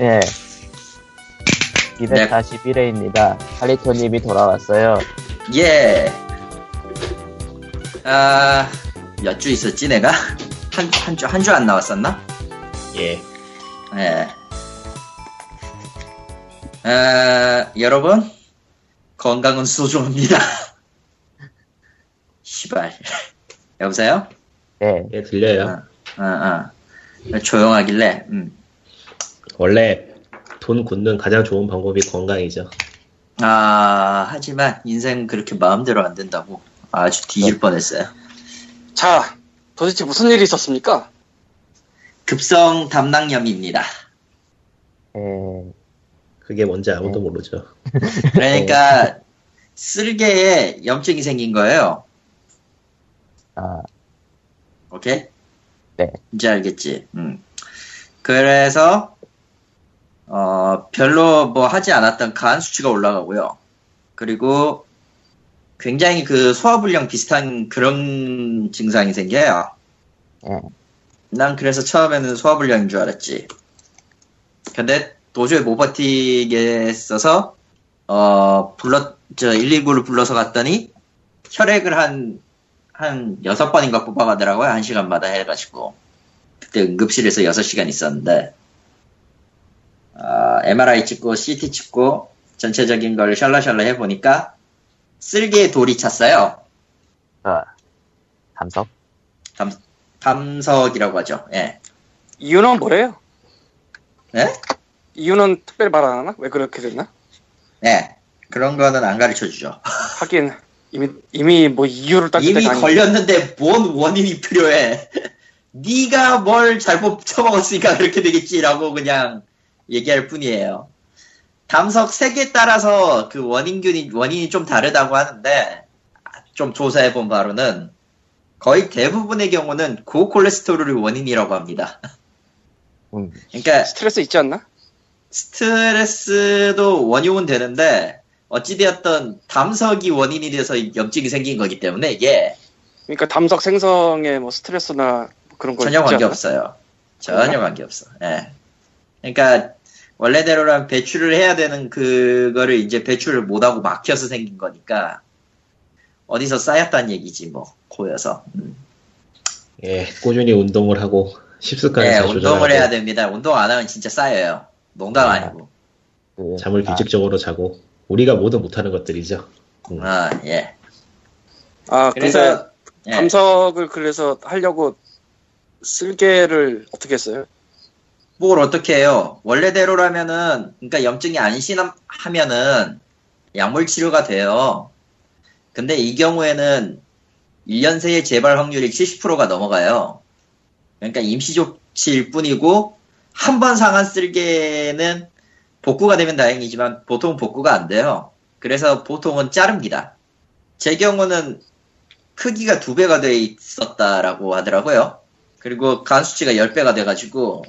예. 241회입니다. 칼리토님이 돌아왔어요. 예. 아, 몇 주 있었지, 내가? 한, 한 주, 한 주 안 나왔었나? 예. 예. 아, 여러분, 건강은 소중합니다. 시발. 여보세요? 예. 예, 들려요. 어, 어. 조용하길래, 음. 원래 돈 굳는 가장 좋은 방법이 건강이죠. 아, 하지만 인생 그렇게 마음대로 안 된다고 아주 뒤질 뻔했어요. 자, 도대체 무슨 일이 있었습니까? 급성 담낭염입니다. 예. 그게 뭔지 아무도 어. 모르죠. 그러니까 쓸개에 염증이 생긴 거예요. 아, 오케이? 네. 이제 알겠지. 음. 그래서 어, 별로 뭐 하지 않았던 간 수치가 올라가고요. 그리고 굉장히 그 소화불량 비슷한 그런 증상이 생겨요. 예. 난 그래서 처음에는 소화불량인 줄 알았지. 근데 도저히 못 버티겠어서 어 불러 저 119를 불러서 갔더니 혈액을 한한 여섯 번인가 뽑아가더라고요 한 시간마다 해가지고 그때 응급실에서 6시간 있었는데 아, MRI 찍고 CT 찍고 전체적인 걸 샬라샬라 해보니까 쓸개에 돌이 찼어요 아, 담석? 담, 담석이라고 하죠 예. 이유는 뭐래요? 네? 이유는 특별히 말 안 하나? 왜 그렇게 됐나? 네. 그런 거는 안 가르쳐 주죠. 하긴 이미 이미 뭐 이유를 따질 이미 걸렸는데 뭔 원인이 필요해. 네가 뭘 잘못 처먹었으니까 그렇게 되겠지라고 그냥 얘기할 뿐이에요. 담석 색에 따라서 그 원인균이 원인이 좀 다르다고 하는데 좀 조사해 본 바로는 거의 대부분의 경우는 고콜레스테롤이 원인이라고 합니다. 음, 그러니까 스트레스 있지 않나? 스트레스도 원흉은 되는데 어찌되었던 담석이 원인이 돼서 염증이 생긴 거기 때문에 이게 그러니까 담석 생성에 뭐 스트레스나 뭐 그런 거 전혀 관계? 없어요. 전혀 관계 없어. 예. 그러니까 원래대로라면 배출을 해야 되는 그거를 이제 배출을 못하고 막혀서 생긴 거니까 어디서 쌓였다는 얘기지 뭐 고여서. 음. 예, 꾸준히 운동을 하고 식습관을 예, 잘 운동을 조절하고 해야 됩니다. 운동 안 하면 진짜 쌓여요. 농담 아. 아니고. 그, 잠을 아, 규칙적으로 자고 우리가 모두 못하는 것들이죠. 음. 아 예. 아 그래서 예. 담석을 그래서 하려고 쓸개를 어떻게 했어요? 뭘 어떻게 해요? 원래대로라면은, 그러니까 염증이 안 심하면은 약물 치료가 돼요. 근데 이 경우에는 1년 새에 재발 확률이 70%가 넘어가요. 그러니까 임시 조치일 뿐이고, 한 번 상한 쓸개는 복구가 되면 다행이지만 보통 복구가 안 돼요. 그래서 보통은 자릅니다. 제 경우는 크기가 두 배가 돼 있었다라고 하더라고요. 그리고 간 수치가 10배가 돼가지고,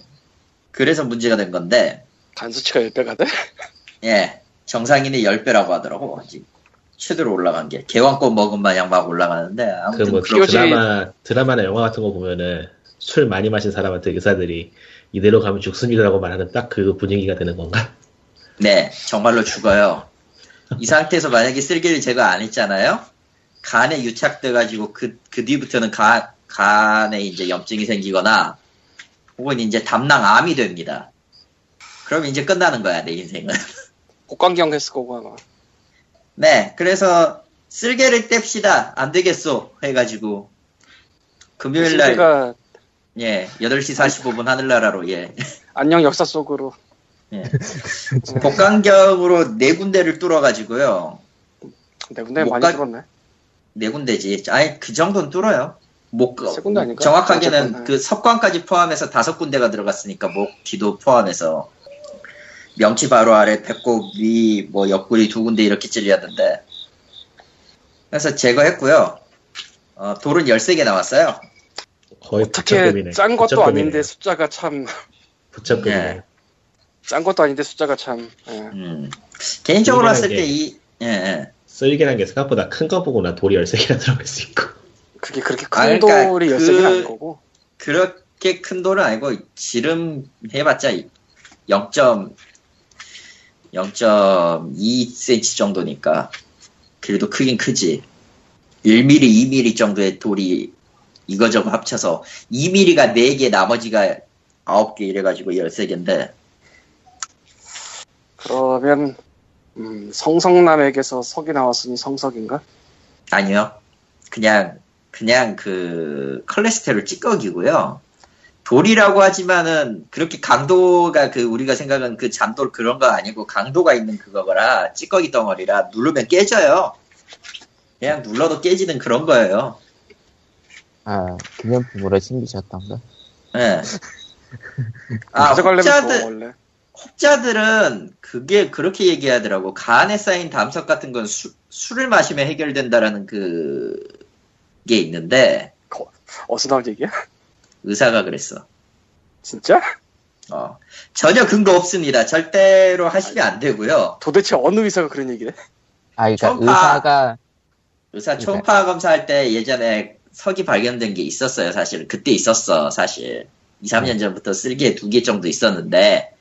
그래서 문제가 된 건데, 간 수치가 10배가 돼? 예, 정상인의 10배라고 하더라고. 최대로 올라간 게. 개왕권 먹은 마냥 막 올라가는데, 아무튼 그뭐 POG 드라마 드라마나 영화 같은 거 보면은 술 많이 마신 사람한테 의사들이 이대로 가면 죽습니다라고 말하는 딱 그 분위기가 되는 건가? 네, 정말로 죽어요. 이 상태에서 만약에 쓸개를 제거 안 했잖아요? 간에 유착돼가지고 그, 그 뒤부터는 간, 간에 이제 염증이 생기거나, 혹은 이제 담낭암이 됩니다. 그럼 이제 끝나는 거야, 내 인생은. 복강경 했을 거고 아마 네, 그래서 쓸개를 뗍시다. 안 되겠소. 해가지고, 금요일 날, 쓸개가 예, 8시 45분 하늘나라로, 예. 안녕 역사 속으로 예. 복강경으로 네 군데를 뚫어가지고요. 내 군대 못 많이 가- 들었네 네 군데지. 아니, 그 정도는 뚫어요. 목? 정확하게는 어쨌든, 그 석관까지 포함해서 다섯 군데가 들어갔으니까 목, 귀도 포함해서. 명치 바로 아래, 배꼽 위, 뭐 옆구리 두 군데 이렇게 찔렸는데. 그래서 제거했고요. 어, 돌은 13개 나왔어요. 거의 어떻게. 짠 것도 부처급이네. 아닌데 숫자가 참짠 부처급이네. 예. 것도 아닌데 숫자가 참 예. 음. 개인적으로 봤을 게- 때 이, 예, 예. 쓸개란 게 생각보다 큰 거 보고 나 돌이 13개나 들어갈 수 있고. 그게 그렇게 큰 아, 그러니까 돌이 그- 13개는 아닌 거고 그렇게 큰 돌은 아니고, 지름 해봤자 0.2cm 정도니까 그래도 크긴 크지. 1mm, 2mm 정도의 돌이 이거저거 합쳐서 2mm가 4개, 나머지가 9개 이래가지고 13개인데 그러면 음, 성성남에게서 석이 나왔으니 성석인가? 아니요. 그냥 그냥 그 컬레스테롤 찌꺼기고요. 돌이라고 하지만은 그렇게 강도가 그 우리가 생각하는 그 잔돌 그런 거 아니고 강도가 있는 그거라 찌꺼기 덩어리라 누르면 깨져요. 그냥 눌러도 깨지는 그런 거예요. 아, 기념품으로 챙기셨던가? 예. 아, 혹자들. 혹자들은 그게 그렇게 얘기하더라고. 가 안에 쌓인 담석 같은 건 수, 술을 마시면 해결된다라는 그, 게 있는데, 어디서 나온 얘기야? 의사가 그랬어. 진짜? 어. 전혀 근거 없습니다. 절대로 하시면 안 되고요. 도대체 어느 의사가 그런 얘기를 해? 아, 그러니까 초음파. 의사가 의사 초음파 검사할 때 예전에 석이 발견된 게 있었어요, 사실. 그때 있었어, 사실. 2, 3년 전부터 쓸개 두개 정도 있었는데.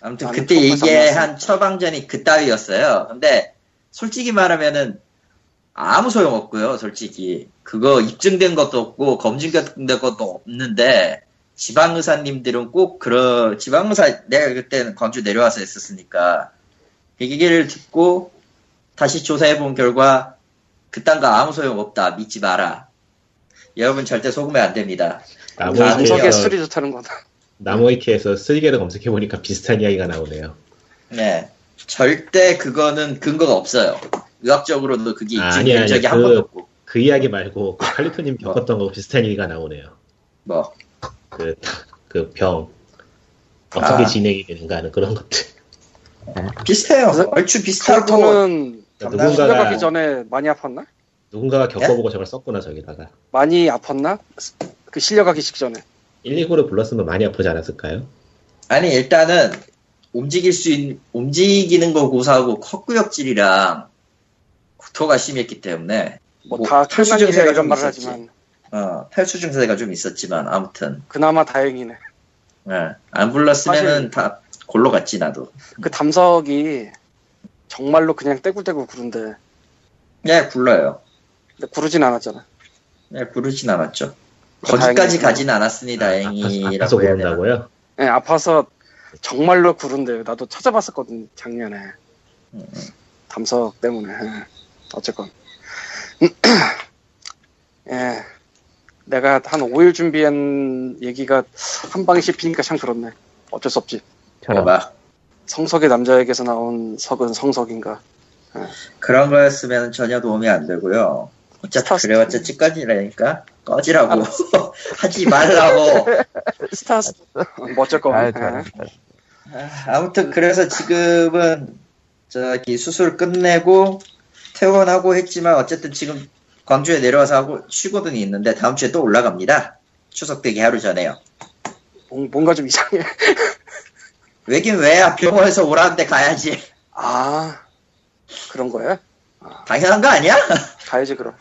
아무튼 그때 얘기한 전문가. 처방전이 그따위였어요. 근데 솔직히 말하면은 아무 소용 없고요, 솔직히. 그거 입증된 것도 없고 검증된 것도 없는데 지방 의사님들은 꼭 그런 지방 의사 내가 그때는 광주 내려와서 했었으니까 그 얘기를 듣고 다시 조사해 본 결과 그딴 거 아무 소용 없다. 믿지 마라. 여러분 절대 속으면 안 됩니다. 정석에 나무위키에서 술이 좋다는 거다. 나무위키에서 쓸개를 검색해 보니까 비슷한 이야기가 나오네요. 네. 절대 그거는 근거가 없어요. 의학적으로도 그게 아, 입증된 아니야, 적이 아니야. 한 그- 번도 없고. 그 이야기 말고 그 칼리토님 뭐? 겪었던 거 비슷한 얘기가 나오네요. 뭐. 그 그 병 어떻게 아. 진행이 되는가 하는 그런 것들. 비슷해요. 그래서 얼추 비슷하고. 칼리토는 누군가가 실려가기 전에 많이 아팠나? 누군가가 예? 겪어보고 저걸 썼구나 저기다가 많이 아팠나? 그 실려가기 직전에. 119를 불렀으면 많이 아프지 않았을까요? 아니, 일단은 움직일 수 있는, 움직이는 거 고사하고 컷구역질이랑 구토가 심했기 때문에 뭐 뭐, 다 탈수 증세가 이런 좀 말을 있었지. 하지만 어, 탈수 증세가 좀 있었지만 아무튼 그나마 다행이네. 예, 안 불렀으면은 다 골로 갔지 나도. 그 담석이 정말로 그냥 떼굴떼굴 구른데 예, 굴러요. 근데 구르진 않았잖아. 예, 구르진 않았죠. 거기까지 가진 않았으니 다행이라고 해야 되나. 그런다고요? 예, 아파서 정말로 구른데 나도 찾아봤었거든 작년에 음, 담석 때문에 예. 어쨌건. 예. 내가 한 5일 준비한 얘기가 한 방에 씹히니까 참 그렇네. 어쩔 수 없지. 대박. 성석의 남자에게서 나온 석은 성석인가. 그런 거였으면 전혀 도움이 안 되고요. 어차피 그래봤자 찌꺼지라니까 꺼지라고. 하지 말라고. 스타스 뭐 어쩔 아, 거면. 예. 아무튼 그래서 지금은 저기 수술 끝내고 퇴원하고 했지만 어쨌든 지금 광주에 내려와서 하고 쉬고는 있는데 다음 주에 또 올라갑니다. 추석 되기 하루 전에요. 뭔- 뭔가 좀 이상해 왜긴 왜야 병원에서 오라는데 가야지. 아 그런 거야? 당연한 거 아니야? 가야지 그럼.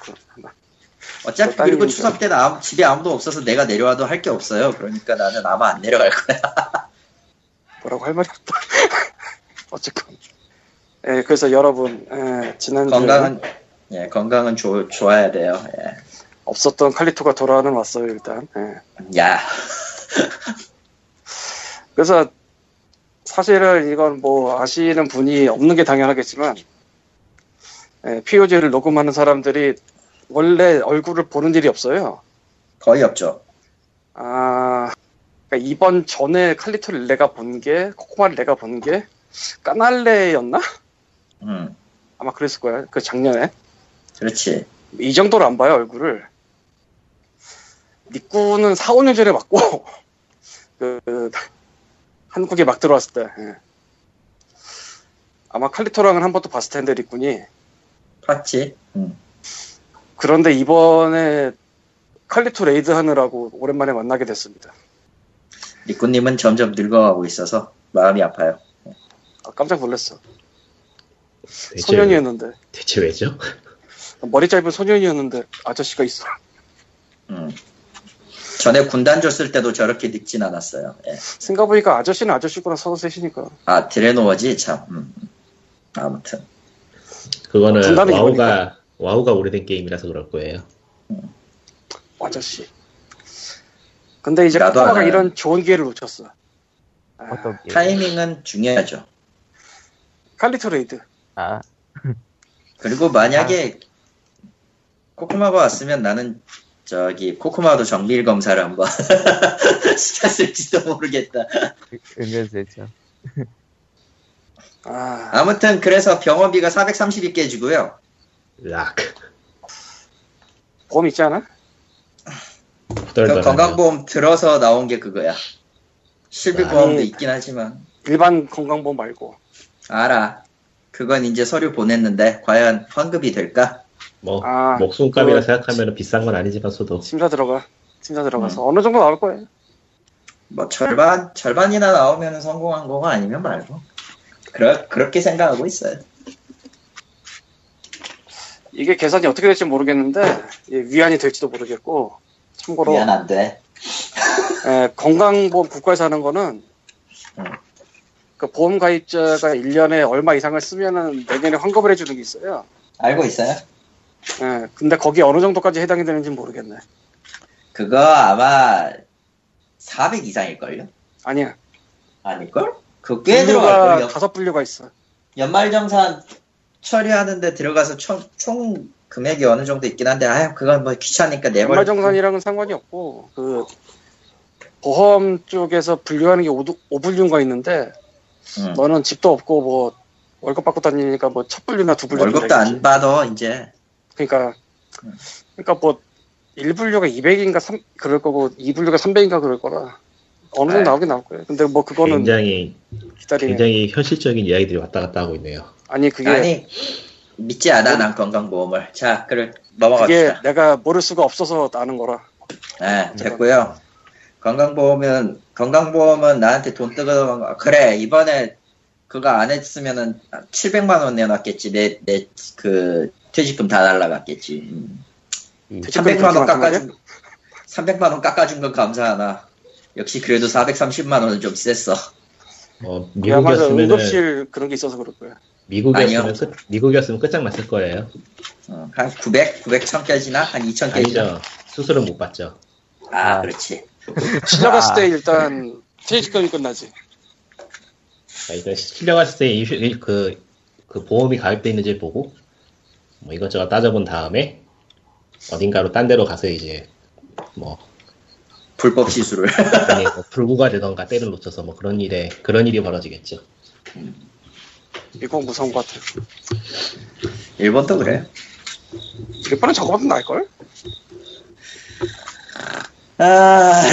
어차피 또 그리고. 추석 때는 아무- 집에 아무도 없어서 내가 내려와도 할 게 없어요. 그러니까 나는 아마 안 내려갈 거야. 뭐라고 할 말이 없다 어쨌건 예 그래서 여러분 예, 지난주에 건강은 예 건강은 좋- 좋아야 돼요. 예. 없었던 칼리토가 돌아는 왔어요 일단. 예. 야 그래서 사실은 이건 뭐 아시는 분이 없는 게 당연하겠지만 예, POG를 녹음하는 사람들이 원래 얼굴을 보는 일이 없어요. 거의 없죠. 아 그러니까 이번 전에 칼리토를 내가 본 게 코코마를 내가 본 게 까날레였나? 음 아마 그랬을 거야. 그 작년에 그렇지. 이 정도로 안 봐요 얼굴을. 니꾸는 4, 5년 전에 봤고 그, 그 한국에 막 들어왔을 때 예. 아마 칼리토랑은 한 번도 봤을 텐데 니꾼이 봤지. 음. 그런데 이번에 칼리토 레이드 하느라고 오랜만에 만나게 됐습니다. 리꾸님은 점점 늙어가고 있어서 마음이 아파요. 아, 깜짝 놀랐어. 소년이었는데 대체 왜죠? 머리 짧은 소년이었는데 아저씨가 있어. 음. 전에 군단 줬을 때도 저렇게 늙진 않았어요. 예. 생각해보니까 아저씨는 아저씨구나 서로 셋이니까. 아 드레노어지 참. 음. 아무튼 그거는 분담이 와우가 와우가 오래된 게임이라서 그럴 거예요. 아저씨. 근데 이제 알아요. 이런 좋은 기회를 놓쳤어. 아? 타이밍은 중요하죠. 칼리토 레이드. 아, 그리고 만약에 코코마가 왔으면 나는 저기 코코마도 정밀 검사를 한번 시켰을지도 모르겠다. 은근슬쩍. 아, 아무튼 그래서 병원비가 430이 깨지고요. 락. 보험 있지 않아? 그. 건강보험 들어서 나온 게 그거야. 실비보험도. 있긴 하지만 일반 건강보험 말고. 알아. 그건 이제 서류 보냈는데 과연 환급이 될까? 뭐 아, 목숨값이라 그거 생각하면 비싼 건 아니지만서도 심사 들어가. 심사 음. 들어가서 어느 정도 나올 거예요. 뭐 절반 절반이나 나오면 성공한 거고 아니면 말고. 그러, 그렇게 생각하고 있어요. 이게 계산이 어떻게 될지 모르겠는데 예, 위안이 될지도 모르겠고 참고로 미안한데. 예, 건강보험 국가에서 하는 거는 음. 그 보험 가입자가 1년에 얼마 이상을 쓰면은 내년에 환급을 해주는 게 있어요. 알고 있어요? 예, 근데 거기 어느 정도까지 해당이 되는지 모르겠네. 그거 아마 400 이상일걸요? 아니야. 아닐걸? 그꽤 들어갈 거요 다섯 분류가 있어. 연말정산 처리하는데 들어가서 총, 총 금액이 어느 정도 있긴 한데 아유 그건 뭐 귀찮으니까 내버려 연말정산이랑은 상관이 없고 그 보험 쪽에서 분류하는 게 5, 분류가 있는데 응. 너는 집도 없고 뭐 월급 받고 다니니까 뭐 첫 분류나 두 분류 월급도 안 받아 이제 그러니까 음. 그러니까 뭐 1분류가 200인가 3 그럴 거고 2분류가 300인가 그럴 거라 어느 정도 아이. 나오긴 나올 거예요. 근데 뭐 그거는 굉장히 기다리면 굉장히 현실적인 이야기들이 왔다 갔다 하고 있네요. 아니 그게 아니 믿지 않아 난 건강보험을 자 그래 그게 넘어갑시다 내가 모를 수가 없어서 아는 거라. 네 됐고요 건강보험은 건강보험은 나한테 돈 뜯어간 거 그래 이번에 그거 안 했으면은 700만 원 내놨겠지 내 내 그 퇴직금 다 날라갔겠지 음. 이, 퇴직금이 300만 원 그렇게 많단 깎아준 300만 원 깎아준 건 감사하나 역시 그래도 430만 원은 좀 셌어 어, 미국이었으면 응급실 그런 게 있어서 그럴 거야. 미국이었으면 아니요. 끝, 미국이었으면 끝장났을 거예요. 어, 한 900, 900, 1000깨지나? 한 2000깨지나? 아니죠. 수술은 못 받죠. 아, 아. 그렇지. 아. 때 일단 퇴직금이 끝나지. 그러니까 일단 실려갔을 때 이- 그, 그 보험이 가입돼 있는지 보고 뭐 이것저것 따져본 다음에 어딘가로 딴 데로 가서 이제 뭐 불법 시술을. 아니 뭐 불구가 되던가 때를 놓쳐서 뭐 그런 일에 그런 일이 벌어지겠죠. 미국 무서운 것 같아. 일본도 그래. 일본은 저거보다 나을 걸? 아,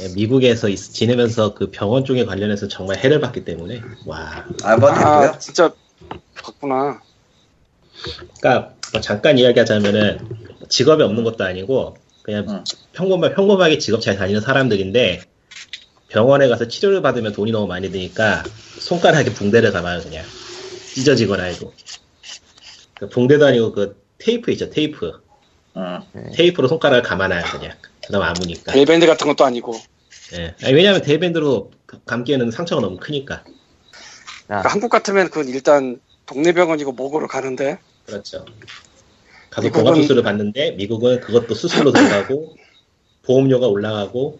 예, 미국에서 있- 지내면서 그 병원 쪽에 관련해서 정말 해를 봤기 때문에 와 아. 아 진짜 봤구나. 그러니까 뭐 잠깐 이야기하자면은 직업이 없는 것도 아니고 그냥 응. 평범하, 평범하게 직업 잘 다니는 사람들인데 병원에 가서 치료를 받으면 돈이 너무 많이 드니까 손가락에 붕대를 감아요 그냥 찢어지거나 해도 그 붕대도 아니고 그 테이프 있죠 테이프 응. 네. 테이프로 손가락을 감아놔요 그냥 그다음 아무니까 대일밴드 같은 것도 아니고. 예. 아니, 왜냐면 대일밴드로 감기에는 상처가 너무 크니까 아, 그러니까 한국 같으면 그건 일단 동네 병원이고 목으로 가는데 그렇죠. 가서 미국은- 고가 수술을 받는데 미국은 그것도 수술로 들어가고 보험료가 올라가고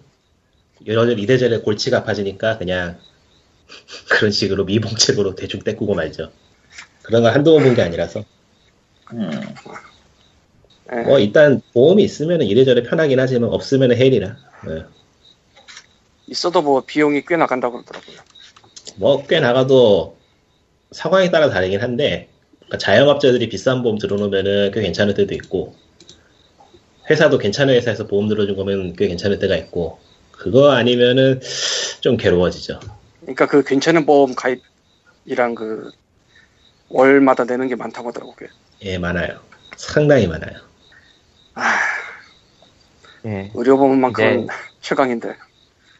여러 이래저래 골치가 아파지니까 그냥 그런 식으로 미봉책으로 대충 떼꾸고 말죠. 그런 걸 한두 번본게 아니라서 응. 예. 뭐 일단 보험이 있으면 이래저래 편하긴 하지만 없으면 헬이라 예. 있어도 뭐 비용이 꽤 나간다고 그러더라고요. 뭐 꽤 나가도 상황에 따라 다르긴 한데 그러니까 자영업자들이 비싼 보험 들어놓으면은 꽤 괜찮을 때도 있고 회사도 괜찮은 회사에서 보험 들어준 거면 꽤 괜찮을 때가 있고 그거 아니면은 좀 괴로워지죠. 그러니까 그 괜찮은 보험 가입이랑 그 월마다 내는 게 많다고 하더라고요. 예, 많아요. 상당히 많아요. 예. 의료보험만큼은 네. 최강인데.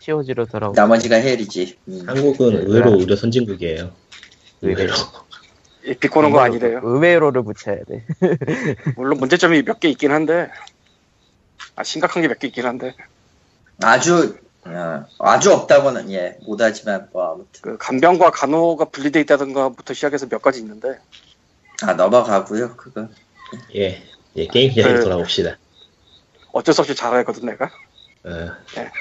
POG로 돌아오고. 나머지가 헬이지. 음. 한국은 네, 의외로. 의료 선진국이에요. 의외로. 이 비꼬는 거 아니래요. 의외로를 붙여야 돼. 물론 문제점이 몇 개 있긴 한데, 아, 심각한 게 몇 개 있긴 한데, 아주 어, 아주 없다고는 예 못하지만 뭐 아무튼 그 간병과 간호가 분리돼 있다던가부터 시작해서 몇 가지 있는데 아 넘어가고요 그거 예, 예 게임 이야기로 그- 돌아옵시다. 어쩔 수 없이 잘 알거든 내가. 어,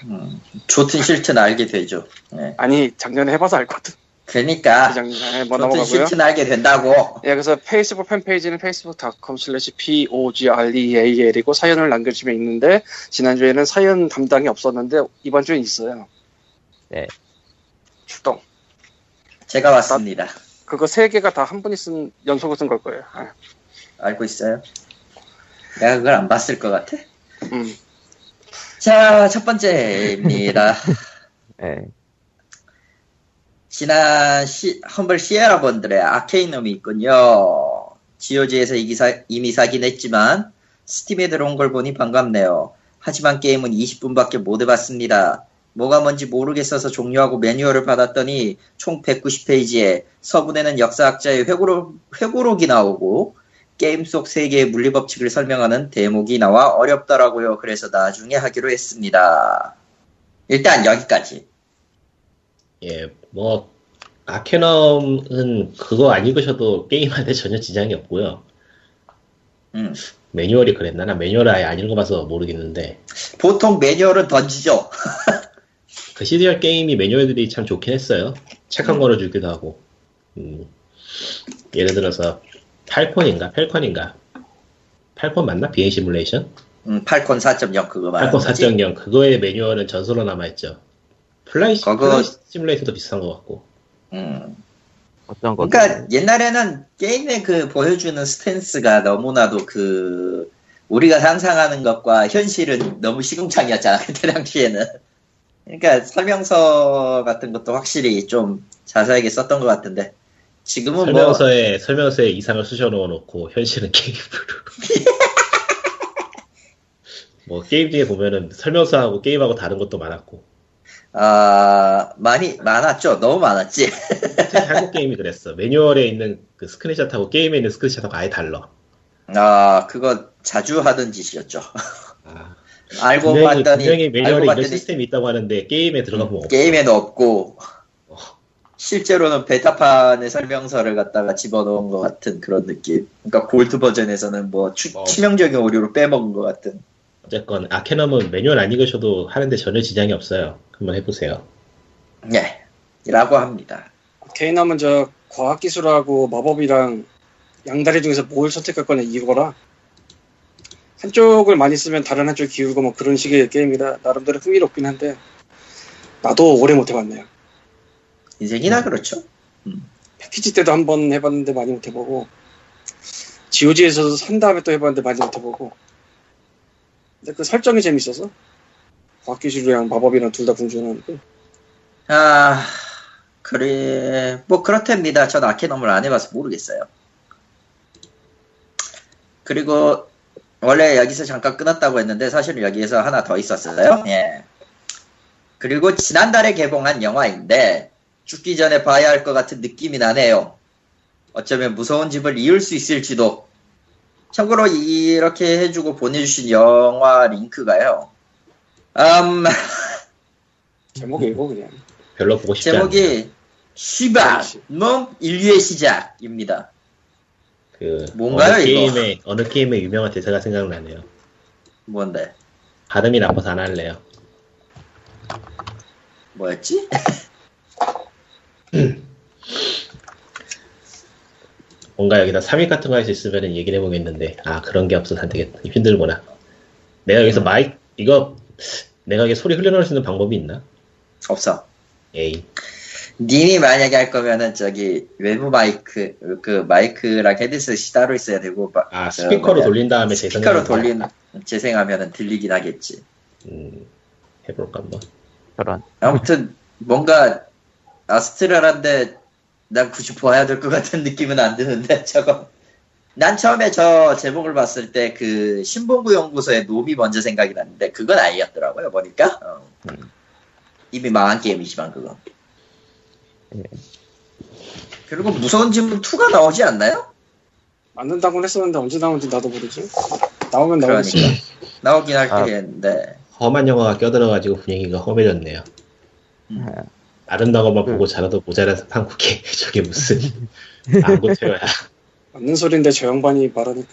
음, 좋든 싫든 알게 되죠 예. 아니 작년에 해봐서 알거든. 그러니까 작년에 뭐 좋든 넘어가고요. 싫든 알게 된다고 예, 그래서 페이스북 팬페이지는 facebook.com slash pogreal이고 사연을 남겨주시면 있는데 지난주에는 사연 담당이 없었는데 이번 주엔 있어요. 네. 출동. 제가 왔습니다 그거 세 개가 다 한 분이 쓴 연속으로 쓴 걸 거예요. 예. 알고 있어요 내가 그걸 안 봤을 것 같아 음. 자 첫 번째입니다 예. 지난 시, 험블 시에라 번들의 아케이놈이 있군요. GOG에서 이 기 사, 이미 사긴 했지만 스팀에 들어온 걸 보니 반갑네요. 하지만 게임은 20분밖에 못 해봤습니다. 뭐가 뭔지 모르겠어서 종료하고 매뉴얼을 받았더니 총 190페이지에 서문에는 역사학자의 회고록, 회고록이 나오고 게임 속 세계의 물리 법칙을 설명하는 대목이 나와 어렵더라고요. 그래서 나중에 하기로 했습니다. 일단 여기까지. 예, 뭐 아케넘은 그거 안 읽으셔도 게임하는데 전혀 지장이 없고요. 음. 매뉴얼이 그랬나? 나 매뉴얼을 아예 안 읽어봐서 모르겠는데 보통 매뉴얼은 던지죠. 그 시리얼 게임이 매뉴얼들이 참 좋긴 했어요. 책한 음. 권을 주기도 하고. 음, 예를 들어서 팔콘인가? 펠컨인가? 팔콘 맞나? 비행 시뮬레이션? 음, 팔콘 4.0 그거 말하는 팔콘 거지. 4.0 그거의 매뉴얼은 전설로 남아있죠. 플라이, 그거- flight 시뮬레이터도 비슷한 것 같고. 음. 어떤 거? 그러니까 옛날에는 게임의 그 보여주는 stance가 너무나도 그 우리가 상상하는 것과 현실은 너무 시궁창이었잖아 그때 당시에는. 그러니까 설명서 같은 것도 확실히 좀 자세하게 썼던 것 같은데 지금은 뭐 설명서에 설명서에 이상을 쑤셔 넣어 놓고 현실은 게임으로. 뭐 게임 중에 보면은 설명서하고 게임하고 다른 것도 많았고. 아, 많이 많았죠. 너무 많았지. 한국 게임이 그랬어. 매뉴얼에 있는 그 스크린샷하고 게임에 있는 스크린샷하고 아예 달라. 아, 그거 자주 하던 짓이었죠. 아, 알고 분명히, 봤더니 분명히 매뉴얼에 이런 봤더니 시스템이 있다고 하는데 게임에 들어가면. 게임에는 없고 어. 실제로는 베타판의 설명서를 갖다가 집어넣은 것 같은 그런 느낌. 그러니까 골드 버전에서는 뭐 추- 어. 치명적인 오류로 빼먹은 것 같은. 어쨌건 아케넘은 매뉴얼 안 읽으셔도 하는데 전혀 지장이 없어요. 한번 해보세요. 예. 라고 합니다. 개인하면 저 과학기술하고 마법이랑 양다리 중에서 뭘 선택할 거냐 이거라 한쪽을 많이 쓰면 다른 한쪽 기울고 뭐 그런 식의 게임이라 나름대로 흥미롭긴 한데 나도 오래 못 해봤네요 인생이나 그렇죠. 패키지 때도 한 번 해봤는데 많이 못 해보고 GOG에서도 산 다음에 또 해봤는데 많이 못 해보고 근데 그 설정이 재밌어서 과학기술이랑 마법이랑 둘 다 궁전하는데 아, 그래. 뭐 그렇답니다. 전 아케넘을 안 해봐서 모르겠어요. 그리고 원래 여기서 잠깐 끊었다고 했는데 사실은 여기에서 하나 더 있었어요. 예. 그리고 지난달에 개봉한 영화인데 죽기 전에 봐야 할 것 같은 느낌이 나네요. 어쩌면 무서운 집을 이을 수 있을지도. 참고로 이렇게 해주고 보내주신 영화 링크가요. 음, 제목 읽어 그냥 별로 보고 싶지 않아요. 제목이 시바 놈 인류의 시작입니다. 그 뭔가요, 어느 이거? 게임에 어느 게임의 유명한 대사가 생각나네요. 뭔데? 발음이 나빠서 안 할래요. 뭐였지? 뭔가 여기다 3위 같은 거 할 수 있으면 얘기를 해보겠는데 아 그런 게 없어서 안 되겠다. 힘들구나. 내가 여기서 마이 이거 내가 이게 소리 흘려놓을 수 있는 방법이 있나? 없어. 에이 님이 만약에 할 거면은 저기 외부 마이크 그 마이크랑 헤드셋이 따로 있어야 되고 마- 아저 스피커로 뭐냐, 돌린 다음에 스피커로. 돌린 재생하면은 들리긴 하겠지. 음, 해볼까 한번. 저런. 아무튼 뭔가 아스트랄한데 난 굳이 봐야 될 것 같은 느낌은 안 드는데 저거. 난 처음에 저 제목을 봤을 때 그 신봉구 연구소의 놈이 먼저 생각이 났는데 그건 아니었더라고요 보니까 어. 음. 이미 망한 게임이지만 그거. 예. 그리고 무서운 질문 2가 나오지 않나요? 만든다고는 했었는데 언제 나오는지 나도 모르지 나오면 나오겠지 그러니까 나오긴 할 아. 텐데 험한 영화가 껴들어가지고 분위기가 험해졌네요. 음. 아, 아름다운 것만 그- 보고 자라도 모자라서 판국해. 저게 무슨 안고태야. 맞는 소린데 저 양반이 말하니까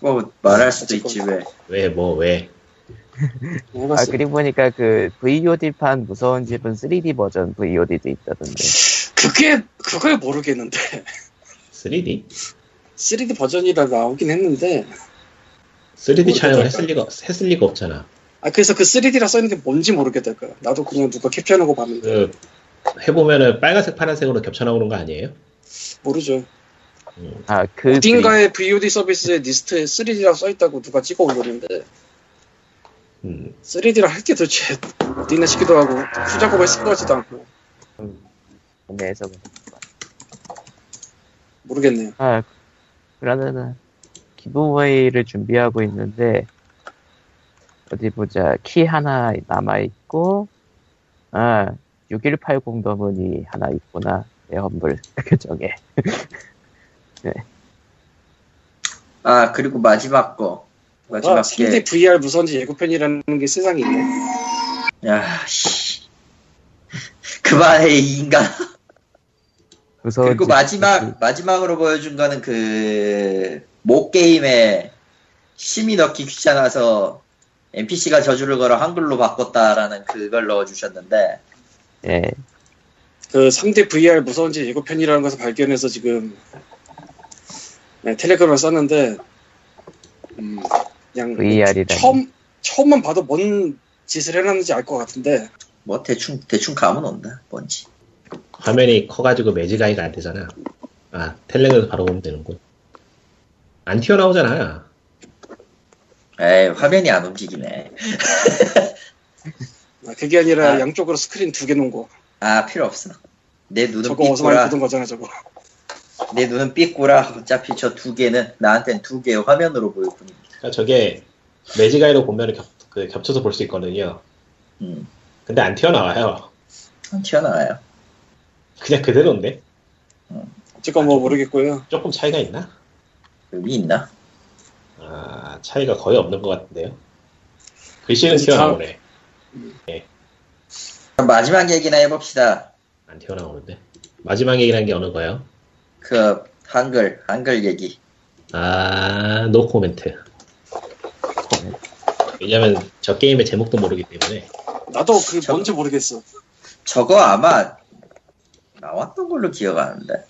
뭐 말할 수도 있지 왜? 왜, 뭐, 왜. 아 해봤어. 그리고 보니까 그 VOD판 무서운 집은 3D 버전 VOD도 있다던데. 그게 그걸 모르겠는데 3D? 3D 버전이라 나오긴 했는데 3D 촬영을. 했을 리가, 했을 리가 없잖아. 아 그래서 그 3D라 써있는 게 뭔지 모르겠다니까. 나도 그냥 누가 캡처해놓은 거 봤는데 그, 해보면은 빨간색, 파란색으로 겹쳐나오는 거 아니에요? 모르죠. 음, 아 그 어딘가에 VOD 서비스에 리스트에 3D라고 써있다고 누가 찍어 올렸는데 음. 3D라 할 게 도대체 어디나 싶기도 하고 후작업을 쓸것 같지도 않고 국내에서 모르겠네요. 아 그러면은 giveaway를 준비하고 있는데 어디 보자. 키 하나 남아 있고 아 6180 더문이 하나 있구나. 내 험블 계정에. 아 그리고 마지막 거. 마지막 아, 3D 게 VR 무선지 예고편이라는 게 세상에 있네. 야, 씨. 그만해, 이 인간. 그리고 집- 마지막, 마지막으로 보여준 거는 그, 모 게임에 심의 넣기 귀찮아서 NPC가 저주를 걸어 한글로 바꿨다라는 그걸 넣어주셨는데, 예그 3D VR 무선지 예고편이라는 것을 발견해서 지금 네, 텔레그램을 썼는데 음, 그냥 VR이라니 처음 처음만 봐도 뭔 짓을 해놨는지 알 것 같은데 뭐 대충, 대충 감은 온다, 뭔지. 화면이 커가지고 매지가이가 안 되잖아. 아, 텔레그에서 바로 보면 되는군. 안 튀어나오잖아. 에이, 화면이 안 움직이네. 아, 그게 아니라 아. 양쪽으로 스크린 두 개 놓은 거 아, 필요 없어. 내 눈은 저거 어디서 많이 삐꾸라. 보던 거잖아 저거 내 눈은 삐꾸라. 어차피 저 두 개는 나한텐 두 개의 화면으로 보일 뿐입니다. 그러니까 저게 매지가이로 보면 겹, 그 겹쳐서 볼 수 있거든요. 음, 근데 안 튀어나와요. 안 튀어나와요. 그냥 그대로인데? 어쨌건 뭐 모르겠고요 조금 차이가 있나? 의미 있나? 아, 차이가 거의 없는 것 같은데요. 글씨는 그래서 튀어나오네. 그럼 마지막 얘기나 해봅시다. 안 튀어나오는데. 마지막 얘기라는 게 어느 거요? 그, 한글, 한글 얘기. 아, 노 코멘트. 왜냐면 저 게임의 제목도 모르기 때문에. 나도 그 저- 뭔지 모르겠어 저거 아마 나왔던 걸로 기억하는데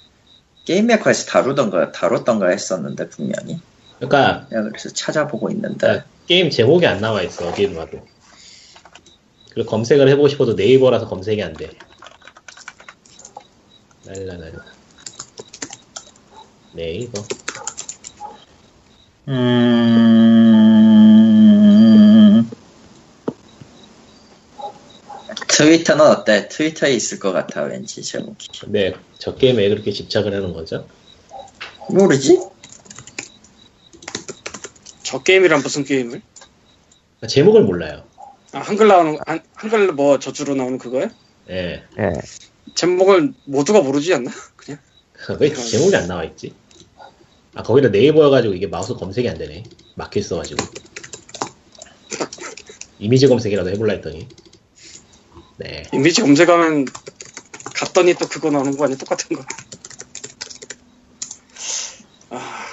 게임 메커에서 다루던가 다뤘던가 했었는데 분명히 그러니까 내가 그래서 찾아보고 있는데 게임 제목이 안 나와 있어 봐도. 그리고 검색을 해보고 싶어도 네이버라서 검색이 안 돼. 날라 날라. 네이버. 음... 트위터는 어때? 트위터에 있을 것 같아 왠지 제목이 근데 저 게임에 왜 그렇게 집착을 하는 거죠? 모르지? 저 게임이란 무슨 게임을? 그러니까 제목을 몰라요. 아, 한글 나오는 한, 한글 뭐 저주로 나오는 그거야? 예. 예 제목을 모두가 모르지 않나? 그냥 왜 제목이 안 나와 있지? 아 거기다 네이버여가지고 이게 마우스 검색이 안 되네. 막혀 있어가지고. 이미지 검색이라도 해볼라 했더니. 네. 이미지 검색하면 갔더니 또 그거 나오는 거 아니야? 똑같은 거. 아,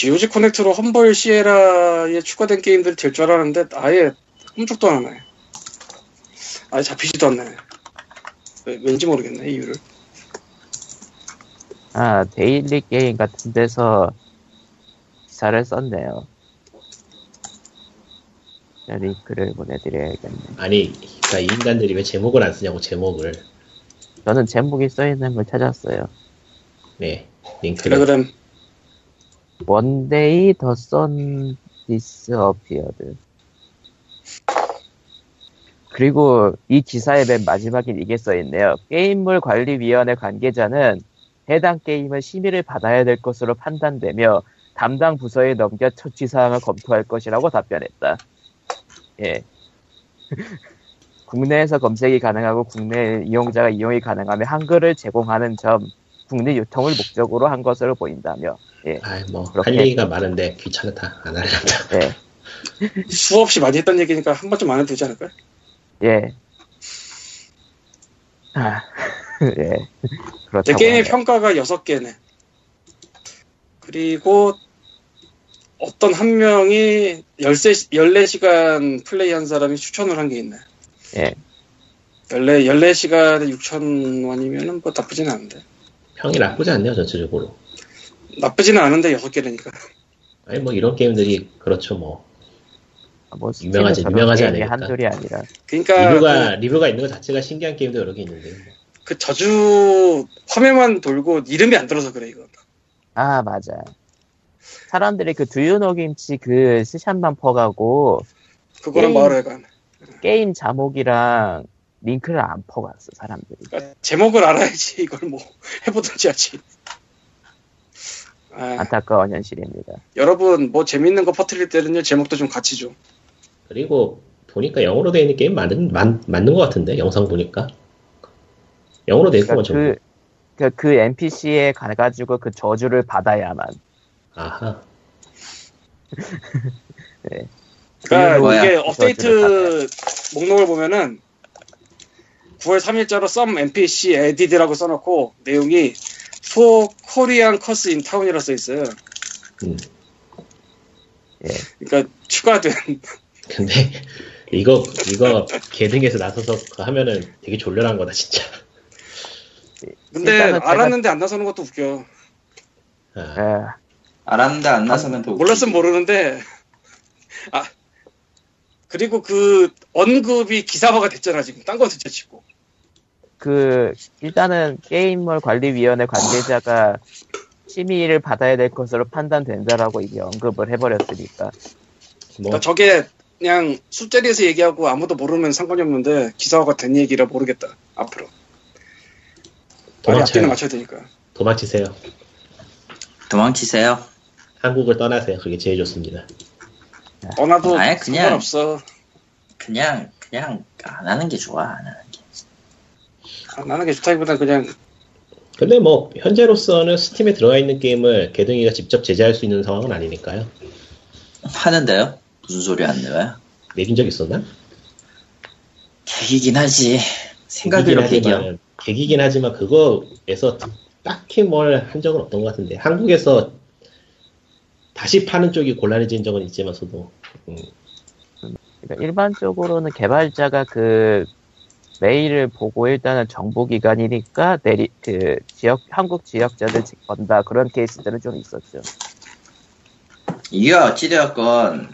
GOG 커넥트로 험벌 시에라에 추가된 게임들이 될 줄 알았는데 아예 흠적도 안 하네. 아예 잡히지도 않네. 왜- 왠지 모르겠네 이유를. 아, 데일리 게임 같은 데서 기사를 썼네요. 자, 링크를 보내드려야겠네. 아니, 그러니까 이 인간들이 왜 제목을 안 쓰냐고 제목을. 저는 제목이 써 있는 걸 찾았어요. 네. 링크를. 텔레그램 Day the sun disappeared. 그리고 이 기사의 맨 마지막에 이게 써있네요. 게임물 관리위원회 관계자는 해당 게임은 심의를 받아야 될 것으로 판단되며 담당 부서에 넘겨 처치 사항을 검토할 것이라고 답변했다. 예. 국내에서 검색이 가능하고 국내 이용자가 이용이 가능하며 한글을 제공하는 점, 국내 유통을 목적으로 한 것으로 보인다며. 예. 아이, 뭐, 그렇게 할 얘기가 많은데 귀찮다. 안 하려다. 예. 수없이 많이 했던 얘기니까 한 번쯤 안 해도 되지 않을까요? 예. 아, 예. 제 그렇다고. 게임의 하네요. 평가가 6개네. 그리고 어떤 한 명이 13, 14시간 플레이한 사람이 추천을 한 게 있네. 예. 14, 14시간에 6,000원이면은 뭐 나쁘진 않은데. 평이 나쁘지 않네요 전체적으로. 나쁘지는 않은데 6개라니까. 아니 뭐 이런 게임들이 그렇죠 뭐뭐 유명하지, 유명하지 않으니까. 한둘이 아니라. 그러니까 리뷰가 리뷰가 있는 것 자체가 신기한 게임도 여러 개 있는데 뭐. 그, 그 저주 화면만 돌고 이름이 안 들어서 그래 이거. 아, 맞아. 사람들이 그 두유노 김치 그 스샷만 퍼가고 그거랑 게임. 말해간. 게임 자목이랑 링크를 안 퍼갔어, 사람들이. 그러니까 제목을 알아야지 이걸 뭐 해보든지 하지. 아, 안타까운 현실입니다. 여러분 뭐 재밌는 거 퍼뜨릴 때는요 제목도 좀 같이 좀. 그리고 보니까 영어로 되어 있는 게임 맞는 맞, 맞는 것 같은데 영상 보니까 영어로 되어 있구만 그러니까 전부. 그, 그, 그 NPC에 가가지고 그 저주를 받아야만. 아하. 그러니까 뭐야? 이게 업데이트 목록을 보면은 9월 3일자로 썸 NPC 에디드라고 써놓고 내용이 For Korean Curse in Town이라 써 있어요. 음. 예. 그러니까 추가된 근데 이거 이거 개등에서 나서서 그거 하면은 되게 졸렬한 거다 진짜. 근데 일단은 제가- 알았는데 안 나서는 것도 웃겨. 아, 에, 알았는데 안 나서면 더 몰랐으면 모르는데 아 그리고 그 언급이 기사화가 됐잖아 지금 딴거 진짜 치고 그, 일단은 게임물 관리위원회 관계자가 심의를 받아야 될 것으로 판단된다라고 이미 언급을 해버렸으니까. 뭐 그러니까 저게 그냥 술자리에서 얘기하고 아무도 모르면 상관이 없는데 기사화가 된 얘기라 모르겠다 앞으로 도망쳐요. 맞춰야 되니까 도망치세요. 도망치세요. 한국을 떠나세요. 그게 제일 좋습니다. 떠나도 아예 그냥- 상관없어 그냥 그냥 안 하는 게 좋아. 안 하는 게. 안 하는 게 좋다기보다 그냥 근데 뭐 현재로서는 스팀에 들어가 있는 게임을 개등이가 직접 제재할 수 있는 상황은 아니니까요. 하는데요? 무슨 소리 안 내요? 내린 적 있었나? 계기긴 하지. 생각으로. 하지만, 계기긴 하지만 그거에서 딱히 뭘 한 적은 없던 것 같은데 한국에서 다시 파는 쪽이 곤란해진 적은 있지만서도 음, 그러니까 일반적으로는 개발자가 그 메일을 보고 일단은 정보기관이니까 내리, 그 지역, 한국 지역자들 건다 그런 케이스들은 좀 있었죠. 이게 어찌되었건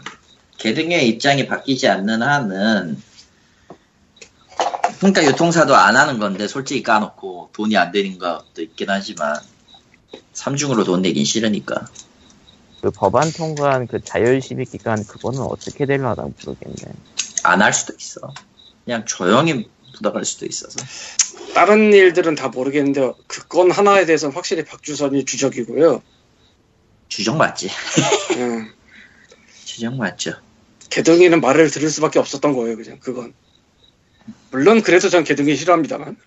개 등의 입장이 바뀌지 않는 한은 그러니까 유통사도 안 하는 건데 솔직히 까놓고 돈이 안 되는 것도 있긴 하지만 삼중으로 돈 내긴 싫으니까 그 법안 통과한 그 자율심의 기간 그거는 어떻게 되려나 모르겠네. 안 할 수도 있어 그냥 조용히 묻어갈 수도 있어서. 다른 일들은 다 모르겠는데 그 건 하나에 대해서는 확실히 박주선이 주적이고요. 주정 맞지. 예. 주정 맞죠. 개둥이는 말을 들을 수밖에 없었던 거예요 그냥 그건. 물론 그래도 전 개둥이 싫어합니다만.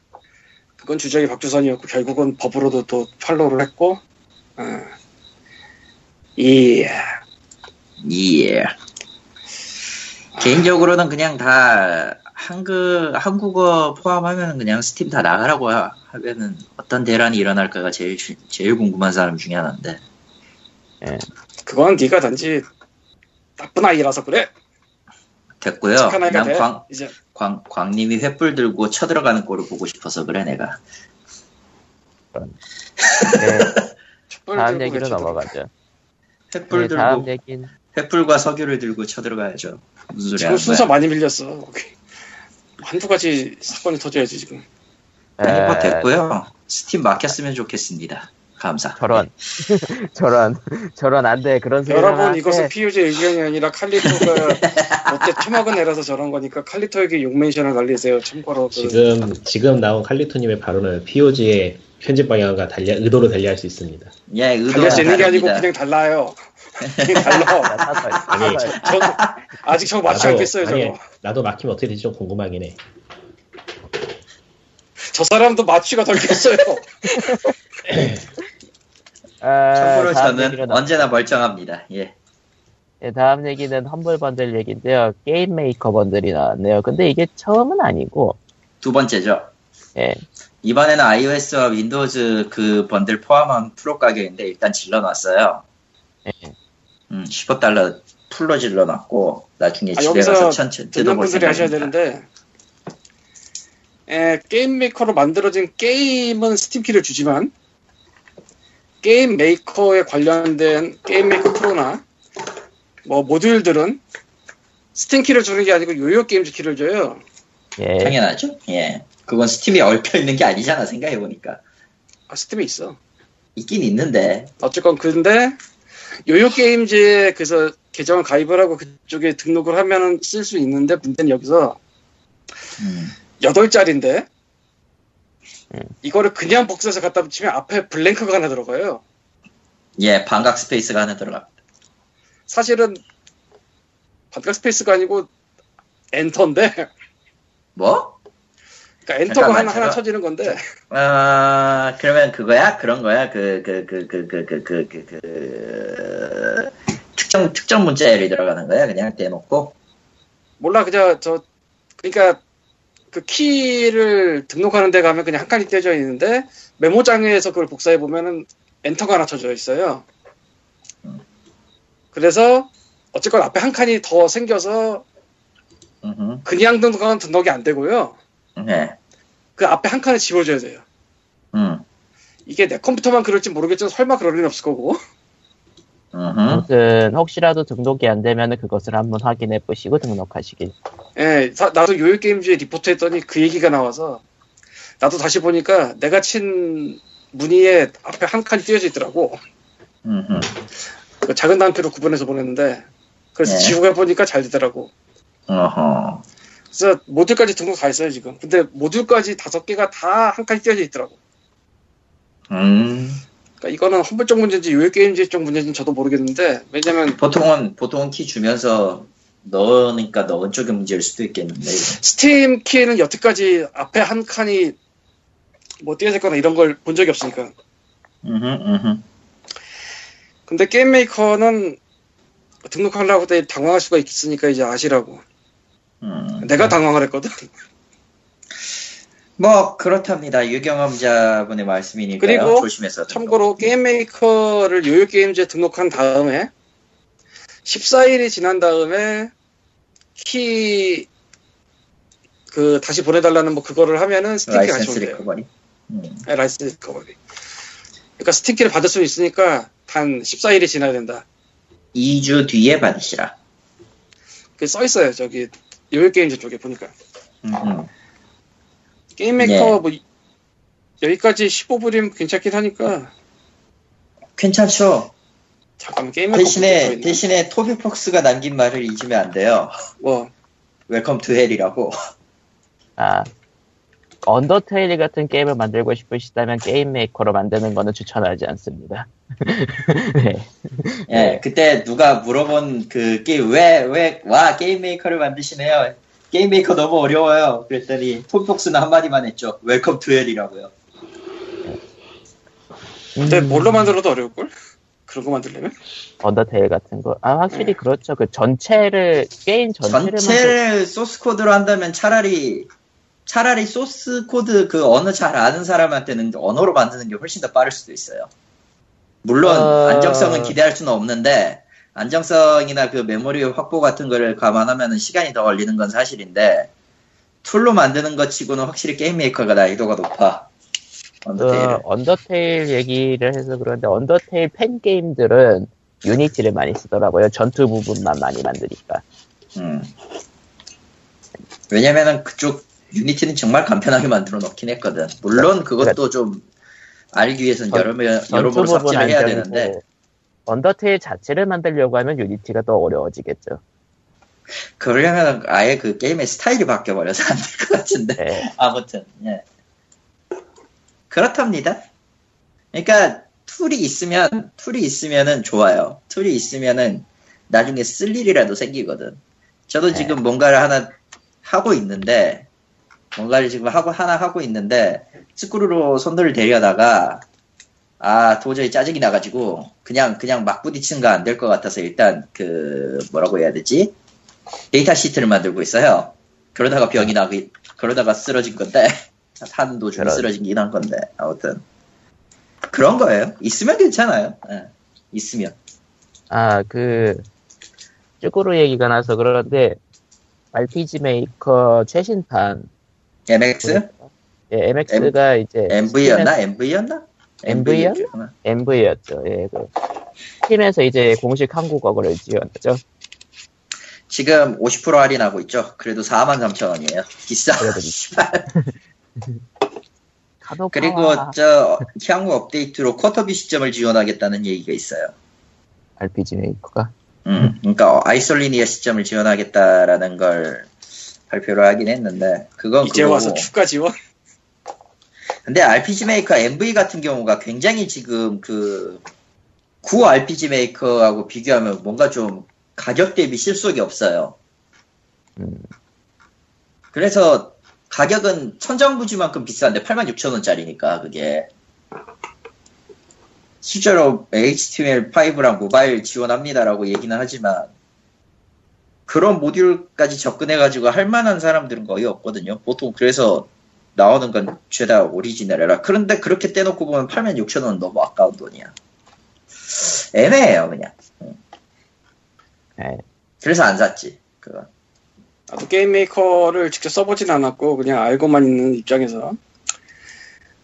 그건 주적이 박주선이었고 결국은 법으로도 또 팔로우를 했고 아. 이 예. 개인적으로는 그냥 다 한글 한국어 포함하면 그냥 스팀 다 나가라고 하- 하면은 어떤 대란이 일어날까가 제일 주- 제일 궁금한 사람 중에 하나인데 그건 네가 단지 나쁜 아이라서 그래 됐고요. 돼 광, 이제 광, 광님이 횃불 들고 쳐들어가는 꼴을 보고 싶어서 그래 내가 네, 촛불 다음 얘기로 넘어가죠. 횃불 네, 다음 들고 얘기는 횃불과 석유를 들고 쳐들어가야죠. 무슨 소리 지금 하는 순서? 많이 밀렸어 거기. 한두 가지 사건이 터져야지 지금 에, 됐고요. 스팀 막혔으면 좋겠습니다. 감사. 저런 저런 저런 안 돼 그런 소리 여러분 이것은 PUG 의견이 아니라 칼리토가 어때 토막은 내려서 저런 거니까 칼리토에게 용멘션을 날리세요 참고로 그 지금 지금 나온 칼리토님의 발언은 POG의 편집 방향과 달리 의도로 달리할 수 있습니다. 예, 의도가 달릴 수 있는 게 아니고. 그냥 달라요 달라 사설 아니, 사설 저 아직 저거 맞지 나도- 않겠어요 아니, 저거 나도 막히면 어떻게 될지 좀 궁금하긴 해. 저 사람도 마취가 덜 깼어요 아, 참고로 저는 언제나 멀쩡합니다. 예. 네, 다음 얘기는 험블 번들 얘기인데요. 게임 메이커 번들이 나왔네요. 근데 이게 처음은 아니고, 두 번째죠. 예. 이번에는 iOS와 윈도우즈 그 번들 포함한 프로 가격인데 일단 질러놨어요. 예. 음, 15달러 풀로 질러놨고 나중에 아, 집에 여기서 가서 천천히 뜯어볼 분들이 하셔야 생각입니다. 되는데 에, 게임 메이커로 만들어진 게임은 스팀키를 주지만 게임 메이커에 관련된 게임 메이커 프로나 뭐 모듈들은 스팀키를 주는 게 아니고 요요 게임즈 키를 줘요. 예. 당연하죠. 예. 그건 스팀에 얽혀 있는 게 아니잖아 생각해 보니까 아, 스팀에 있어. 있긴 있는데 어쨌건 근데 요요 게임즈에 그래서 계정을 가입을 하고 그쪽에 등록을 하면은 쓸 수 있는데 문제는 여기서 음, 8달인데 음. 이거를 그냥 복사해서 갖다 붙이면 앞에 blank가 하나 들어가요. 예 반각 스페이스가 하나 들어가. 사실은 반각 스페이스가 아니고 엔터인데 뭐? 그러니까 엔터가 하나 하나 쳐지는 건데 아 그러면 그거야 그런 거야 그 그 그 그 그 그 그그그 특정 특정 문자열이 들어가는 거야 그냥 대놓고 몰라 그냥 저 그러니까 그 키를 등록하는 데 가면 그냥 한 칸이 떼져 있는데 메모장에서 그걸 복사해 보면은 엔터가 하나 쳐져 있어요. 그래서 어쨌건 앞에 한 칸이 더 생겨서. 그냥 등록하면 등록이 안 되고요. 네. 그 앞에 한 칸을 집어줘야 돼요. 음. 이게 내 컴퓨터만 그럴지 모르겠지만 설마 그럴 리는 없을 거고. 아무튼 혹시라도 등록이 안 되면 그것을 한번 확인해 보시고 등록하시길. 예, 사- 나도 요요 게임즈에 리포트 했더니 그 얘기가 나와서 나도 다시 보니까 내가 친 무늬에 앞에 한 칸이 띄어져 있더라고. 음흠. 그 작은 단표로 구분해서 보냈는데 그래서 네. 지우해 보니까 잘 되더라고. 어허. 그래서 모듈까지 등록 다 했어요 지금. 근데 모듈까지 다섯 개가 다 한 칸이 띄어져 있더라고. 음. 그러니까 이거는 쪽 문제인지 요요 게임즈 쪽 문제인지 저도 모르겠는데 왜냐면 보통은 보통은 키 주면서 넣으니까 넣은 쪽의 문제일 수도 있겠는데. 스팀 키는 여태까지 앞에 한 칸이 뭐 띄어져 있거나 이런 걸 본 적이 없으니까. 음흠. 음흠. 근데 게임 메이커는 등록하려고 때 당황할 수가 있으니까 이제 아시라고. 음. 내가 당황을 했거든. 뭐 그렇답니다. 유경험자분의 말씀이니까요. 그리고 조심해서. 참고로 게임 메이커를 요요 게임즈에 등록한 다음에 14일이 지난 다음에 키 그 다시 보내달라는 뭐 그거를 하면은 스팀키 같이 라이센스 온대요. recovery. 음. 네, 라이센스 recovery. 그러니까 스팀키를 받을 수 있으니까 단 14일이 지나야 된다. 2주 뒤에 받으시라. 그게 써 있어요. 저기 요요 게임즈 쪽에 보니까. 음흠. 게임 메이커 뭐 이- 여기까지 15불이면 괜찮긴 하니까 괜찮죠. 잠깐만 게임 메이커 대신에 대신에 토비 폭스가 남긴 말을 잊으면 안 돼요. 뭐 Welcome to hell이라고. 아, 언더테일 같은 게임을 만들고 싶으시다면 게임 메이커로 만드는 거는 추천하지 않습니다. 네. 예, 네. 그때 누가 물어본 그 게임 왜 왜 와 게임 메이커를 만드시네요. 게임 메이커 너무 어려워요. 그랬더니 토비 폭스는 한마디만 했죠. Welcome to hell이라고요. 근데 음, 뭘로 만들어도 어려울걸? 그런 거 만들려면? 언더테일 같은 거. 아, 확실히 네. 그렇죠. 그 전체를, 게임 전체를. 만들- 전체를 소스 코드로 한다면 차라리 차라리 소스 코드 그 언어 잘 아는 사람한테는 언어로 만드는 게 훨씬 더 빠를 수도 있어요. 물론 어. 안정성은 기대할 수는 없는데 안정성이나 그 메모리 확보 같은 거를 감안하면 시간이 더 걸리는 건 사실인데 툴로 만드는 것 치고는 확실히 게임 메이커가 난이도가 높아. 그 언더테일은. 언더테일 얘기를 해서 그런데 언더테일 팬 게임들은 유니티를 많이 쓰더라고요. 전투 부분만 많이 만드니까. 음. 왜냐면은 그쪽 유니티는 정말 간편하게 만들어 놓긴 했거든. 물론 그것도 좀 알기 위해서는 전- 여러, 번- 여러 전투 번 부분 삽질을 해야 되는데 언더테일 자체를 만들려고 하면 유니티가 더 어려워지겠죠. 그러려면 아예 그 게임의 스타일이 바뀌어버려서 안 될 것 같은데 네. 아무튼 예. 그렇답니다. 그러니까 툴이 있으면 툴이 있으면은 좋아요. 툴이 있으면은 나중에 쓸 일이라도 생기거든. 저도 네. 지금 뭔가를 하나 하고 있는데 뭔가를 지금 하고 하나 하고 있는데 쯔꾸르로 손을 대려다가 아 도저히 짜증이 나가지고 그냥 그냥 막 부딪히는 거 안 될 것 같아서 일단 그 뭐라고 해야 되지 데이터 시트를 만들고 있어요. 그러다가 병이 나고 그러다가 쓰러진 건데 하는 도중에 그런. 쓰러진긴 한 건데 아무튼 그런 거예요. 있으면 괜찮아요. 예, 있으면 아, 그, 쯔꾸르 얘기가 나서 그러는데, RPG 메이커 최신판, MX 예, MX가 이제, MV였나 MV였나 MV 였나? MV였죠. 예, 그, 팀에서 이제 공식 한국어를 지원하죠. 지금 50% 할인하고 있죠. 그래도 43,000원이에요. 비싸. 그리고 저 향후 업데이트로 quarter view 시점을 지원하겠다는 얘기가 있어요. RPG 메이커가. 음, 그러니까 isometric 시점을 지원하겠다라는 걸 발표를 하긴 했는데 그건 이제 그거고. 와서 추가 지원? 근데 RPG 메이커 MV 같은 경우가 굉장히 지금 그 구 RPG 메이커하고 비교하면 뭔가 좀 가격 대비 실속이 없어요. 음, 그래서 가격은 천정부지만큼 비싼데 86,000원짜리니까 그게 실제로 HTML5랑 모바일 지원합니다라고 얘기는 하지만 그런 모듈까지 접근해가지고 할 만한 사람들은 거의 없거든요. 보통 그래서 나오는 건 죄다 오리지널이라. 그런데 그렇게 떼놓고 보면 86,000원 너무 아까운 돈이야. 애매해요, 그냥. 예. 그래서 안 샀지. 그거. 나도 게임 메이커를 직접 써보진 않았고 그냥 알고만 있는 입장에서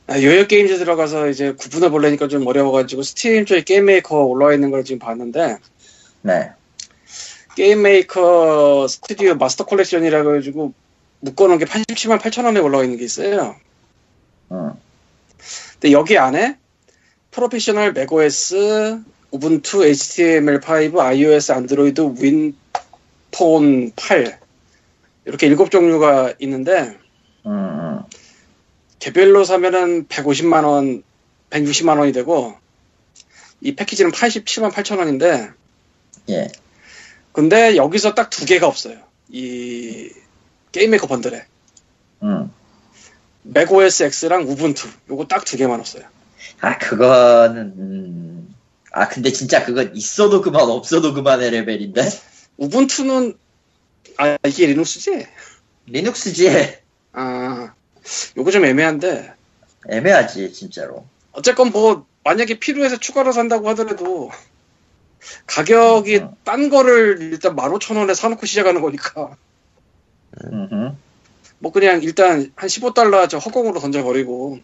아, 요요 게임즈 들어가서 이제 구분을 보려니까 좀 어려워가지고 스팀 쪽에 게임 메이커 올라와 있는 걸 지금 봤는데 네. 게임 메이커 스튜디오 마스터 컬렉션이라 가지고 묶어놓은 게 87만 8천 원에 올라와 있는 게 있어요. 음. 근데 여기 안에 프로페셔널 맥OS, 우분투, HTML5, iOS, 안드로이드, 윈폰 8 이렇게 일곱 종류가 있는데 음. 개별로 사면은 150만 원, 160만 원이 되고 이 패키지는 87만 8천 원인데 예. 근데 여기서 딱 두 개가 없어요. 이 게임 메이커 번들에 음. 맥OS X랑 우분투 요거 딱 두 개만 없어요. 아, 그거는, 음. 아, 근데 진짜 그건 있어도 그만, 없어도 그만의 레벨인데? 우분투는 아 이게 리눅스지? 리눅스지. 아 요거 좀 애매한데 애매하지, 진짜로. 어쨌건 뭐 만약에 필요해서 추가로 산다고 하더라도 가격이 음. 딴 거를 일단 15,000원에 사놓고 시작하는 거니까 음흠. 뭐 그냥 일단 한 15달러 저 허공으로 던져버리고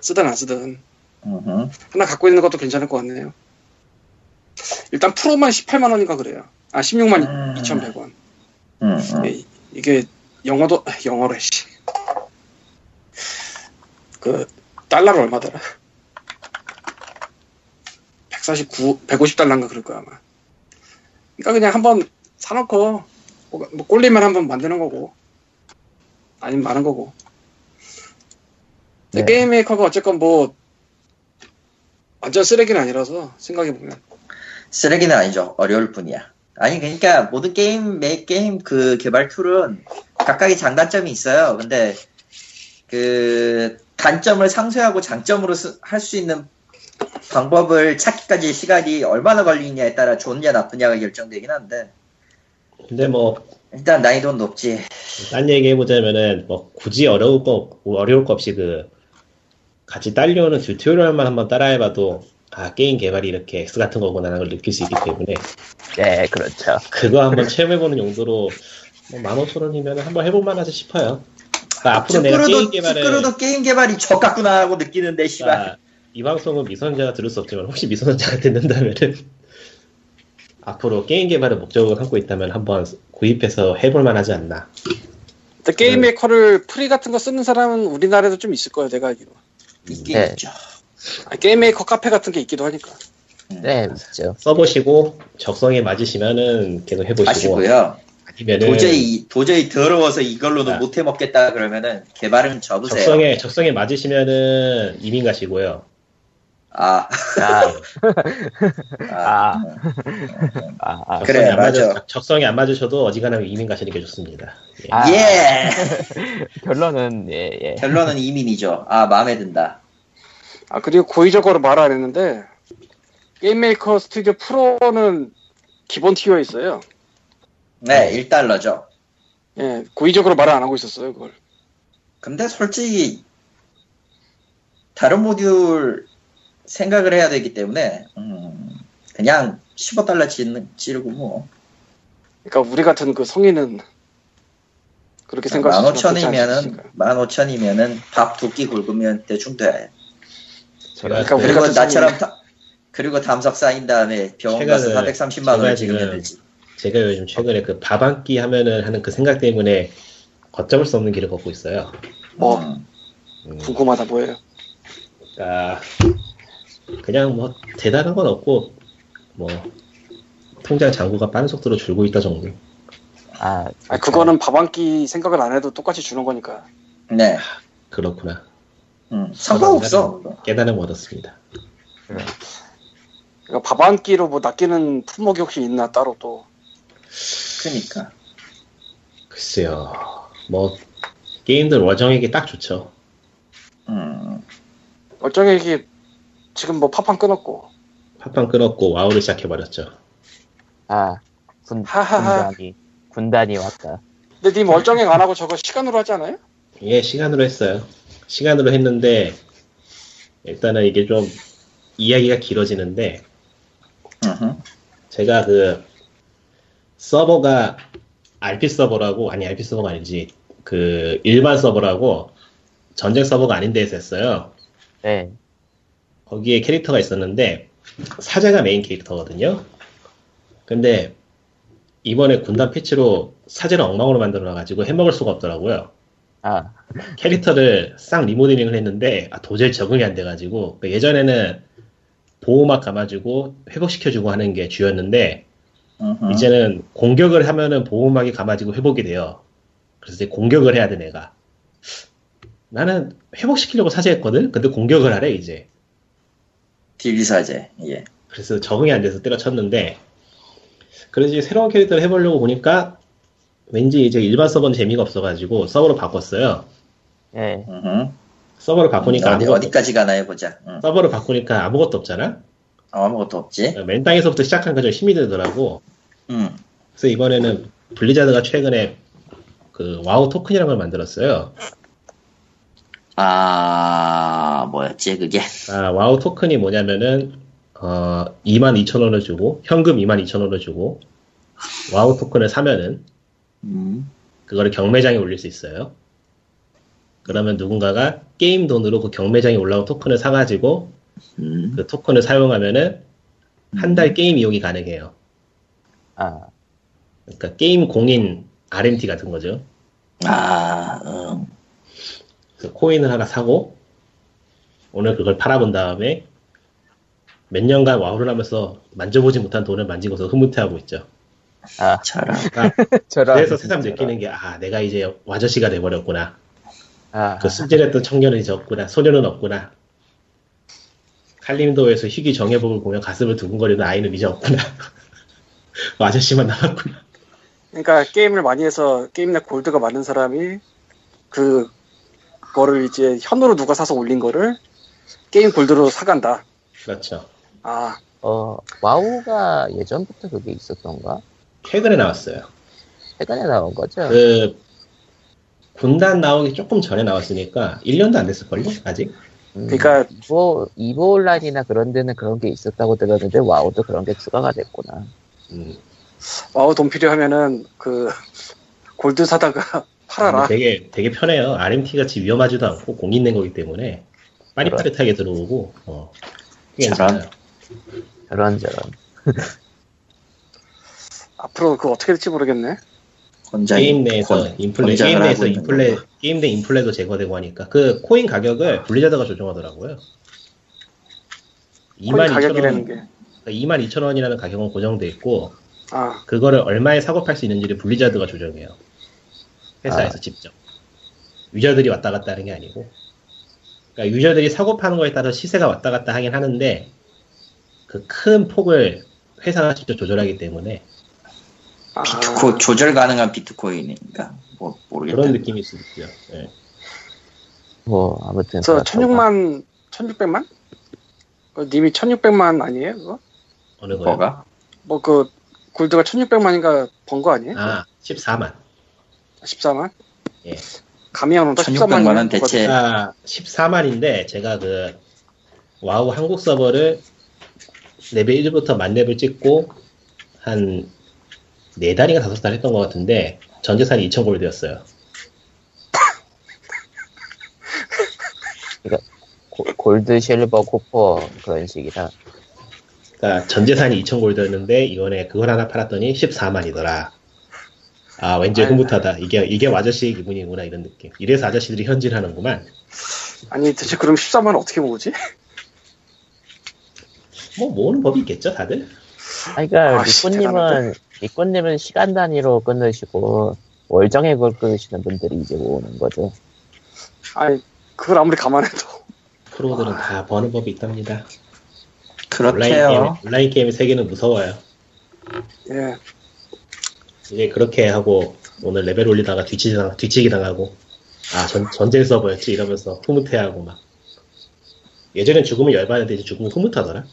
쓰든 안 쓰든 음흠. 하나 갖고 있는 것도 괜찮을 것 같네요. 일단 프로만 18만 원인가 그래요. 아 16만 음. 2,100원. 음, 음. 예, 이게 영어도 영어래 씨. 그 달러로 얼마더라? 149, 150달러인가 그럴 거야 아마. 그러니까 그냥 한번 사놓고 뭐, 뭐 꼴리면 한번 만드는 거고 아니면 마는 거고. 네. 게임 메이커가 어쨌건 뭐 완전 쓰레기는 아니라서 생각해 보면 쓰레기는 아니죠. 어려울 뿐이야. 아니, 그러니까 모든 게임, 매 게임 그 개발 툴은 각각의 장단점이 있어요. 근데 그 단점을 상쇄하고 장점으로 할 수 있는 방법을 찾기까지 시간이 얼마나 걸리냐에 따라 좋냐 나쁘냐가 결정되긴 한데 근데 뭐, 일단 난이도는 높지. 딴 얘기 해 보자면은, 뭐, 굳이 어려울 거, 어려울 거 없이 그, 같이 딸려오는 tutorial만 한번 따라해봐도, 아, 게임 개발이 이렇게 X 같은 거구나라는 걸 느낄 수 있기 때문에, 네, 그렇죠. 그거 한번 체험해보는 용도로, 뭐, 15,000원이면 한번 해볼만하지 싶어요. 그러니까 앞으로 내가 게임 개발을, 쯔꾸르도 게임 개발이 좆 같구나 하고 느끼는데 씨발. 그러니까 이 방송은 미성년자가 들을 수 없지만, 혹시 미성년자가 듣는다면은, 앞으로 게임 개발을 목적으로 삼고 있다면 한번 구입해서 해볼 만 하지 않나. 근데 게임 메이커를 free 같은 거 쓰는 사람은 우리나라에도 좀 있을 거예요 내가 알기로 있긴 네. 있죠. 아, 게임 메이커 카페 같은 게 있기도 하니까 음. 네, 있죠. 써보시고, 적성에 맞으시면은 계속 해보시고, 하시고요. 아니면은, 도저히 도저히 더러워서 이걸로는 아. 못 해 먹겠다 그러면은 개발은 접으세요. 적성에 적성에 맞으시면은 이민 가시고요. 아, 아, 아, 아. 아, 아, 그래, 안 맞아. 적성에 안 맞으셔도 어지간하면 이민 가시는 게 좋습니다. 예. 아. 예. 결론은, 예, 예. 결론은 이민이죠. 아 마음에 든다. 아 그리고 고의적으로 말안 했는데 게임 메이커 스튜디오 프로는 기본 티어에 있어요. 네, 1달러죠. 예, 고의적으로 말을 안 하고 있었어요, 그걸. 근데 솔직히 다른 모듈 생각을 해야 되기 때문에 음, 그냥 15달러 찌르고 뭐 그러니까 우리 같은 그 성인은 그렇게 생각할 수 15,000이면은 15,000이면은 밥 두끼 굵으면 대충 돼. 그러니까 우리 같은 나처럼 다- 그리고 담석 쌓인 다음에 병원 가서 최근에 430만 원을 제가 지르면 지금 되지. 제가 요즘 최근에 그 밥 한 끼 하면은 하는 그 생각 때문에 걷잡을 수 없는 길을 걷고 있어요. 뭐 음, 음, 궁금하다 뭐예요? 그러니까 그냥 뭐 대단한 건 없고 뭐 통장 잔고가 빠른 속도로 줄고 있다 정도. 아, 아 그거는 밥 한 끼 생각을 안 해도 똑같이 주는 거니까. 네, 그렇구나. 음, 상관없어. 깨달음 얻었습니다. 그러니까 밥 한 끼로 뭐 낚이는 품목이 혹시 있나 따로 또. 그러니까 글쎄요. 뭐 게임들 월정액이 딱 좋죠. 음, 얼정액이 지금 뭐 팝판 끊었고. 팟빵 끊었고 와우를 시작해 버렸죠. 아, 군, 하하하. 군단이, 군단이 왔다. 근데 님 얼정액 안 하고 저거 시간으로 하지 않아요? 예, 시간으로 했어요. 시간으로 했는데 일단은 이게 좀 이야기가 길어지는데. 제가 그 서버가 RP 서버라고 아니 RP 서버가 아니지 그 일반 서버라고 전쟁 서버가 아닌 데서 했어요. 네. 거기에 캐릭터가 있었는데 사제가 메인 캐릭터거든요. 근데 이번에 군단 패치로 사제를 엉망으로 만들어놔가지고 해먹을 수가 없더라고요. 아, 캐릭터를 싹 리모델링을 했는데 아, 도저히 적응이 안 돼가지고 그 예전에는 보호막 감아주고 회복시켜주고 하는 게 주였는데 음흠. 이제는 공격을 하면은 보호막이 감아지고 회복이 돼요. 그래서 이제 공격을 해야 돼 내가. 나는 회복시키려고 사제했거든. 근데 공격을 하래 이제. 딜사제. 예. 그래서 적응이 안 돼서 때려쳤는데 그래서 새로운 캐릭터를 해보려고 보니까 왠지 이제 일반 서버는 재미가 없어가지고 서버로 바꿨어요. 예. 서버를 바꾸니까 어디, 아무것도, 어디까지 가나 해보자. 응. 서버를 바꾸니까 아무것도 없잖아. 아무것도 없지. 맨 땅에서부터 시작하니까 좀 힘이 들더라고. 음. 그래서 이번에는 블리자드가 최근에 그 와우 토큰이라는 걸 만들었어요. 아 뭐였지 그게? 아, 와우 토큰이 뭐냐면은 어 22,000원을 주고 현금 22,000원을 주고 와우 토큰을 사면은 음. 그거를 경매장에 올릴 수 있어요. 그러면 누군가가 게임 돈으로 그 경매장에 올라온 토큰을 사가지고 음. 그 토큰을 사용하면은 한 달 게임 이용이 가능해요. 아, 그러니까 게임 공인 RMT 같은 거죠. 아, 음. 그래서 코인을 하나 사고 오늘 그걸 팔아본 다음에 몇 년간 와우를 하면서 만져보지 못한 돈을 만지고서 흐뭇해하고 있죠. 아, 저런. 저런. 그래서 새삼. 느끼는 게 아 내가 이제 와저씨가 돼버렸구나. 아, 그 순진했던 청년은 이제 없구나. 소년은 없구나. 칼림도에서 희귀 정예복을 보며 가슴을 두근거리는 아이는 이제 없구나. 아저씨만 남았구나. 그러니까 게임을 많이 해서 게임 내 골드가 많은 사람이 그 거를 이제 현으로 누가 사서 올린 거를 게임 골드로 사간다. 그렇죠. 아, 어, 와우가 예전부터 그게 있었던가? 최근에 나왔어요. 최근에 나온 거죠? 그 군단 나오기 조금 전에 나왔으니까 1년도 안 됐을걸요? 아직? 음, 그러니까- 이브, 이브 온라인이나 그런 데는 그런 게 있었다고 들었는데, 와우도 그런 게 추가가 됐구나. 음, 와우 돈 필요하면은 그 골드 사다가 팔아라. 되게 되게 편해요. RMT 같이 위험하지도 않고 공인된 거기 때문에 빠릿빠릿하게 들어오고 어, 꽤 저런. 괜찮아요. 저런 저런. 앞으로 그거 어떻게 될지 모르겠네. 게임 내에서 권- 인플레 게임 내에서 인플레. 게임 내 인플레도 제거되고 하니까 그 코인 가격을 블리자드가 조정하더라고요. 코인 가격이라는 22,000원, 게. 22,000원이라는 가격은 고정돼 있고 아, 그거를 얼마에 사고 팔 수 있는지를 블리자드가 조정해요. 회사에서 아. 직접. 유저들이 왔다 갔다 하는 게 아니고. 그러니까 유저들이 사고 파는 거에 따라 시세가 왔다 갔다 하긴 하는데 그 큰 폭을 회사가 직접 조절하기 때문에 아 비트코 조절 가능한 비트코인인가? 뭐 모르겠다. 그런 느낌일 수 있죠. 예. 뭐, 아무튼. 그래서 그렇다고. 16만 1600만? 그 님이 1600만 아니에요? 그거? 어느 거요? 뭐가? 뭐 그 골드가 1600만인가 번 거 아니에요? 아 14만 14만? 예. 감이 안 온다. 1600만 원 14만 대체 아 14만인데 제가 그 와우 한국 서버를 레벨 1부터 만렙을 찍고 한 4달인가 5달 했던 것 같은데 전재산이 2천 골드였어요 고- 골드, 실버, copper 그런 식이라. 그러니까 전재산이 2천 골드였는데 이번에 그걸 하나 팔았더니 14만이더라 아 왠지 아유. 흐뭇하다 이게 이게 아저씨의 기분이구나 이런 느낌 이래서 아저씨들이 현질하는구만 아니 대체 그럼 14만 어떻게 모으지? 뭐 모으는 법이 있겠죠 다들 아니, 그니까, 아, 씨, 리꼬님은, 리꼬님은 시간 단위로 끊으시고, 월정액을 끊으시는 분들이 이제 모으는 거죠. 아니 그걸 아무리 감안해도 프로들은 다 버는 법이 있답니다 온라인 게임, 그렇대요. 온라인 게임의 세계는 무서워요. 예 이제 그렇게 하고 오늘 레벨 올리다가 뒤치기, 당, 뒤치기 당하고 아 전, 전쟁 서버였지 이러면서 흐뭇해하고 막 예전엔 죽으면 열받는데 이제 죽으면 흐뭇하더라.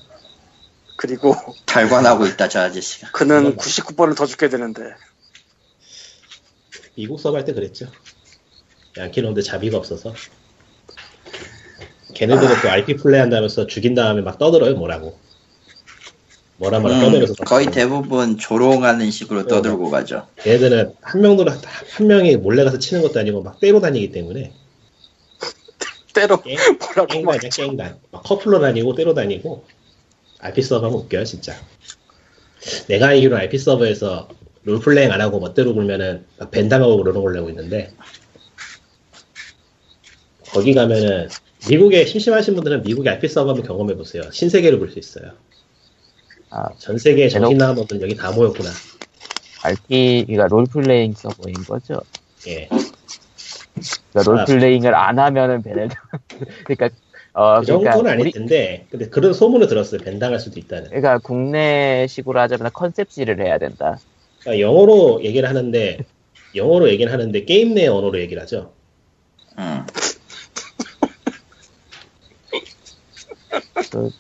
그리고 달관하고 있다 저 아저씨가. 그는 그건 99번을 더 죽게 되는데 미국 서버 할 때 그랬죠. 양키놈들 자비가 없어서 걔네들은 또 RP 플레이 한다면서 죽인 다음에 막 떠들어요 뭐라고 뭐라 뭐라 음, 떠들면서 거의 대부분 조롱하는 식으로 떠들고 가죠. 얘네들은 한 명도 한 명이 몰래 가서 치는 것도 아니고 막 때로 다니기 때문에. 때로? 게임, 뭐라고 다니 막 커플로 다니고 때로 다니고 RP 서버 하면 웃겨요 진짜. 내가 알기로 RP 서버에서 롤플레잉 안 하고 멋대로 굴면은 막 벤당하고 그러는 걸로 알고 있는데 거기 가면은 미국에 심심하신 분들은 미국의 RP 서버 한번 경험해 보세요. 신세계를 볼 수 있어요 아, 전 세계에 정신 나간 분들 여기 다 모였구나 RP가 롤플레잉 서버인 거죠. 예 그러니까 롤플레잉을 안 하면은 벤을 당- 그러니까 어그 그러니까 정도는 아닐 우리 텐데 근데 그런 소문을 들었어요 벤당할 수도 있다는 그러니까 국내식으로 하자면 컨셉지를 해야 된다. 그러니까 영어로 얘기를 하는데 영어로 얘기를 하는데 게임 내 언어로 얘기를 하죠. 음. 그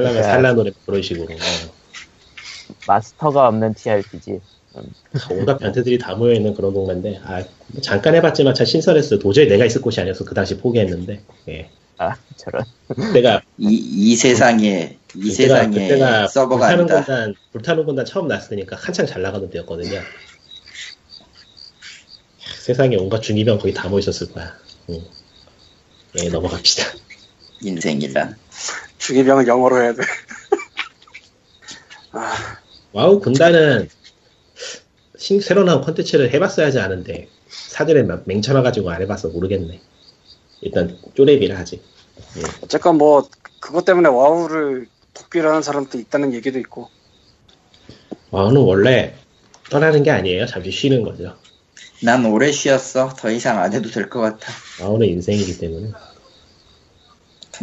그러니까- 살라 노래 그런 식으로 어. 마스터가 없는 TRPG. 온갖 변태들이 다 모여 있는 그런 동네인데 아, 뭐 잠깐 해봤지만 참 신선했어요. 도저히 내가 있을 곳이 아니어서 그 당시 포기했는데 예. 아 저런. 그때가 이, 이 세상에 이 그때가 세상에 그때가 서버가 불타는 아니다. 군단 불타는 군단 처음 났으니까 한창 잘 나가는 때였거든요. 세상에 온갖 중이병 거의 다 모여 있었을 거야. 응. 예 넘어갑시다. 인생이란. 중이병을 영어로 해야 돼. 아, 와우 군단은 신, 새로 나온 컨텐츠를 해봤어야지 아는데 사전에 막 멈춰놔가지고 안 해봐서 모르겠네. 일단 쪼렙이 뭘 하지. 어쨌건 뭐 그것 때문에 와우를 복귀를 하는 사람도 있다는 얘기도 있고 와우는 원래 떠나는 게 아니에요. 잠시 쉬는 거죠. 난 오래 쉬었어. 더 이상 안 해도 될 것 같아. 와우는 인생이기 때문에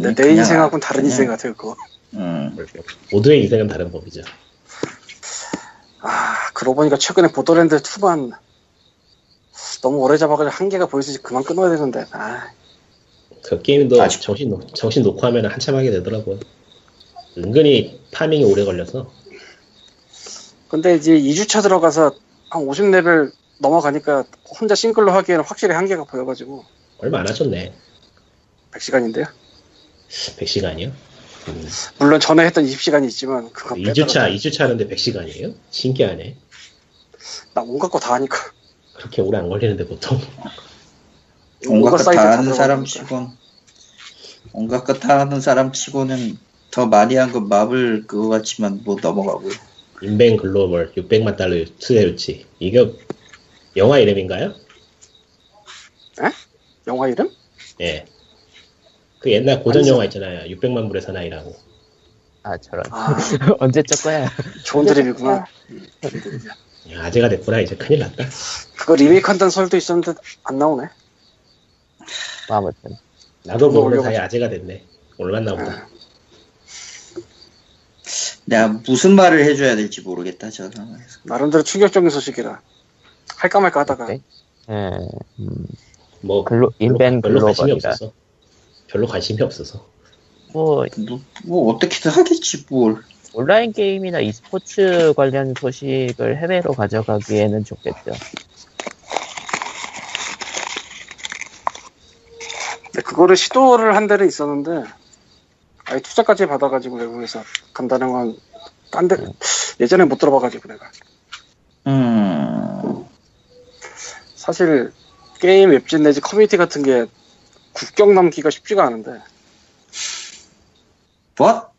근데 그냥- 내 인생하고는 다른 그냥- 인생 같아요 그거. 음. 모두의 인생은 다른 법이죠. 아 그러고 보니까 최근에 보더랜드 2만 너무 오래 잡아가지고 한계가 보여서 이제 그만 끊어야 되는데 아 그 게임도 아직- 정신 놓, 정신 놓고 하면 한참 하게 되더라고요. 은근히 파밍이 오래 걸려서 근데 이제 2주차 들어가서 한 50레벨 넘어가니까 혼자 싱글로 하기에는 확실히 한계가 보여가지고 얼마 안 하셨네. 100시간인데요. 100시간이요? 물론 전에 했던 20시간이 있지만 그거 2주차, 2주차 하는데 100시간이에요? 신기하네. 나 온갖 거 다 하니까 그렇게 오래 안 걸리는데 보통. 온갖 것 사이트 다 하는 사람. 치곤 온갖 것다 하는 사람 치고는 더 많이 한 건 마블 그거 같지만 뭐 넘어가고요. 인벤 글로벌 600만 달러 투자율치. 이거 영화 이름인가요? 영화 이름? 예. 그 옛날 고전. 영화 있잖아요. 600만 불의 사나이라고. 아 저런. 아 언제 적 거야? 좋은 드립이구나. 야, 아재가 됐구나. 이제 큰일 났다. 그거 리메이크한다는 설도 있었는데 안 나오네. 뭐 아무튼 나도 모르는. 사이에 아재가 됐네. 올랐나 보다. 아, 내가 무슨 말을 해줘야 될지 모르겠다 저 상황에서. 나름대로 충격적인 소식이라 할까 말까 하다가 네. 예, 음, 뭐 글로 인벤 글로벌이라. 별로 관심이 없어서. 뭐 뭐, 뭐 어떻게든 하겠지 뭘. 온라인 게임이나 e스포츠 관련 소식을 해외로 가져가기에는 좋겠죠. 근데 그거를 시도를 한 데는 있었는데 아예 투자까지 받아가지고 외국에서 간다는 건 딴데 예전에 못 들어봐가지고 내가 음. 사실 게임 웹진 내지 커뮤니티 같은 게 국경 넘기가 쉽지가 않은데 뭐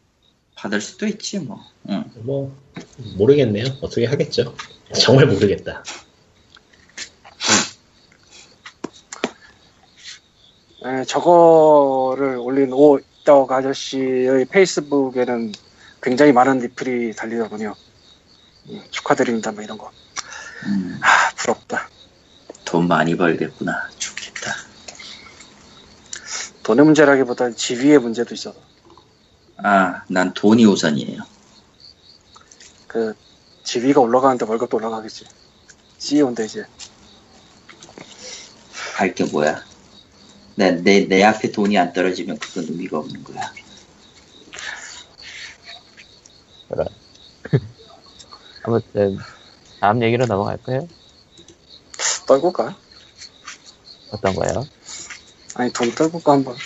받을 수도 있지 뭐. 응. 뭐 모르겠네요. 어떻게 하겠죠? 정말 모르겠다. 에, 저거를 올린 오떡 아저씨의 페이스북에는 굉장히 많은 리플이 달리더군요. 음, 축하드립니다, 뭐 이런 거. 음, 아, 부럽다. 돈 많이 벌겠구나. 좋겠다. 돈의 문제라기보다 지위의 문제도 있어서. 아, 난 돈이 우선이에요. 그, 지위가 올라가는데 월급도 올라가겠지. CEO인데 이제. 할 게 뭐야? 내, 내, 내 앞에 돈이 안 떨어지면 그건 의미가 없는 거야. 그런. 아무튼 다음 얘기로 넘어갈까요? 떨굴까? 어떤 거요? 아니, 돈 떨굴까 한번.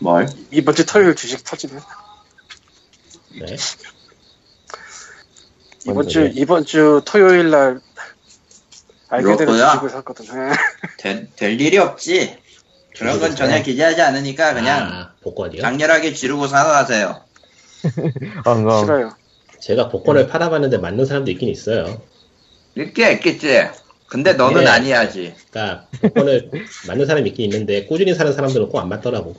뭘? 이번 주 토요일 주식 터지면. 네. 뭔 이번 주? 이번 주 토요일 날 알게 되는 그렇구나. 주식을 샀거든. 예. 될, 될 일이 없지. 그런 건 전혀 기대하지 않으니까 그냥 아, 복권이요? 강렬하게 지르고 살아가세요. 엉엉. 싫어요. 제가 복권을 팔아봤는데 맞는 사람도 있긴 있어요. 있게 있겠지. 근데 너는 네. 아니야지. 그러니까 복권을 맞는 사람이 있긴 있는데 꾸준히 사는 사람들은 꼭 안 맞더라고.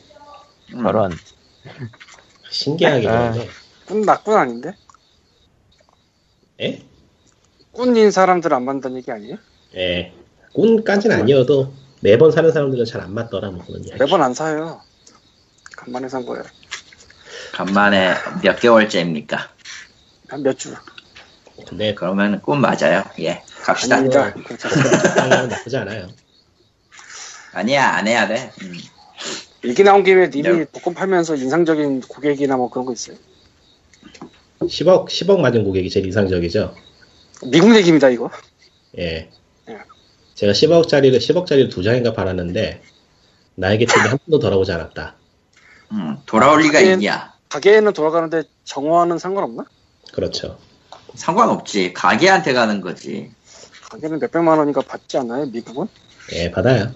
음. 저런. 신기하게 아. 꾼 나꾼 아닌데? 예? 꾼인 사람들 안 만든 얘기 아니에요? 예. 꾼까지는 아니어도 매번 사는 사람들은 잘 안 맞더라 뭐 그런 이야기. 매번 안 사요. 간만에 산 거예요. 간만에 몇 개월째입니까? 한 몇 주. 근데 그러면 꼭 맞아요. 예, 갑시다. 적당히는 나쁘지 않아요. 아니야, 안 해야 돼. 음. 얘기 나온 김에 님이 네. 복권 팔면서 인상적인 고객이나 뭐 그런 거 있어요? 10억 10억 맞은 고객이 제일 이상적이죠. 미국 얘기입니다, 이거. 예. 예. 제가 10억짜리를 10억짜리를 두 장인가 팔았는데 나에게 돈이 한 푼도 돌아오지 않았다. 음, 돌아올 리가 하긴- 있냐? 가게에는 돌아가는데 정화는 상관없나? 그렇죠. 상관없지. 가게한테 가는 거지. 가게는 몇백만 원인가 받지 않나요, 미국은? 예, 받아요.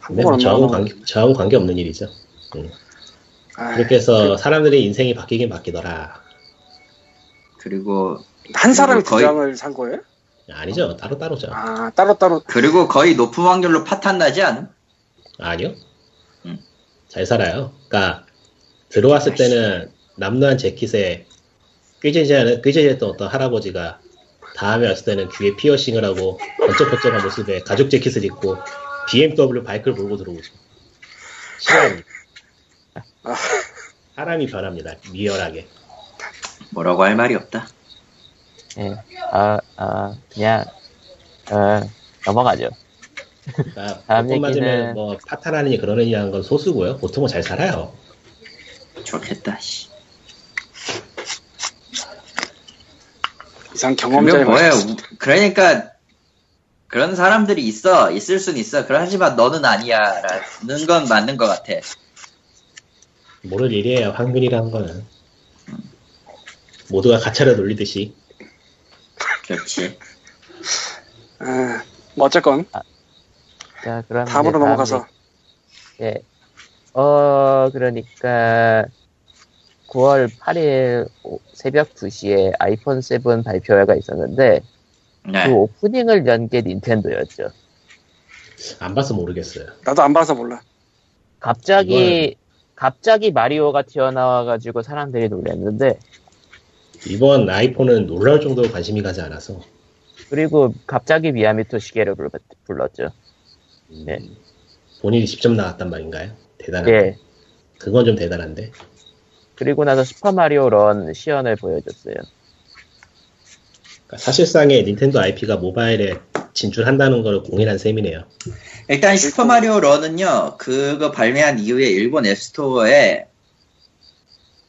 근데 뭐 저하고? 관계, 저하고 관계 없는 일이죠. 아이, 그렇게 해서 그- 사람들의 인생이 바뀌긴 바뀌더라. 그리고 한 사람이 두 거의- 장을 산 거예요? 아니죠. 따로따로죠. 아, 따로따로. 그리고 거의 높은 확률로 파탄 나지 않음? 아니요. 음. 잘 살아요. 그러니까 들어왔을 때는 남루한 재킷에 꾀재재하는 꾀재재했던 어떤 할아버지가 다음에 왔을 때는 귀에 피어싱을 하고 번쩍번쩍한 모습에 가죽 재킷을 입고 BMW 바이크를 몰고 들어오죠. 싫어합니다. 아. 사람이 변합니다. 리얼하게. 뭐라고 할 말이 없다. 예. 아, 아, 그냥, 어, 넘어가죠. 그러니까 다음 얘기는- 맞으면 뭐 파탄하느니 그러느냐는 건 소수고요. 보통은 잘 살아요. 좋겠다. 씨. 이상 경험자의 뭐예요? 그러니까 그런 사람들이 있어. 있을 순 있어. 그러지만 너는 아니야라는 건 맞는 것 같아. 모를 일이에요. 확률이라는 거는. 모두가 가차를 놀리듯이. 그렇지. 아, 뭐 어쨌건 자, 그럼. 다음으로 넘어가서 예. 어, 그러니까, 9월 8일 새벽 2시에 아이폰 7 발표회가 있었는데, 네. 그 오프닝을 연 게 닌텐도였죠. 안 봐서 모르겠어요. 나도 안 봐서 몰라. 갑자기, 갑자기 마리오가 튀어나와가지고 사람들이 놀랐는데, 이번 아이폰은 놀라울 정도로 관심이 가지 않아서. 그리고 갑자기 미야미토 시계를 불- 불렀죠. 음, 네. 본인이 직접 나왔단 말인가요? 대단한. 예. 그건 좀 대단한데. 그리고 나서 슈퍼마리오 런 시연을 보여줬어요. 그러니까 사실상의 닌텐도 IP가 모바일에 진출한다는 걸 공인한 셈이네요. 일단 슈퍼마리오 런은요. 그거 발매한 이후에 일본 앱스토어에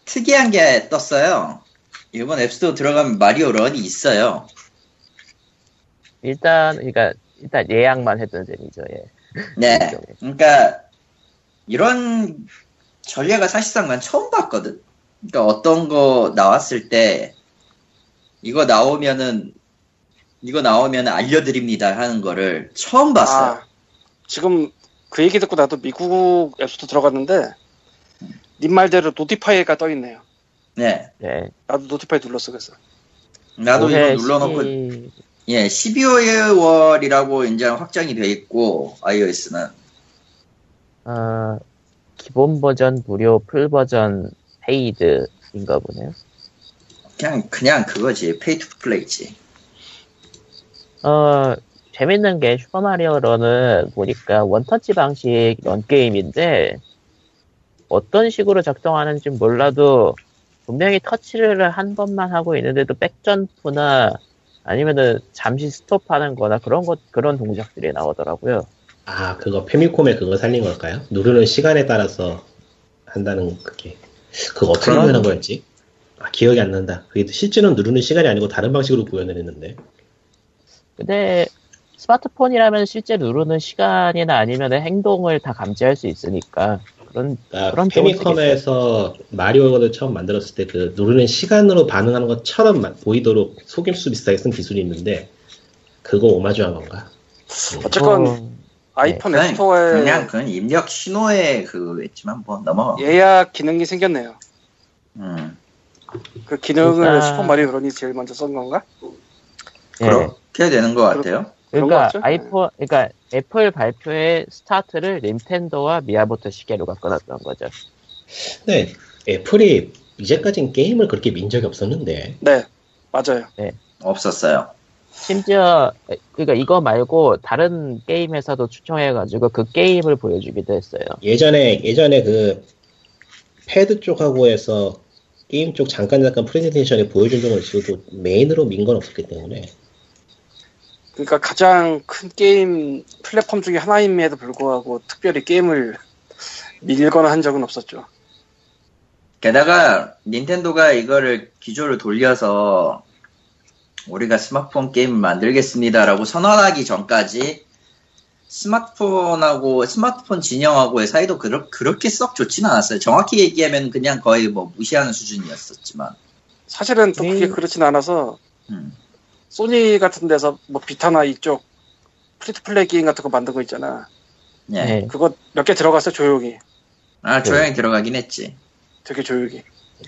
특이한 게 떴어요. 이번 앱스토어 들어가면 마리오 런이 있어요. 일단 그러니까 일단 예약만 했던 셈이죠. 예. 네. 그러니까 이런 전례가 사실상 난 처음 봤거든. 그러니까 어떤 거 나왔을 때 이거 나오면은 이거 나오면 알려드립니다 하는 거를 처음 봤어요. 아, 지금 그 얘기 듣고 나도 미국 앱스토어 들어갔는데 님 말대로 노티파이가 떠 있네요. 네. 네. 나도 notify 눌렀어 그래서. 나도 이거 눌러놓고 12 예 12월이라고 이제 확정이 돼 있고 iOS는 어, 기본 버전 무료, 풀 버전 paid인가 보네요. 그냥 그냥 그거지 pay to play지. 어, 재밌는 게 슈퍼 마리오 런은 보니까 원터치 방식 run 게임인데 어떤 식으로 작동하는지 몰라도 분명히 터치를 한 번만 하고 있는데도 백점프나 아니면은 잠시 스톱하는 거나 그런 것, 그런 동작들이 나오더라고요. 아, 그거 페미콤에 그거 살린 걸까요? 누르는 시간에 따라서 한다는 그게. 그거 어떻게 그런- 구현한 거였지? 아, 기억이 안 난다. 그게 실제는 누르는 시간이 아니고 다른 방식으로 구현을 했는데. 근데 스마트폰이라면 실제 누르는 시간이나 아니면 행동을 다 감지할 수 있으니까 그런 그러니까 그런 패미컴에서 마리오를 처음 만들었을 때 그 누르는 시간으로 반응하는 것처럼 마- 보이도록 속임수 비슷하게 쓴 기술이 있는데 그거 오마주한 건가? 어쨌건 어, 아이폰 그냥, 앱스토어에 그냥 그건 입력 신호에 그거겠지만 뭐 넘어가. 예약 기능이 생겼네요. 음. 그 기능을 일단- 슈퍼 마리오 런이 제일 먼저 쓴 건가? 예. 그렇게 되는 것 같아요. 그러니까? 아이폰, 그러니까 애플 발표의 스타트를 닌텐도와 미야모토 시게루 바꿔놨던 거죠. 근데 애플이 이제까진 게임을 그렇게 민 적이 없었는데 네, 맞아요. 없었어요. 심지어 그러니까 이거 말고 다른 게임에서도 추천해가지고 그 게임을 보여주기도 했어요. 예전에 예전에 그 패드 쪽하고 해서 게임 쪽 잠깐 잠깐 프레젠테이션에 보여준 적은 있어도 메인으로 민 건 없었기 때문에 그러니까 가장 큰 게임 플랫폼 중에 하나임에도 불구하고 특별히 게임을 밀거나 한 적은 없었죠. 게다가 닌텐도가 이거를 기조를 돌려서 우리가 스마트폰 게임을 만들겠습니다라고 선언하기 전까지 스마트폰하고 스마트폰 진영하고의 사이도 그렇, 그렇게 썩 좋지는 않았어요. 정확히 얘기하면 그냥 거의 뭐 무시하는 수준이었었지만. 사실은 또 그게 네. 그렇진 않아서 음. 소니 같은 데서 뭐 비타나 이쪽 free to play 게임 같은 거 만든 거 있잖아. 예. 네. 그거 몇 개 들어갔어 조용히. 아 조용히 들어가긴 했지. 되게 조용히.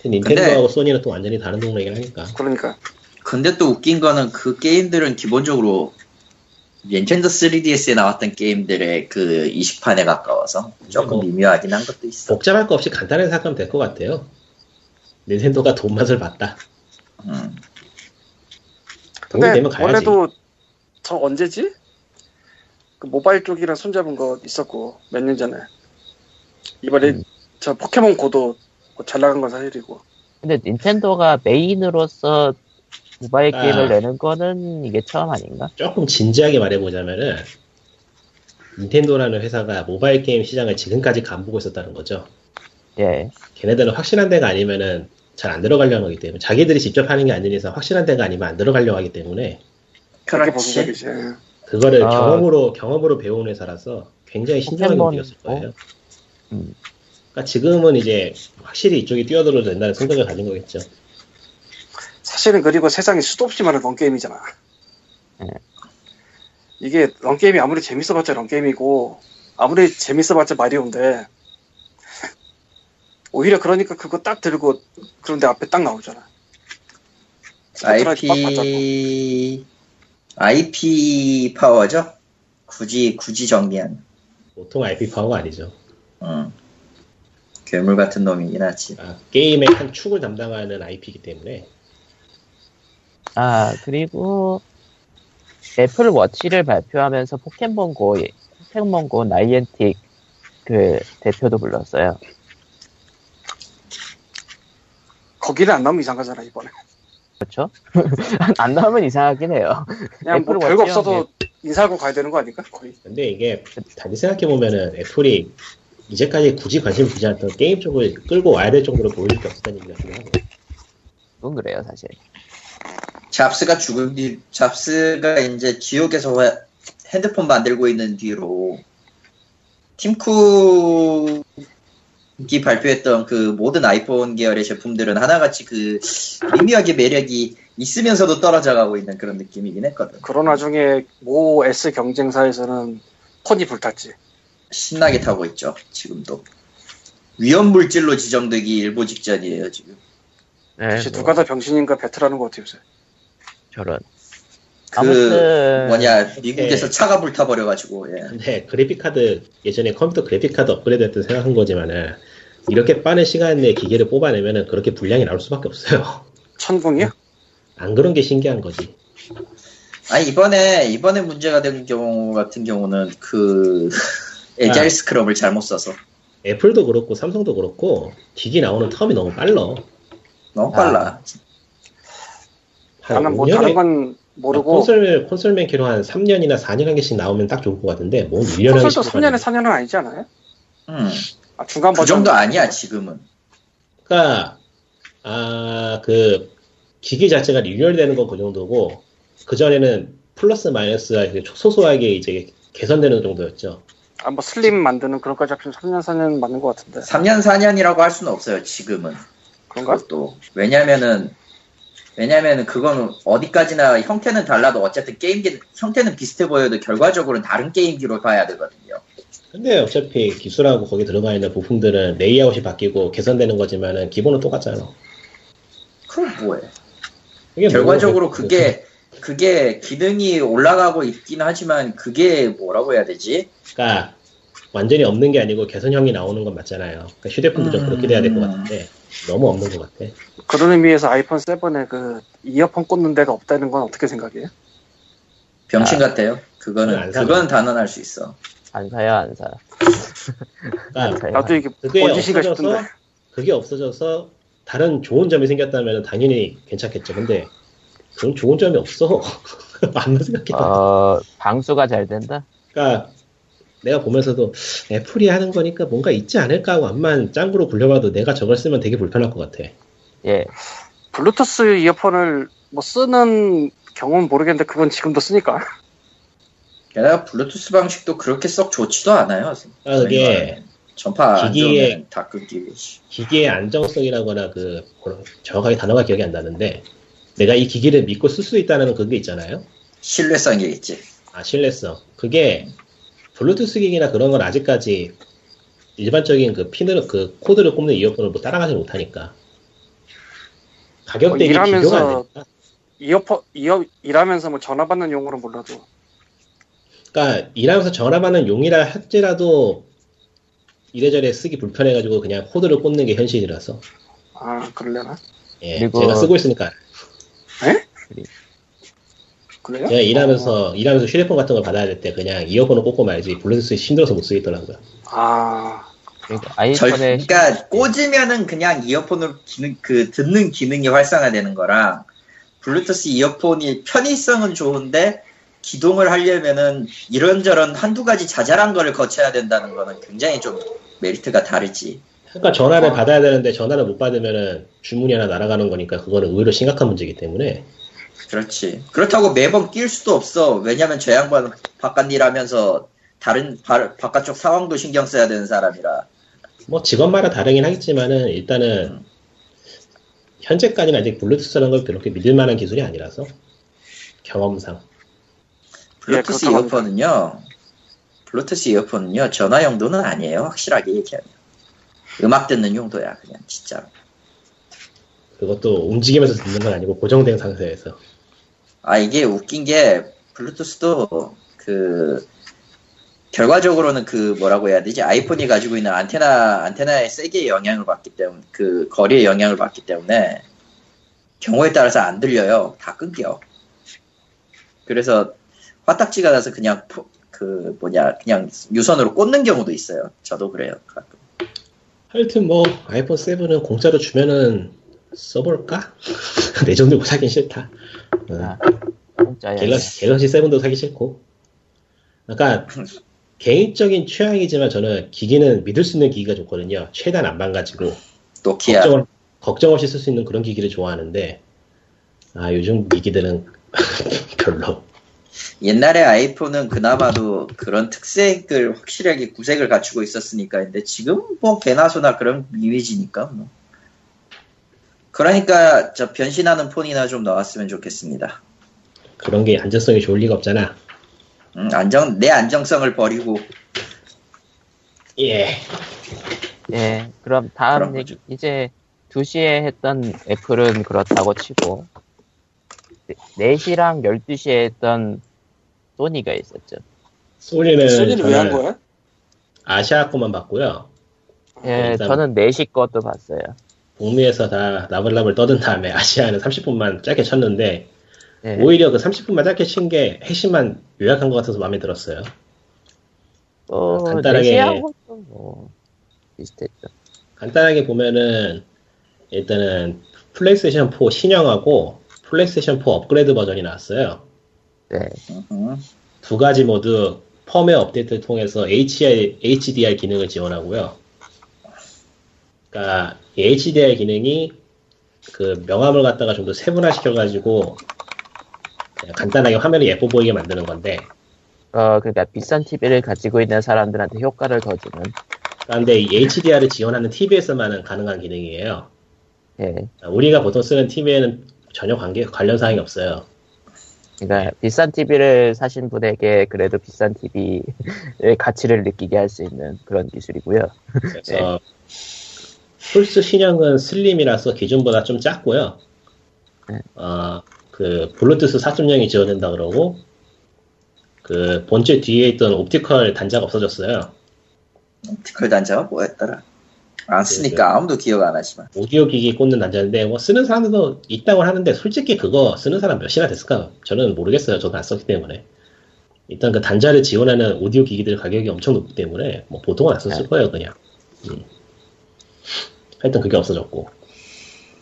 닌텐도하고 소니는 또 완전히 다른 동네이긴 하니까 그러니까 근데 또 웃긴 거는 그 게임들은 기본적으로 닌텐도 3DS에 나왔던 게임들의 그 이식판에 가까워서 조금 뭐. 미묘하긴 한 것도 있어. 복잡할 거 없이 간단하게 생각하면 될 것 같아요. 닌텐도가 돈 맛을 봤다. 음. 근데 되면 가야지. 원래도 저 언제지? 그 모바일 쪽이랑 손잡은 거 있었고 몇 년 전에 이번에 음. 저 포켓몬 고도 뭐잘 나간 건 사실이고 근데 닌텐도가 메인으로서 모바일 아. 게임을 내는 거는 이게 처음 아닌가? 조금 진지하게 말해보자면은 닌텐도라는 회사가 모바일 게임 시장을 지금까지 간보고 있었다는 거죠. 예. 걔네들은 확실한 데가 아니면은 잘 안 들어가려고 하기 때문에 자기들이 직접 하는 게 아닌 이상 확실한 데가 아니면 안 들어가려고 하기 때문에 그렇게 보는 그렇지. 예. 그거를 아. 경험으로 경험으로 배운 회사라서 굉장히 신중하게 움직였을 거예요. 음. 그러니까 지금은 이제 확실히 이쪽이 뛰어들어도 된다는 생각을 가진 거겠죠. 사실은 그리고 세상에 수도 없이 많은 런게임이잖아. 예. 이게 런게임이 아무리 재밌어봤자 런게임이고 아무리 재밌어봤자 마리오인데 오히려 그러니까 그거 딱 들고 그런데 앞에 딱 나오잖아. IP IP 파워죠? 굳이 굳이 정리한 보통 IP 파워가 아니죠. 음. 괴물 같은 놈이긴 하지. 아, 게임의 한 축을 담당하는 IP이기 때문에 아 그리고 애플 워치를 발표하면서 포켓몬고 포켓몬고 나이엔틱 그 대표도 불렀어요. 거기는 안 나오면 이상하잖아 이번에. 그렇죠? 안 나오면 이상하긴 해요. 그냥 뭐 별거 없어도 인사하고 가야 되는 거 아닐까 거의. 근데 이게 다시 생각해 보면은 애플이 이제까지 굳이 관심 두지 않던 게임 쪽을 끌고 와야 될 정도로 보여줄 게 없었다는 얘기 같기도 하고. 그건 그래요 사실. 잡스가 죽은 뒤, 잡스가 이제 지옥에서 회- 핸드폰 만들고 있는 뒤로 팀쿡이 발표했던 그 모든 아이폰 계열의 제품들은 하나같이 그 미묘하게 매력이 있으면서도 떨어져 가고 있는 그런 느낌이긴 했거든. 그런 와중에 모 S 경쟁사에서는 폰이 불탔지. 신나게 타고 있죠, 지금도. 위험 물질로 지정되기 일보 직전이에요, 지금. 네, 혹시 뭐, 누가 더 병신인가 배틀하는 거 같아요. 요새. 저런. 그 아무튼 뭐냐 미국에서 네. 차가 불타버려가지고 예. 근데 그래픽카드 예전에 컴퓨터 그래픽카드 업그레이드 했던 생각한 거지만은 이렇게 빠른 시간 내에 기계를 뽑아내면은 그렇게 분량이 나올 수밖에 없어요. 천궁이요? 안 그런 게 신기한 거지. 아니 이번에 이번에 문제가 된 경우 같은 경우는 그 에자일 스크럽을 잘못 써서 애플도 그렇고 삼성도 그렇고 기기 나오는 텀이 너무 빨라. 너무 빨라. 한 나는 뭐 5년에 다른 건 모르고 콘솔 콘솔맨 키로 한 3년이나 4년 한 개씩 나오면 딱 좋을 것 같은데 뭔 1년 한 콘솔도 개씩 3년에 4년은 아니지 않아요? 음, 아, 중간 그 버전 정도 아니야 지금은. 그러니까 아 그 기기 자체가 리뉴얼되는 건 그 정도고 그 전에는 플러스 마이너스가 소소하게 이제 개선되는 정도였죠. 아, 뭐 슬림 만드는 그런 거까지 합치면 3년 4년 맞는 것 같은데 3년 4년이라고 할 수는 없어요 지금은. 그런가? 그것도 왜냐면은 왜냐면은 그건 어디까지나 형태는 달라도 어쨌든 게임기 형태는 비슷해 보여도 결과적으로는 다른 게임기로 봐야 되거든요. 근데 어차피 기술하고 거기 들어가 있는 부품들은 레이아웃이 바뀌고 개선되는 거지만은 기본은 똑같잖아. 그럼 뭐해? 결과적으로 뭐- 그게 그게 기능이 올라가고 있긴 하지만 그게 뭐라고 해야 되지? 그러니까 완전히 없는 게 아니고 개선형이 나오는 건 맞잖아요. 그러니까 휴대폰도 좀 그렇게 돼야 될것 음. 같은데 너무 없는 것 같아. 그런 의미에서 아이폰 7에 그 이어폰 꽂는 데가 없다는 건 어떻게 생각해요? 병신 아, 같아요. 그거는 그건 안 사요. 그건 단언할 수 있어. 안 사요 안 사. 사요. 나도 이게 그게 없어져서 싶은데 그게 없어져서 다른 좋은 점이 생겼다면 당연히 괜찮겠죠. 근데 그런 좋은 점이 없어. 아무 생각해도. 어 방수가 잘 된다. 그러니까 내가 보면서도 애플이 하는 거니까 뭔가 있지 않을까 하고 암만 짱구로 굴려봐도 내가 저걸 쓰면 되게 불편할 것 같아. 예. 블루투스 이어폰을 뭐 쓰는 경우는 모르겠는데 그건 지금도 쓰니까 게다가 블루투스 방식도 그렇게 썩 좋지도 않아요. 아, 그게 전파 좋으면 다 끊기고. 기기의 안정성이라거나 그 정확하게 단어가 기억이 안 나는데 내가 이 기기를 믿고 쓸 수 있다는 그게 있잖아요. 신뢰성이 있지. 아 신뢰성. 그게 블루투스 기기나 그런 건 아직까지 일반적인 그 핀으로 그 코드를 꼽는 이어폰을 뭐 따라가지 못하니까. 가격 뭐 대비 일하면서 비교가 안 되니까. 이어폰 이어 일하면서 뭐 전화 받는 용으로 몰라도. 그러니까 일하면서 전화 받는 용이라 할지라도 이래저래 쓰기 불편해가지고 그냥 코드를 꽂는 게 현실이라서. 아 그러려나? 예, 그리고- 제가 쓰고 있으니까 그래요? 제가 일하면서 일하면서 휴대폰 같은 걸 받아야 될 때 그냥 이어폰을 꽂고 말지 블루투스 힘들어서 못 쓰겠더라고요. 아 그러니까 절, 아이폰에 그러니까 꽂으면은 그냥 이어폰으로 기능 그 듣는 기능이 활성화되는 거랑 블루투스 이어폰이 편의성은 좋은데 기동을 하려면은 이런저런 한두 가지 자잘한 거를 거쳐야 된다는 거는 굉장히 좀 메리트가 다르지. 그러니까 전화를 아. 받아야 되는데 전화를 못 받으면은 주문이 하나 날아가는 거니까 그거는 의외로 심각한 문제이기 때문에 그렇지. 그렇다고 매번 낄 수도 없어. 왜냐면 저 양반 바깥 일 하면서 다른 바, 바깥쪽 상황도 신경 써야 되는 사람이라. 뭐 직업마다 다르긴 하겠지만은 일단은 음. 현재까지는 아직 블루투스라는 걸 그렇게 믿을 만한 기술이 아니라서 경험상 블루투스 예, 이어폰은요. 블루투스 이어폰은요. 전화 용도는 아니에요. 확실하게 얘기하면. 음악 듣는 용도야. 그냥 진짜. 그것도 움직이면서 듣는 건 아니고 고정된 상태에서 아 이게 웃긴 게 블루투스도 그 결과적으로는 그 뭐라고 해야 되지? 아이폰이 가지고 있는 안테나 안테나의 세게 영향을 받기 때문에 그 거리의 영향을 받기 때문에 경우에 따라서 안 들려요. 다 끊겨. 그래서 화딱지가 나서 그냥 포- 그 뭐냐 그냥 유선으로 꽂는 경우도 있어요. 저도 그래요 가끔. 하여튼 뭐 아이폰 7은 공짜로 주면은 써볼까? 내돈 들고 사긴 싫다. 어. 아, 공짜야. 갤럭시, 갤럭시 7도 사기 싫고. 그러니까 개인적인 취향이지만 저는 기기는 믿을 수 있는 기기가 좋거든요. 최대한 안 망가지고 노키아. 걱정, 걱정 없이 쓸 수 있는 그런 기기를 좋아하는데 아 요즘 기기들은 별로. 옛날에 아이폰은 그나마도 그런 특색을 확실하게 구색을 갖추고 있었으니까 근데 지금 뭐 개나 소나 그런 이미지니까 뭐. 그러니까 저 변신하는 폰이나 좀 나왔으면 좋겠습니다. 그런 게 안전성이 좋을 리가 없잖아. 음, 안정 내 안정성을 버리고 예. 예, 그럼 다음 얘기, 거죠. 이제 2시에 했던 애플은 그렇다고 치고, 4시랑 12시에 했던 소니가 있었죠. 소니는 소니는 왜 한 거야? 아시아 거만 봤고요. 예, 저는 4시 것도 봤어요. 북미에서 다 나불나불 떠든 다음에 아시아는 30분만 짧게 쳤는데 예, 오히려 그 30분만 짧게 친 게 핵심만 요약한 것 같아서 마음에 들었어요. 어, 간단하게- 4시하고 뭐, 비슷했죠. 간단하게 보면은 일단은 플레이스테이션 4 신형하고 플레이스테이션 4 업그레이드 버전이 나왔어요. 네, 음, 두 가지 모두 펌웨어 업데이트를 통해서 HDR, HDR 기능을 지원하고요. 그러니까 이 HDR 기능이 그 명암을 갖다가 좀 더 세분화 시켜가지고 그냥 간단하게 화면이 예뻐 보이게 만드는 건데 어, 그러니까 비싼 TV를 가지고 있는 사람들한테 효과를 더 주는, 그런데 이 HDR을 지원하는 TV에서만은 가능한 기능이에요. 예, 우리가 보통 쓰는 TV에는 전혀 관계 관련 사항이 없어요. 그러니까 비싼 TV를 사신 분에게 그래도 비싼 TV의 가치를 느끼게 할 수 있는 그런 기술이고요. 그래서 플스 신형은 슬림이라서 기존보다 좀 작고요. 네. 어, 그 블루투스 4.0이 지원된다 그러고 그 본체 뒤에 있던 옵티컬 단자가 없어졌어요. 옵티컬 단자가 뭐였더라? 안 쓰니까 아무도 기억 안 하지만 오디오 기기 꽂는 단자인데 뭐 쓰는 사람들도 있다고 하는데 솔직히 그거 쓰는 사람 몇이나 됐을까? 저는 모르겠어요. 저도 안 썼기 때문에. 일단 그 단자를 지원하는 오디오 기기들 가격이 엄청 높기 때문에 뭐 보통은 안 썼을 네. 거예요 그냥. 음. 하여튼 그게 없어졌고.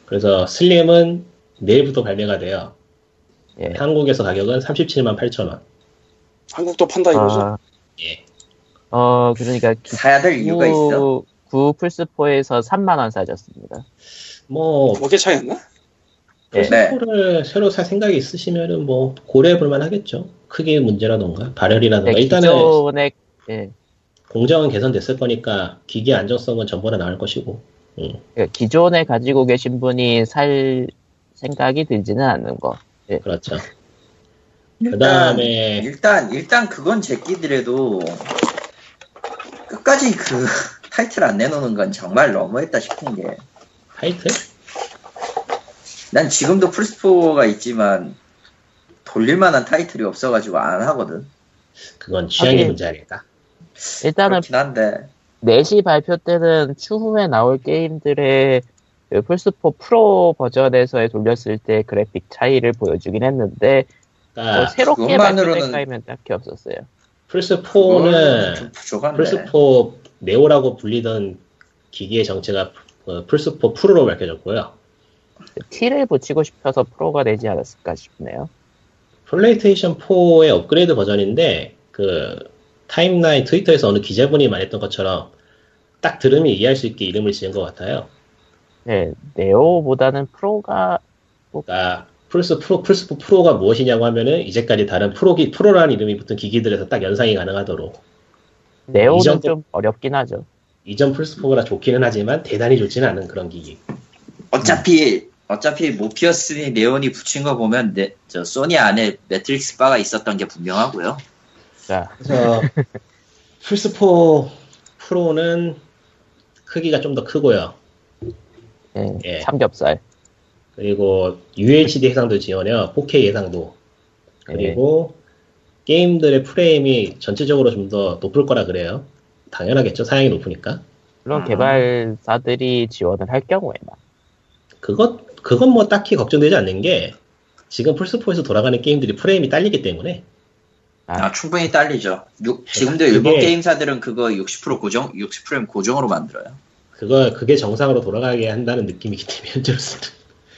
그래서 슬림은 내일부터 발매가 돼요. 예. 한국에서 가격은 37만 8천 원. 한국도 판다 이거죠. 어, 예. 어, 그러니까 기- 사야 될 이유가 있어. 9 플스4에서 3만 원 싸졌습니다. 뭐 뭐개 차이였나? 예. 네. 플스4를 새로 살 생각이 있으시면은 뭐 고려해 볼만 하겠죠. 크기 문제라던가 발열이라던가 네, 일단은 기존에, 예, 공정은 개선됐을 거니까 기기 안정성은 전보다 나을 것이고 음. 기존에 가지고 계신 분이 살 생각이 들지는 않는 거. 그렇죠. 일단, 그다음에 일단 일단 그건 제끼더라도 끝까지 그 타이틀 안 내놓는 건 정말 너무했다 싶은 게난 타이틀? 지금도 플스4가 있지만 돌릴만한 타이틀이 없어가지고 안 하거든. 그건 취향의 문제 아닐까? 일단은 그렇긴 한데 4시 발표 때는 추후에 나올 게임들의 그 플스4 프로 버전에서의 돌렸을 때 그래픽 차이를 보여주긴 했는데 뭐 그러니까 새롭게 그것만으로는- 발표된 게임은 딱히 없었어요. 플스 그거는 4는 좀 부족한데. 플스4 네오라고 불리던 기기의 정체가 어, 플스4 프로로 밝혀졌고요. T를 붙이고 싶어서 프로가 되지 않았을까 싶네요. 플레이스테이션 4의 업그레이드 버전인데 그 타임라인 트위터에서 어느 기자분이 말했던 것처럼 딱 들으면 이해할 수 있게 이름을 지은 것 같아요. 네, 네오보다는 프로가 그러니까 플스 프로, 플스4 프로가 무엇이냐고 하면은 이제까지 다른 프로기, 프로라는 이름이 붙은 기기들에서 딱 연상이 가능하도록 네오는 이전도- 좀 어렵긴 하죠. 이전 플스 4보다 좋기는 하지만 대단히 좋지는 않은 그런 기기. 어차피 어차피 모피어스니 네오니 붙인 거 보면 네, 저 소니 안에 매트릭스 빠가 있었던 게 분명하고요. 자, 그래서 플스4 프로는 크기가 좀 더 크고요. 예, 예. 삼겹살. 그리고 UHD 해상도 지원해요. 4K 해상도. 예. 그리고 게임들의 프레임이 전체적으로 좀 더 높을 거라 그래요. 당연하겠죠. 사양이 높으니까. 물론 아. 개발사들이 지원을 할 경우에만. 그것, 그건 뭐 딱히 걱정되지 않는 게 지금 플스4에서 돌아가는 게임들이 프레임이 딸리기 때문에 아, 아, 충분히 딸리죠. 유- 지금도 그게- 일본 게임사들은 그거 60% 고정, 60프레임 고정으로 만들어요. 그거, 그게 정상으로 돌아가게 한다는 느낌이기 때문에 현재로서는.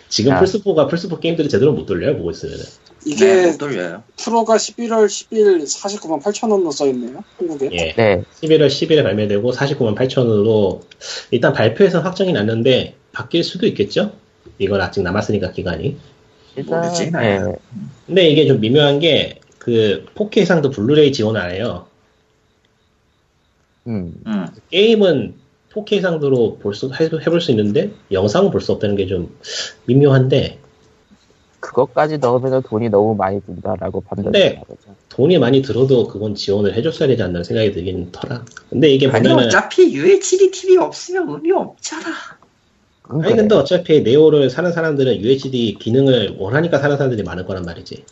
지금 아. 플스4가 플스4 게임들을 제대로 못 돌려요. 보고 있으면은. 이게 네, 못 돌려요. 프로가 11월 10일 49만 8천 원으로 써 있네요. 한국에. 예. 네, 11월 10일에 발매되고 49만 8천으로 일단 발표해서 확정이 났는데 바뀔 수도 있겠죠? 이건 아직 남았으니까 기간이. 일단 모르지, 네. 근데 이게 좀 미묘한 게 그 4K 해상도 블루레이 지원 안 해요. 음, 음. 게임은 4K 해상도로 볼 수, 해- 해볼 수 있는데 영상은 볼 수 없다는 게 좀 미묘한데 그것까지 넣으면 돈이 너무 많이 든다라고 네. 나거죠. 돈이 많이 들어도 그건 지원을 해줬어야 되지 않나 생각이 들긴 터라. 근데 이게 아니 보면은 어차피 UHD TV 없으면 의미 없잖아. 그건 아니 그래. 근데 어차피 네오를 사는 사람들은 UHD 기능을 원하니까 사는 사람들이 많을 거란 말이지.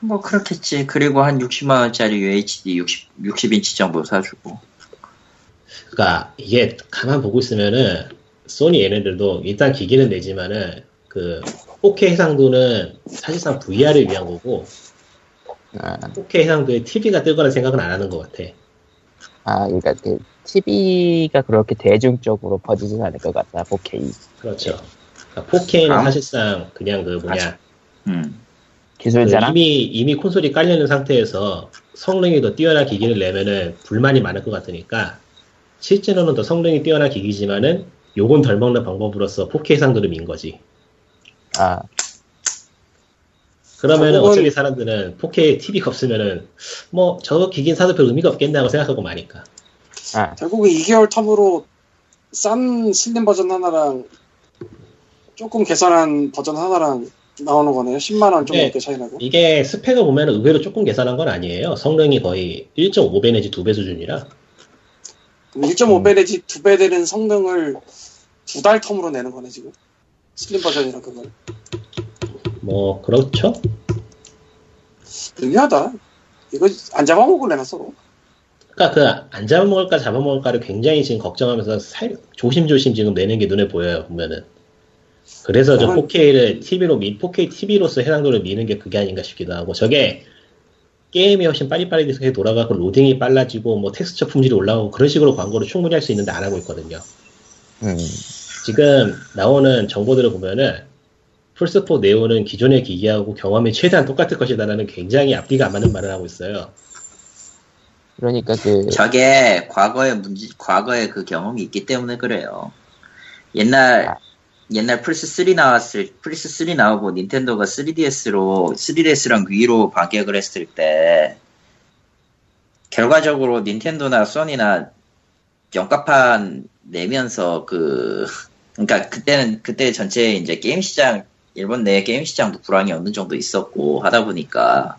뭐 그렇겠지. 그리고 한 60만 원짜리 UHD 60 60인치 정도 사주고. 그러니까 이게 가만 보고 있으면은 소니 얘네들도 일단 기기는 내지만은 그 4K 해상도는 사실상 VR을 위한 거고 아, 4K 해상도에 TV가 뜰 거란 생각은 안 하는 것 같아. 아, 그러니까 그 TV가 그렇게 대중적으로 퍼지진 않을 것 같다. 4K 그렇죠. 그러니까 4K는 아. 사실상 그냥 그 뭐냐 음. 기술 그 자랑. 이미 이미 콘솔이 깔려 있는 상태에서 성능이 더 뛰어난 기기를 내면은 불만이 많을 것 같으니까 실제로는 더 성능이 뛰어난 기기지만은 요건 덜 먹는 방법으로서 4K 해상도를 민 거지. 아, 그러면은 결국은- 어차피 사람들은 4K TV가 없으면은 뭐저 기기는 사도 별 의미가 없겠네 하고 생각하고 마니까. 아, 결국은 2개월 텀으로 싼 슬림 버전 하나랑 조금 개선한 버전 하나랑 나오는 거네요. 10만 원좀 네. 넘게 차이 나고. 이게 스펙을 보면 의외로 조금 계산한 건 아니에요. 성능이 거의 1.5배 내지 2배 수준이라. 그럼 1.5배 내지 2배 되는 성능을 두 달 텀으로 내는 거네 지금. 슬림 버전이랑 그걸. 뭐 그렇죠. 의미하다. 이거 안 잡아먹을 내놨어. 그러니까 그 안 잡아먹을까 잡아먹을까를 굉장히 지금 걱정하면서 살- 조심조심 지금 내는 게 눈에 보여요 보면은. 그래서 저 그건- 4K를 TV로 미, 4K TV로서 해상도를 미는 게 그게 아닌가 싶기도 하고 저게 게임이 훨씬 빨리빨리 돌아가고 로딩이 빨라지고 뭐 텍스처 품질이 올라가고 그런 식으로 광고를 충분히 할 수 있는데 안 하고 있거든요. 음, 지금 나오는 정보들을 보면은 플스4 네오는 기존의 기기하고 경험이 최대한 똑같을 것이다라는 굉장히 앞뒤가 안 맞는 말을 하고 있어요. 그러니까 그 저게 과거의 문제, 과거의 그 경험이 있기 때문에 그래요. 옛날, 아. 옛날 플스 3 나왔을, 플스 3 나오고 닌텐도가 3DS로, 3DS랑 Wii로 반격을 했을 때, 결과적으로 닌텐도나 소니나 영가판 내면서 그, 그러니까 그때는, 그때 전체 이제 게임 시장, 일본 내 게임 시장도 불황이 어느 정도 있었고 하다 보니까,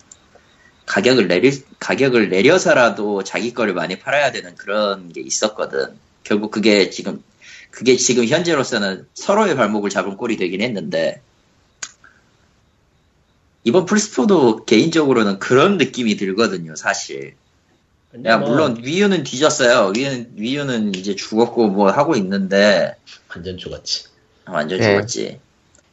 가격을 내리 가격을 내려서라도 자기 거를 많이 팔아야 되는 그런 게 있었거든. 결국 그게 지금 그게 지금 현재로서는 서로의 발목을 잡은 꼴이 되긴 했는데 이번 플스4도 개인적으로는 그런 느낌이 들거든요, 사실. 야, 뭐 물론 위유는 뒤졌어요. 위유는, 위유는 이제 죽었고 뭐 하고 있는데 완전 죽었지. 완전 네. 죽었지.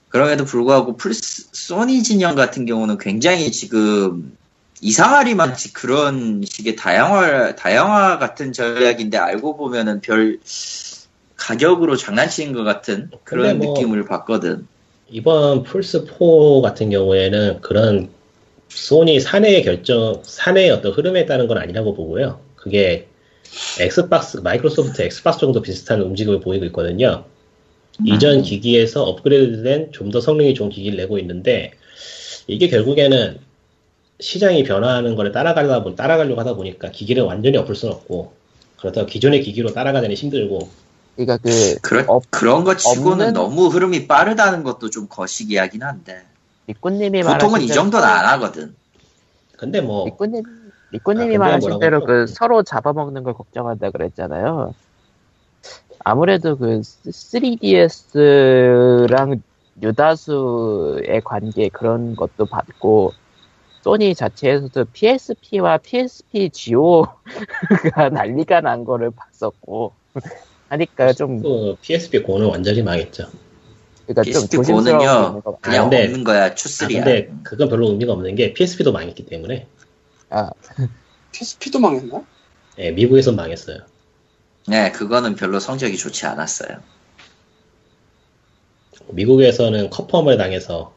그럼에도 불구하고 플스 소니 진영 같은 경우는 굉장히 지금 이상하리만치 그런 식의 다양화 다양화 같은 전략인데 알고 보면은 별 가격으로 장난치는 것 같은 그런 뭐- 느낌을 받거든. 이번 플스4 같은 경우에는 그런 소니 사내의 결정, 사내의 어떤 흐름에 따른 건 아니라고 보고요. 그게 엑스박스, 마이크로소프트 엑스박스 정도 비슷한 움직임을 보이고 있거든요. 이전 기기에서 업그레이드된 좀 더 성능이 좋은 기기를 내고 있는데 이게 결국에는 시장이 변화하는 거를 따라가다 보 따라가려고 하다 보니까 기기를 완전히 엎을 수는 없고 그렇다고 기존의 기기로 따라가자니 힘들고 그러니까 그 그런 없- 그런 것 치고는 없는- 너무 흐름이 빠르다는 것도 좀 거시기하긴 한데 리꾸님이 보통은 이 정도는 안 하거든. 근데 뭐 리꾸님 아, 리꾸님이 근데 말하신 대로? 그 서로 잡아먹는 걸 걱정한다 그랬잖아요. 아무래도 그 3DS랑 유다수의 관계 그런 것도 봤고 소니 자체에서도 PSP와 PSP GO가 난리가 난 거를 봤었고 하니까 좀또 PSP 고는 완전히 망했죠. 그러니까 좀 PSP 고는요. 그냥 아, 근데- 없는 거야 아, 추스리야. 근데 그건 별로 의미가 없는 게 PSP도 망했기 때문에 아, PSP도 망했나? 예, 미국에서 망했어요. 네, 그거는 별로 성적이 좋지 않았어요. 미국에서는 커펌을 당해서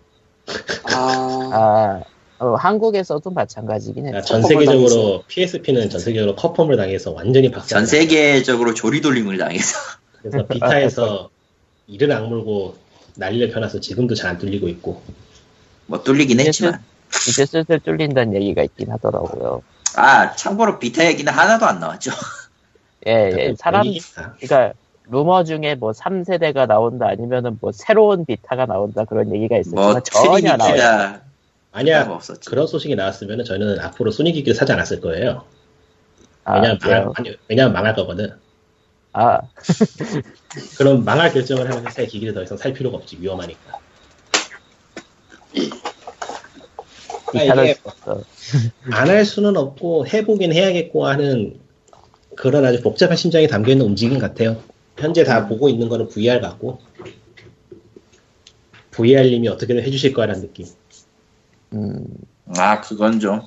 아 아, 어, 한국에서도 마찬가지긴 해요. 그러니까 전 세계적으로 PSP는 전 세계적으로 컵펌을 당해서 완전히 박살. 전 세계적으로 조리돌림을 당해서 그래서 비타에서 이를 악물고 난리를 펴놔서 지금도 잘 안 뚫리고 있고. 뭐 뚫리긴 했지만 이제 슬슬 뚫린다는 얘기가 있긴 하더라고요. 아 참고로 비타 얘기는 하나도 안 나왔죠. 예, 예. 사람. 그러니까 루머 중에 뭐 3세대가 나온다 아니면은 뭐 새로운 비타가 나온다 그런 얘기가 있었지만 뭐 전혀 나와요. 없었지. 그런 소식이 나왔으면 저는 앞으로 소니 기기를 사지 않았을 거예요. 아, 왜냐면, 망할, 그래요? 아니, 왜냐면 망할 거거든. 아, 그럼 망할 결정을 하면 새 기기를 더 이상 살 필요가 없지 위험하니까. 비타를 이게 썼어. 안할 수는 없고 해보긴 해야겠고 하는 그런 아주 복잡한 심장이 담겨 있는 움직임 같아요. 현재 다 보고 있는 거는 VR 같고 VR님이 어떻게든 해주실 거라는 느낌. 음, 아 그건 좀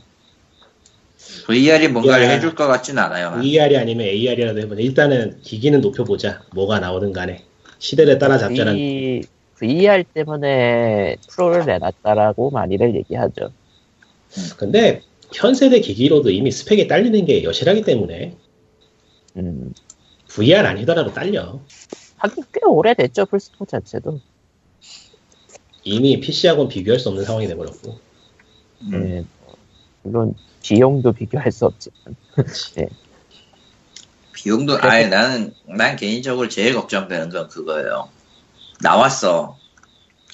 VR이 뭔가를 야. 해줄 것 같진 않아요. VR이 아니면 AR이라도 해보자. 일단은 기기는 높여보자. 뭐가 나오든 간에 시대를 따라 잡자는. V, VR 때문에 프로를 내놨다라고 많이들 얘기하죠. 근데 현 세대 기기로도 이미 스펙이 딸리는 게 여실하기 때문에 음, VR 아니더라도 딸려. 하긴 꽤 오래됐죠, 플스포 자체도. 이미 PC하고는 비교할 수 없는 상황이 돼버렸고. 음. 예, 물론 비용도 비교할 수 없지만. 비용도 아예 나는 난 개인적으로 제일 걱정되는 건 그거예요. 나왔어.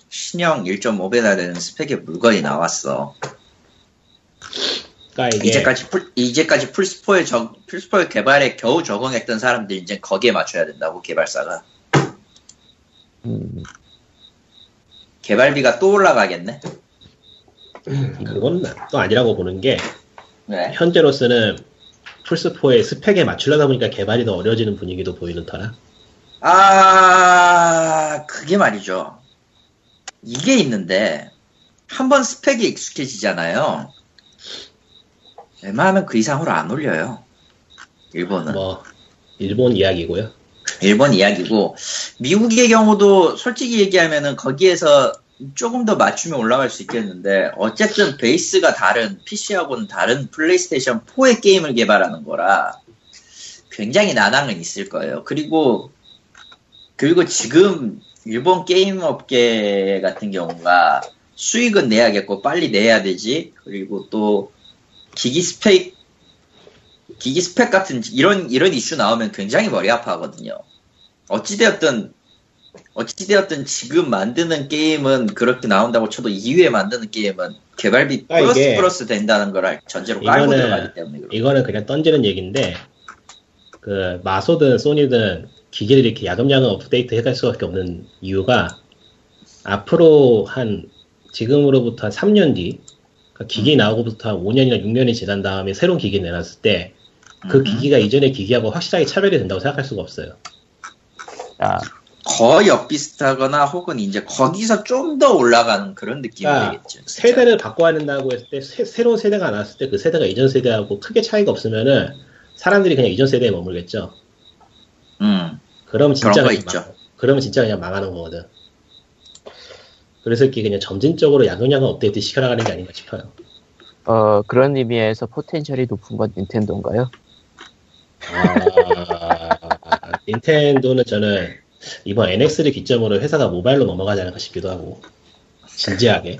신형 1.5배나 되는 스펙의 물건이 나왔어. 그러니까 이게 이제까지 풀, 이제까지 플스포의 적, 플스포의 개발에 겨우 적응했던 사람들이 이제 거기에 맞춰야 된다고 개발사가 음, 개발비가 또 올라가겠네. 그건 또 아니라고 보는 게 네. 현재로서는 플스4의 스펙에 맞추려다 보니까 개발이 더 어려워지는 분위기도 보이는 터라. 아 그게 말이죠. 이게 있는데 한번 스펙이 익숙해지잖아요. 웬만하면 그 이상으로 안 올려요. 일본은. 뭐 일본 이야기고요. 일본 이야기고 미국의 경우도 솔직히 얘기하면은 거기에서 조금 더 맞추면 올라갈 수 있겠는데 어쨌든 베이스가 다른 PC하고는 다른 플레이스테이션 4의 게임을 개발하는 거라 굉장히 난항은 있을 거예요. 그리고 그리고 지금 일본 게임 업계 같은 경우가 수익은 내야겠고 빨리 내야 되지. 그리고 또 기기 스펙 기기 스펙 같은 이런 이런 이슈 나오면 굉장히 머리 아파하거든요. 어찌되었든 어찌되었든 지금 만드는 게임은 그렇게 나온다고 쳐도 이후에 만드는 게임은 개발비 아, 플러스 플러스 된다는 걸 전제로 깔고 이거는- 들어가기 때문에 그렇 이거는 그냥 던지는 얘기인데 그 마소든 소니든 기계를 이렇게 야금야금 업데이트 해갈 수밖에 없는 이유가 앞으로 한 지금으로부터 한 3년 뒤 그러니까 기기 나오고부터 한 5년이나 6년이 지난 다음에 새로운 기기 내놨을 때그 음. 기기가 이전의 기기하고 확실하게 차별이 된다고 생각할 수가 없어요. 자, 거의 엇비슷하거나 혹은 이제 거기서 좀 더 올라가는 그런 느낌이 아, 되겠죠. 진짜. 세대를 바꿔야 된다고 했을 때 새, 로운 세대가 나왔을 때 그 세대가 이전 세대하고 크게 차이가 없으면은 사람들이 그냥 이전 세대에 머물겠죠. 음, 그럼 진짜 그런 거 있죠. 망- 그러면 진짜 그냥 망하는 거거든. 그래서 이렇게 그냥 점진적으로 야금야금 업데이트 시켜나가는 게 아닌가 싶어요. 어, 그런 의미에서 포텐셜이 높은 건 닌텐도인가요? 아, 닌텐도는 저는 이번 NX를 기점으로 회사가 모바일로 넘어가지 않을까 싶기도 하고 진지하게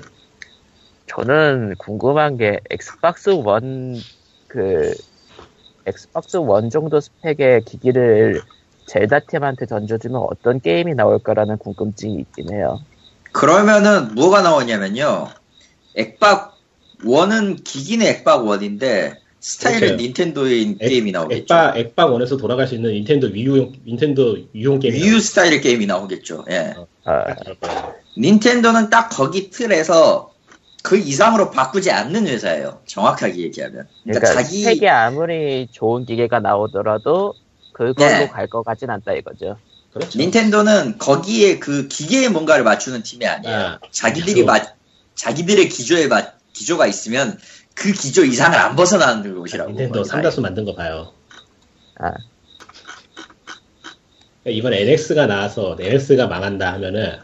저는 궁금한 게 엑스박스 원, 그, 엑스박스 원 정도 스펙의 기기를 젤다팀한테 던져주면 어떤 게임이 나올까라는 궁금증이 있긴 해요. 그러면은 뭐가 나오냐면요. 액박 1은 기기는 액박 1인데 스타일은 그렇죠. 닌텐도인 액- 게임이 나오겠죠. 액박 액박 원에서 돌아갈 수 있는 닌텐도 위유용 닌텐도 유용 게임 위유 스타일 게임이 나오겠죠. 예. 아, 닌텐도는 딱 거기 틀에서 그 이상으로 바꾸지 않는 회사예요. 정확하게 얘기하면. 그러니까, 그러니까 자기 스펙이 아무리 좋은 기계가 나오더라도 그걸로 네. 갈것 같진 않다 이거죠. 그렇죠. 닌텐도는 거기에 그 기계에 뭔가를 맞추는 팀이 아니에요. 아, 자기들이. 맞 자기들의 기조에 맞 기조가 있으면 그 기조 이상을 안 벗어나는 곳이라고. 닌텐도. 삼다수 만든 거 봐요. 아, 이번 NX가 나와서 NX가 망한다 하면은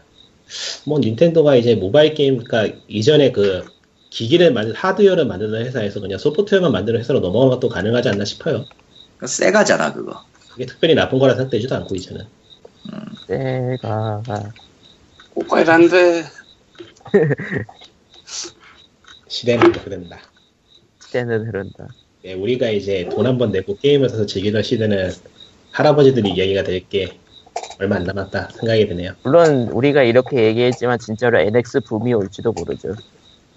뭐 닌텐도가 이제 모바일 게임 그러니까 이전에 그 기기를 만든 하드웨어를 만드는 회사에서 그냥 소프트웨어만 만드는 회사로 넘어가는 것도 가능하지 않나 싶어요. 그 세가잖아 그거. 그게 특별히 나쁜 거라 생각되지도 않고 이제는. 때가 고가이란데 시대는 그렇게 된다. 때는 흐른다. 네, 우리가 이제 돈 한 번 내고 게임을 사서 즐기던 시대는 할아버지들이 이야기가 될 게 얼마 안 남았다 생각이 드네요. 물론 우리가 이렇게 얘기했지만 진짜로 NX 붐이 올지도 모르죠.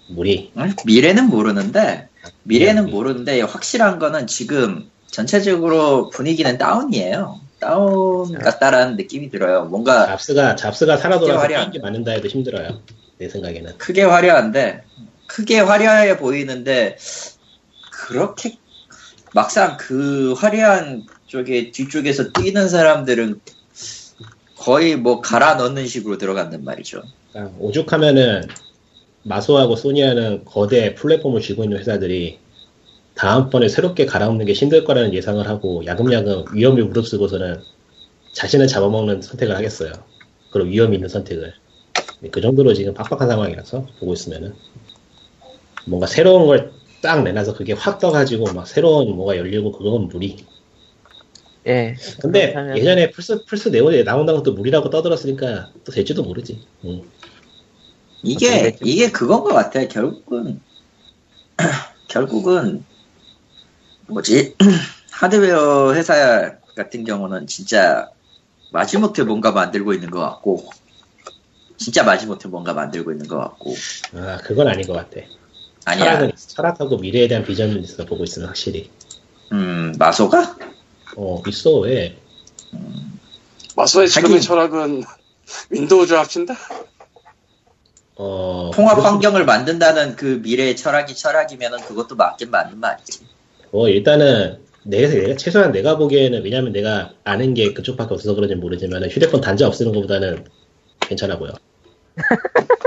무리. 응? 미래는 모르는데 미래는 네. 모르는데 확실한 거는 지금 전체적으로 분위기는 다운이에요. 다운 같다라는 느낌이 들어요. 뭔가 잡스가 잡스가 살아 돌아서 화려한- 게임기 만든다 해도 힘들어요. 내 생각에는. 크게 화려한데 크게 화려해 보이는데 그렇게 막상 그 화려한 쪽에 뒤쪽에서 뛰는 사람들은 거의 뭐 갈아 넣는 식으로 들어간단 말이죠. 그러니까 오죽하면은 마소하고 소니아는 거대 플랫폼을 쥐고 있는 회사들이 다음번에 새롭게 갈아엎는 게 힘들 거라는 예상을 하고 야금야금 위험을 무릅쓰고서는 자신을 잡아먹는 선택을 하겠어요. 그런 위험 있는 선택을. 근데 그 정도로 지금 빡빡한 상황이라서 보고 있으면은 뭔가 새로운 걸 딱 내놔서 그게 확 떠가지고 막 새로운 뭐가 열리고 그건 무리. 예. 근데 그렇다면- 예전에 플스 플스 네오에 나온다고 또 무리라고 떠들었으니까 또 될지도 모르지. 응. 이게 이게 그건 것 같아. 결국은 결국은 뭐지 하드웨어 회사 같은 경우는 진짜 마지못해 뭔가 만들고 있는 것 같고 진짜 마지못해 뭔가 만들고 있는 것 같고 아 그건 아닌 것 같아. 아니야. 철학은 있어. 철학하고 미래에 대한 비전은 있어 보고 있으면 확실히. 음 마소가 어 있어 왜? 마소의 지금의 하긴. 철학은 윈도우즈 합친다? 어 통합 수- 환경을 만든다는 그 미래의 철학이 철학이면은 그것도 맞긴 맞는 말이지. 어 일단은 내가, 내가 최소한 내가 보기에는 왜냐면 내가 아는 게 그쪽밖에 없어서 그런지 모르지만 휴대폰 단자 없애는 것보다는 괜찮아 보여.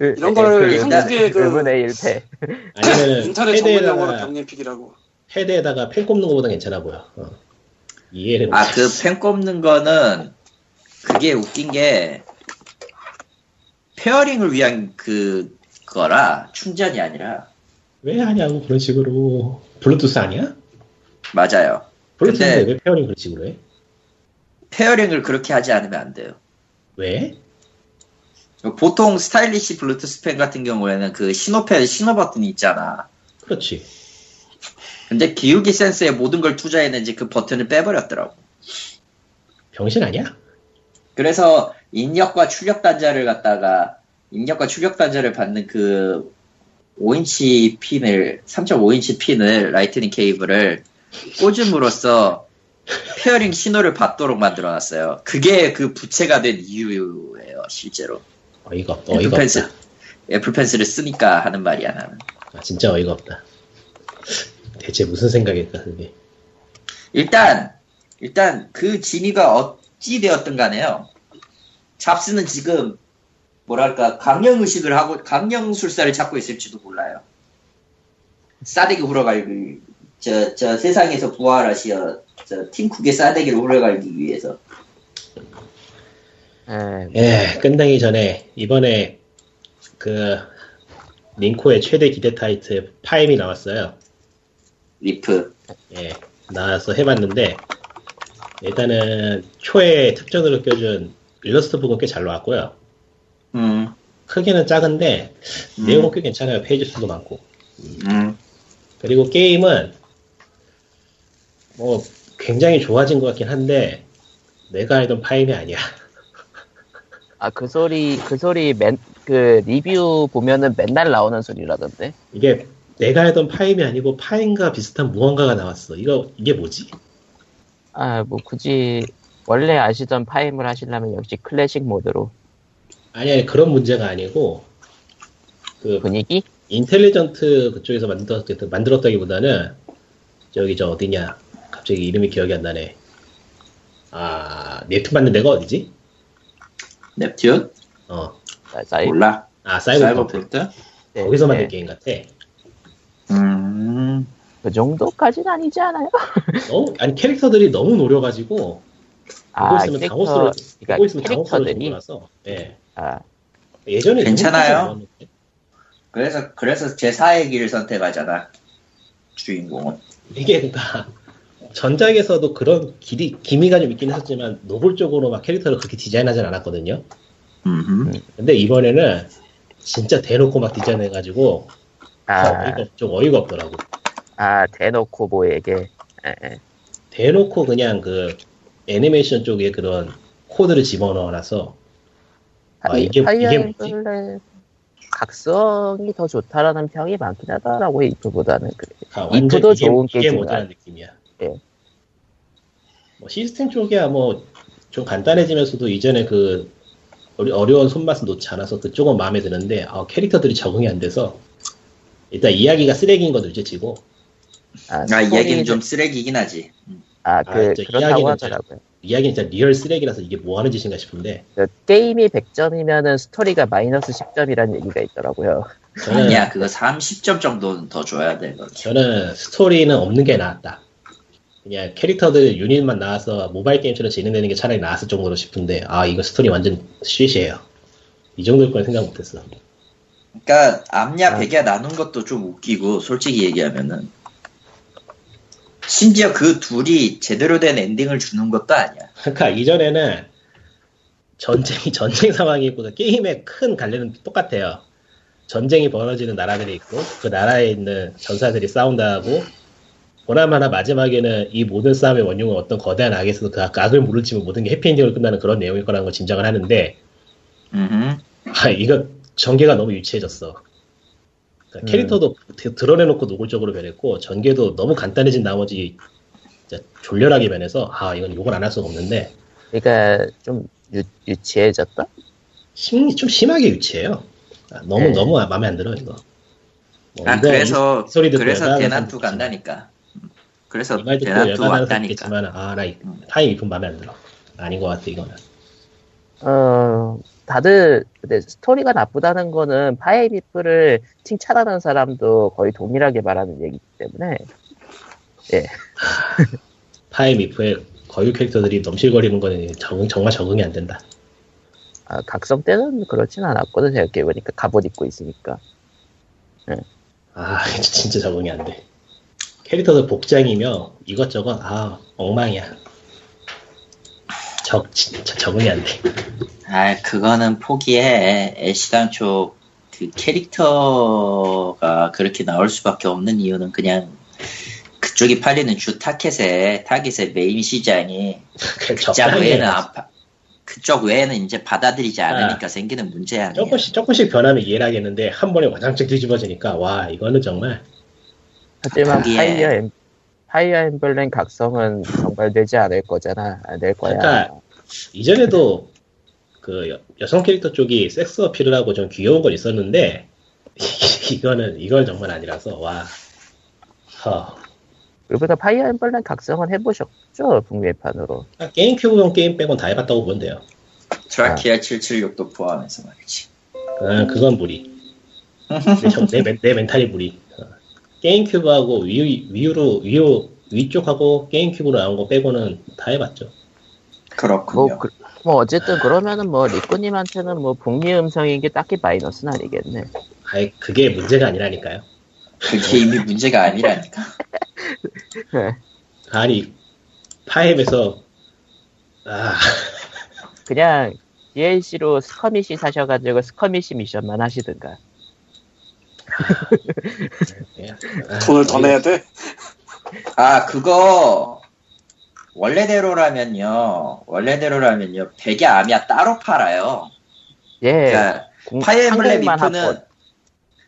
이런 걸 일단 한국의 그 1분의 1패. 아니면은 인터넷 전문 용어로 패드에다가 병림픽이라고. 패드에다가 펜 꼽는 것보다 괜찮아 보여. 어. 이해를 못. 아그 펜 꼽는 거는 그게 웃긴 게 페어링을 위한 그 거라 충전이 아니라 왜 하냐고 그런 식으로 블루투스 아니야? 맞아요. 블루투스인데 왜 pairing 그런 식으로 해? pairing을 그렇게 하지 않으면 안 돼요. 왜? 보통 stylus 블루투스 펜 같은 경우에는 그 신호펜 신호 버튼이 있잖아. 그렇지. 근데 기울기 센서에 모든 걸 투자했는지 그 버튼을 빼버렸더라고. 병신 아니야? 그래서 입력과 출력 단자를 갖다가 입력과 출력 단자를 받는 그 5인치 핀을 3.5인치 핀을 Lightning 케이블을 꽂음으로써 pairing 신호를 받도록 만들어놨어요. 그게 그 부채가 된 이유예요, 실제로. 어이가 없다. 어이가 애플펜슬, 없다. 애플펜슬을 쓰니까 하는 말이야, 나는. 아, 진짜 어이가 없다. 대체 무슨 생각일까 그게? 일단, 일단 그 진위가 어찌 되었든 간에요. 잡스는 지금, 뭐랄까, 강령 의식을 하고, 강령 술사를 찾고 있을지도 몰라요. 싸대기 후러갈기, 저, 저 세상에서 부활하시어, 저 팀쿡의 싸대기를 후러갈기 위해서. 예. 예, 끝나기 전에 이번에 그 닌코의 최대 기대 타이틀 파엠이 나왔어요. 이프. 예, 나와서 해봤는데 일단은 초에 특전으로 껴준 일러스트 부분 꽤 잘 나왔고요. 음, 크기는 작은데 음. 내용은 꽤 괜찮아요. 페이지 수도 많고. 음. 그리고 게임은 뭐 굉장히 좋아진 것 같긴 한데 내가 알던 파엠이 아니야. 아, 그 소리, 그 소리 맨, 그 리뷰 보면은 맨날 나오는 소리라던데. 이게 내가 알던 파엠이 아니고 파엠과 비슷한 무언가가 나왔어. 이거 이게 뭐지? 아, 뭐 굳이 원래 아시던 파임을 하시려면 역시 클래식 모드로 아니 아니 그런 문제가 아니고 그 분위기? 인텔리전트 그쪽에서 만들었, 만들었다기보다는 저기 저 어디냐 갑자기 이름이 기억이 안 나네 아 넵튠 만든 데가 어디지? 넵튠? 어, 아, 사이, 몰라. 아 사이버펑크? 네, 거기서 만든 네. 게임 같아 음, 그 정도까지는 아니지 않아요? 너무 아니 캐릭터들이 너무 노려가지고 보고 아, 있으면 캐릭터, 당혹스러워 그러니까 보고 있으면 캐릭터들이 정도라서 예. 아, 예전에 괜찮아요. 그래서 그래서 제 4의 길을 선택하잖아. 주인공은. 이게 그러니까 전작에서도 그런 길이 기미가 좀 있긴 했었지만 노골적으로 막 캐릭터를 그렇게 디자인하진 않았거든요. 음흠. 근데 이번에는 진짜 대놓고 막 디자인해가지고 아, 어이가, 좀 어이가 없더라고. 아 대놓고 뭐에게 예, 예. 대놓고 그냥 그 애니메이션 쪽에 그런 코드를 집어넣어놔서 아, 이게- 이게 뭐지? 각성이 더 좋다라는 평이 많긴 하더라고 이프보다는 그래. 아, 완전 이프도 좋은. 모자란 느낌이야. 예. 뭐 시스템 쪽이야 뭐 좀 간단해지면서도 이전에 그 어려운 손맛은 놓지 않아서 그쪽은 마음에 드는데 아, 캐릭터들이 적응이 안 돼서 일단 이야기가 쓰레기인 건 둘째치고 아, 아 이야기는 좀 쓰레기긴 하지. 음. 아, 그, 아, 그렇다고 하더라고요. 이야기는 진짜 real 쓰레기라서 이게 뭐 하는 짓인가 싶은데 그 게임이 100점이면은 스토리가 마이너스 10점이라는 얘기가 있더라고요. 저는 아니야 그거 30점 정도는 더 줘야 돼. 저는 스토리는 없는 게 나았다. 그냥 캐릭터들 유닛만 나와서 모바일 게임처럼 진행되는 게 차라리 나았을 정도로 싶은데 아 이거 스토리 완전 쉬쉬해요. 이 정도일 건 생각 못했어. 그러니까 아. 백야 나눈 것도 좀 웃기고 솔직히 얘기하면은 심지어 그 둘이 제대로 된 엔딩을 주는 것도 아니야. 그러니까 이전에는 전쟁이 전쟁 상황이고 그 게임의 큰 갈래는 똑같아요. 전쟁이 벌어지는 나라들이 있고 그 나라에 있는 전사들이 싸운다고 보나마나 마지막에는 이 모든 싸움의 원흉은 어떤 거대한 악에서 그 악을 물을치면 모든 게 해피엔딩으로 끝나는 그런 내용일 거라는 걸 짐작을 하는데 음흠. 아 이거 전개가 너무 유치해졌어. 그러니까 음. 캐릭터도 드- 드러내놓고 노골적으로 변했고 전개도 너무 간단해진 나머지 진짜 졸렬하게 변해서 아 이건 욕을 안 할 수가 없는데 그러니까 좀 유, 유치해졌다? 심, 좀 심하게 유치해요. 아, 너무 네. 너무 마음에 안 들어 이거. 뭐 아 그래서 이, 이 소리 듣고 그래서 대난투 간다니까. 음. 그래서 이 말 듣고 열받아서 왔다니까. 듣겠지만 아나 음. 타임 이품 마음에 안 들어. 아닌 것 같아 이거는. 어, 다들, 근데 스토리가 나쁘다는 거는 파엠 이프를 칭찬하는 사람도 거의 동일하게 말하는 얘기이기 때문에, 파엠 이프의 거유 캐릭터들이 넘실거리는 거는 적응, 정말 적응이 안 된다. 아, 각성 때는 그렇진 않았거든, 생각해보니까. 갑옷 입고 있으니까. 아 진짜 적응이 안 돼. 캐릭터들 복장이며 이것저것 아 엉망이야. 적 진짜 적응이 안 돼. 아 그거는 포기해. 애시당초 그 캐릭터가 그렇게 나올 수밖에 없는 이유는 그냥 그쪽이 팔리는 주 타켓에 타깃의 메인 시장이 그쪽 외에는 해. 안 파- 그쪽 외에는 이제 받아들이지 않으니까 생기는 문제 아니야. 조금씩 조금씩 변하면 이해를 하겠는데 한 번에 와장창 뒤집어지니까 와 이거는 정말 하지만 거기에- 파이어 엠, 파이어 엠블렘 각성은 정발되지 않을 거잖아. 안 될 거야. 그러니까 이전에도 그 여, 여성 캐릭터 쪽이 섹스 어필을 하고 좀 귀여운 건 있었는데 이거는 이건 정말 아니라서 와 허. 그리고 파이어 엠블렘 각성은 해보셨죠? 북미판으로. 그러니까 게임 큐브용 게임 빼곤 다 해봤다고 보면 돼요. 트라키아 776도 포함해서 말이지. 아, 그건 무리. 내, 정- 내, 멘- 내 멘탈이 무리. 어. 게임큐브하고 위, 위로 위로 위쪽하고 게임큐브로 나온 거 빼고는 다 해봤죠. 그렇군요. 뭐, 그, 뭐 어쨌든 그러면은 뭐 리꾸님한테는 뭐 북미 음성인 게 딱히 마이너스는 아니겠네. 아예 그게 문제가 아니라니까요. 그게 이미 문제가 아니라니까. 네. 아니 파엠에서 아 그냥 DLC로 skirmish 사셔가지고 skirmish 미션만 하시든가. 아, 돈을 더 내야 돼? 아 그거 원래대로라면요. 원래대로라면요. 백야 암야 따로 팔아요. 예. 그러니까 공- 파이어 엠블렘 이프는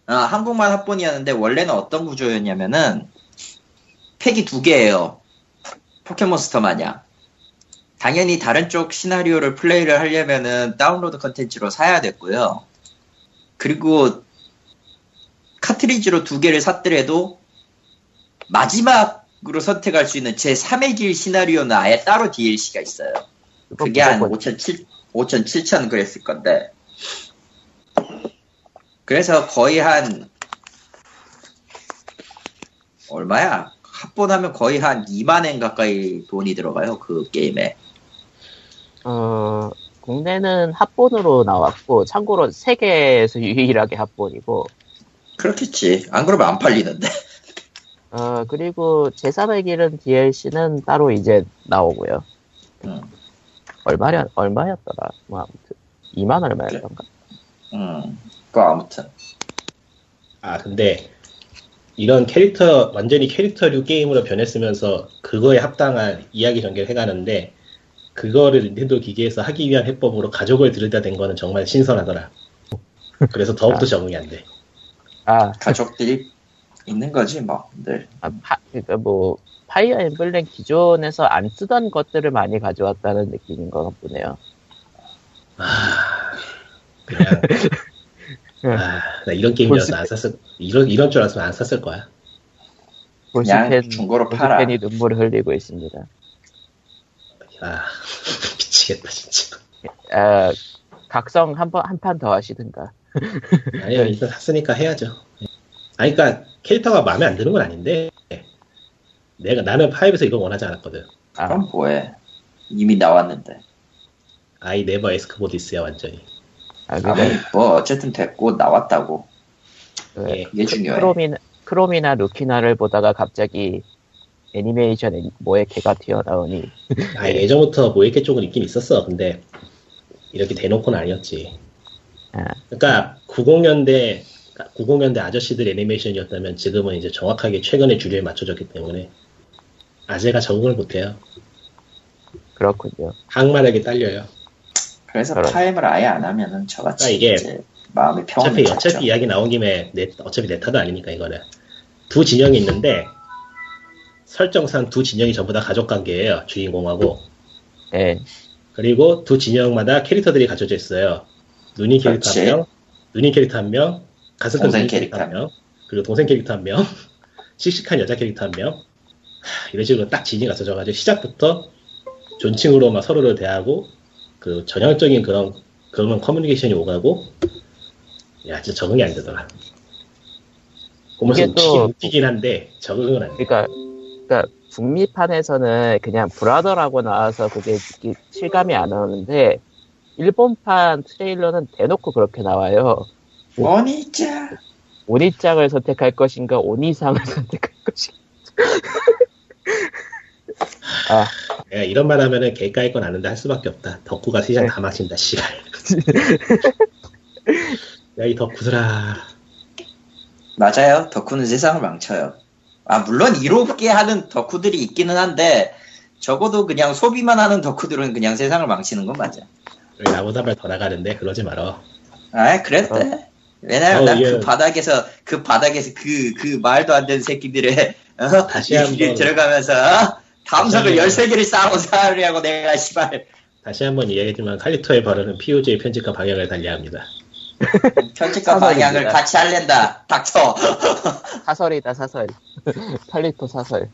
한국만 합본이었는데 원래는 어떤 구조였냐면은 팩이 두 개예요. 포켓몬스터 마냥. 당연히 다른 쪽 시나리오를 플레이를 하려면은 다운로드 컨텐츠로 사야 됐고요. 그리고 카트리지로 두 개를 샀더라도 마지막으로 선택할 수 있는 제 3의 길 시나리오는 아예 따로 DLC가 있어요. 그게 한 무조건 5천, 7, 5천, 7천 그랬을 건데. 그래서 거의 한, 얼마야? 합본하면 거의 한 2만엔 가까이 돈이 들어가요, 그 게임에. 어, 국내는 합본으로 나왔고, 참고로 세계에서 유일하게 합본이고, 그렇겠지. 안 그러면 안 팔리는데. 어, 그리고 제3의 길은 DLC는 따로 이제 나오고요. 음, 얼마냐, 얼마였더라? 뭐, 아무튼. 2만 얼마였던가? 음. 그 아무튼. 아 근데 이런 캐릭터 완전히 캐릭터류 게임으로 변했으면서 그거에 합당한 이야기 전개를 해가는데 그거를 닌텐도 기기에서 하기 위한 해법으로 가족을 들여다 댄 거는 정말 신선하더라. 그래서 더욱더 적응이 안 돼. 아, 가족들이 있는 거지 뭐. 늘. 아, 파, 그니까 뭐, 파이어 엠블렘 기존에서 안 쓰던 것들을 많이 가져왔다는 느낌인 것 보네요. 아 그냥 아, 나 이런 게임이라서 안 샀을 이런 이런 줄 알았으면 안 샀을 거야. 볼시팬, 중고로 팔아. 볼시팬이 눈물을 흘리고 있습니다. 아 미치겠다 진짜. 아, 각성 한 번, 한 판 더 하시든가. 아니요 일단 샀으니까 해야죠. 아니 그러니까 캐릭터가 마음에 안 드는 건 아닌데 내가 나는 파이브에서 이걸 원하지 않았거든. 아, 그럼 뭐해. 이미 나왔는데. 아이 네버 에스크보디스야 완전히. 아, 근데, 뭐 어쨌든 됐고 나왔다고. 그, 예. 그게 중요해. 크롬이나, 크롬이나 루키나를 보다가 갑자기 애니메이션 애- 뭐에 개가 튀어나오니, 아 예전부터 모에케 쪽은 있긴 있었어. 근데 이렇게 대놓고는 아니었지. 아, 그러니까 90년대 90년대 아저씨들 애니메이션이었다면 지금은 이제 정확하게 최근의 주류에 맞춰졌기 때문에 아재가 적응을 못해요. 그렇군요. 항만하게 딸려요. 그래서 그럼. 타임을 아예 안 하면은 저같이 아, 이게 이제 마음의 평온을 어차피 찾죠. 어차피 이야기 나온 김에 내, 어차피 내 탓도 아니니까 이거는 두 진영이 있는데 설정상 두 진영이 전부 다 가족 관계예요. 주인공하고 예, 그리고 두 진영마다 캐릭터들이 갖춰져 있어요. 눈이 캐릭터 그렇지. 한 명, 눈이 캐릭터 한 명, 가슴 큰 동생 캐릭터 한 명, 그리고 동생 캐릭터 한 명, 씩씩한 여자 캐릭터 한 명. 하, 이런 식으로 딱 진이 갖춰져가지고 시작부터 존칭으로 막 서로를 대하고 그 전형적인 그런 그런 커뮤니케이션이 오가고 야 진짜 적응이 안 되더라. 웃기긴 또- 웃기긴 한데 적응은 안 돼. 그러니까, 그러니까 북미판에서는 그냥 브라더라고 나와서 그게 실감이 안 오는데 일본판 트레일러는 대놓고 그렇게 나와요. 원이자 오니짱을 선택할 것인가 오니상을 선택할 것인가. 아, 내가 이런 말 하면은 개까일 건 아는데 할 수밖에 없다. 덕후가 세상 네. 다 마친다, 씨발. 야, 이 덕후들아. 맞아요. 덕후는 세상을 망쳐요. 아 물론 이롭게 하는 덕후들이 있기는 한데 적어도 그냥 소비만 하는 덕후들은 그냥 세상을 망치는 건 맞아. 왜 나보다 말 더 나가는데? 그러지 말어. 아 그랬대. 왜냐면 어, 난그 예. 바닥에서 그 바닥에서 그 그 말도 안 되는 새끼들의 어? 다시 얘기를 한번- 들어가면서 어? 담석을 다시 한번- 13개를 쌓아온 사람이라고 내가 씨발 다시 한번 이야기했지만 칼리토의 발언은 POJ의 편집과 방향을 달리합니다. 편집과. 방향을 같이 할랜다. 닥쳐. 사설이다 사설. 팔리토 사설.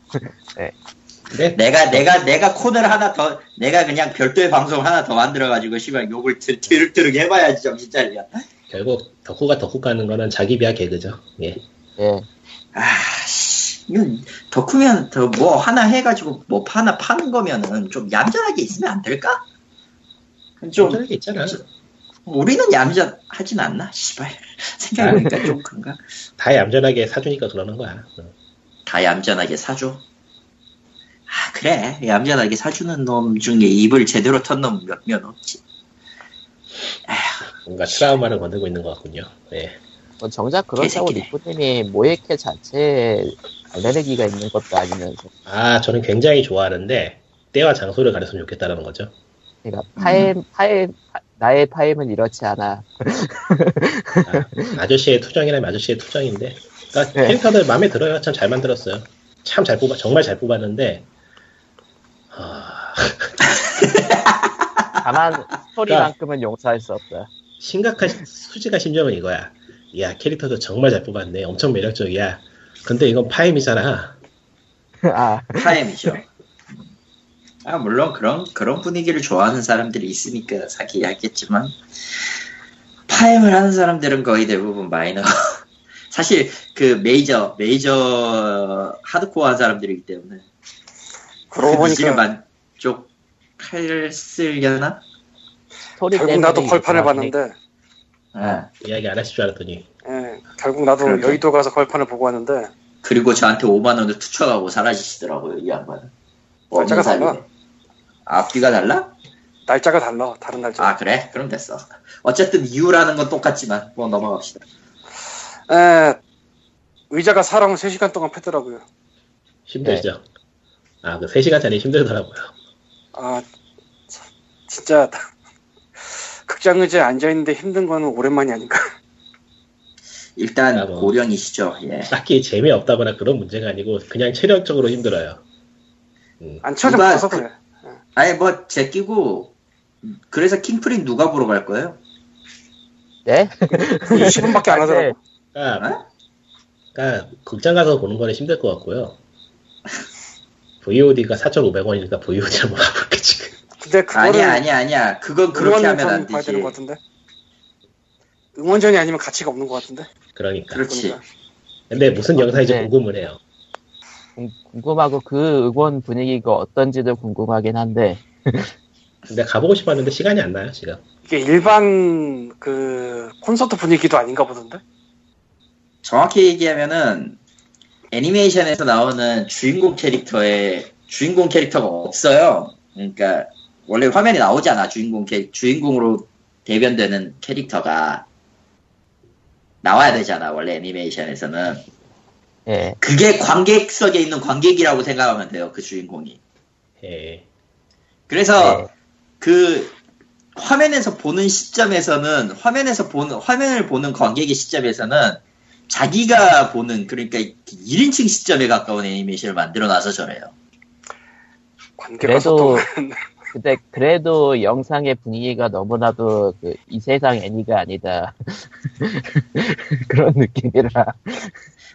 근데 내가 내가 내가 코드를 하나 더 내가 그냥 별도의 방송 하나 더 만들어 가지고 씨발 욕을 들- 들륵들륵 해봐야지 정신 차려. 결국 덕후가 덕후 까는 거는 자기 비하 개그죠. 예. 예. 아씨, 이건 덕후면 더 뭐 하나 해가지고 뭐 하나 파는 거면은 좀 얌전하게 있으면 안 될까? 좀좀 있잖아. 우리는 얌전하진 않나? 씨발 생각해보니까 좀 그런가? 다 얌전하게 사주니까 그러는 거야. 어. 다 얌전하게 사줘. 아 그래 얌전하게 사주는 놈 중에 입을 제대로 턴 놈몇명 없지. 뭔가 트라우마를 건들고 있는 것 같군요. 예. 뭐 정작 그렇다고. 리프님이 모에케 자체에 알레르기가 있는 것도 아니면서 아, 저는 굉장히 좋아하는데 때와 장소를 가렸으면 좋겠다라는 거죠. 그러니까 파임 파임 파- 나의 파임은 이렇지 않아. 아, 아 저씨의 투정이라면 아저씨의 투정인데. 그러니까 네. 캐릭터들 마음에 들어요. 참 잘 만들었어요. 참 잘 뽑아, 정말 잘 뽑았는데. 아, 다만 스토리만큼은 용서할 수 없다. 심각한 수지가 심정은 이거야. 야 캐릭터도 정말 잘 뽑았네. 엄청 매력적이야. 근데 이건 파임이잖아. 아, 타임이죠. 아 물론 그런 그런 분위기를 좋아하는 사람들이 있으니까 사기 하겠지만 파엠을 하는 사람들은 거의 대부분 마이너. 사실 그 메이저 메이저 하드코어한 사람들이기 때문에 그러고 그 보니까 만족했으려나? 스토리 결국 나도 걸판을 봤는데 아, 이야기 안 하실 줄 알았더니 예, 결국 나도 그러게. 여의도 가서 걸판을 보고 왔는데 그리고 저한테 5만 원을 투척하고 사라지시더라고요 이 양반은. 없는 사이에. 달라. 앞뒤가 달라? 날짜가 달라 다른 날짜. 아 그래? 그럼 됐어. 어쨌든 이유라는 건 똑같지만 뭐 넘어갑시다. 에, 의자가 사람을 3시간 동안 패더라고요. 힘들죠. 아, 그 3시간짜리 힘들더라고요. 아, 참, 진짜 극장 의자에 앉아 있는데 힘든 거는 오랜만이 아닌가. 일단 아, 뭐. 고령이시죠. 예. 딱히 재미없다거나 그런 문제가 아니고 그냥 체력적으로 힘들어요. 음. 안 쳐져 그- 그래. 아니 뭐 제끼고 그래서 킹프린 누가 보러 갈 거예요? 네? 20분밖에 안 아, 네. 하더라고. 그러니까, 어? 그러니까 극장 가서 보는 거는 힘들 것 같고요. VOD가 4,500원이니까 VOD 한번 가볼게 지금. 근데 아니야 아니야 아니야. 그건 그렇게 하면 안 응원전 봐야 되지. 되는 것 같은데. 응원전이 아니면 가치가 없는 것 같은데. 그러니까. 그렇지. 그러니까. 근데 무슨 아, 영상인지 근데- 궁금은 해요. 궁- 궁금하고 그 응원 분위기가 어떤지도 궁금하긴 한데 근데 가보고 싶었는데 시간이 안 나요 지금. 이게 일반 그 콘서트 분위기도 아닌가 보던데. 정확히 얘기하면은 애니메이션에서 나오는 주인공 캐릭터의 주인공 캐릭터가 없어요. 그러니까 원래 화면에 나오잖아 주인공 캐 주인공으로 대변되는 캐릭터가 나와야 되잖아 원래 애니메이션에서는 예. 그게 관객석에 있는 관객이라고 생각하면 돼요 그 주인공이. 예. 그래서 네. 그 화면에서 보는 시점에서는 화면에서 보는 화면을 보는 관객의 시점에서는 자기가 보는 그러니까 1인칭 시점에 가까운 애니메이션을 만들어 놔서 저래요. 관계가 그래도 근데 그래도 영상의 분위기가 너무나도 그 이 세상 애니가 아니다 그런 느낌이라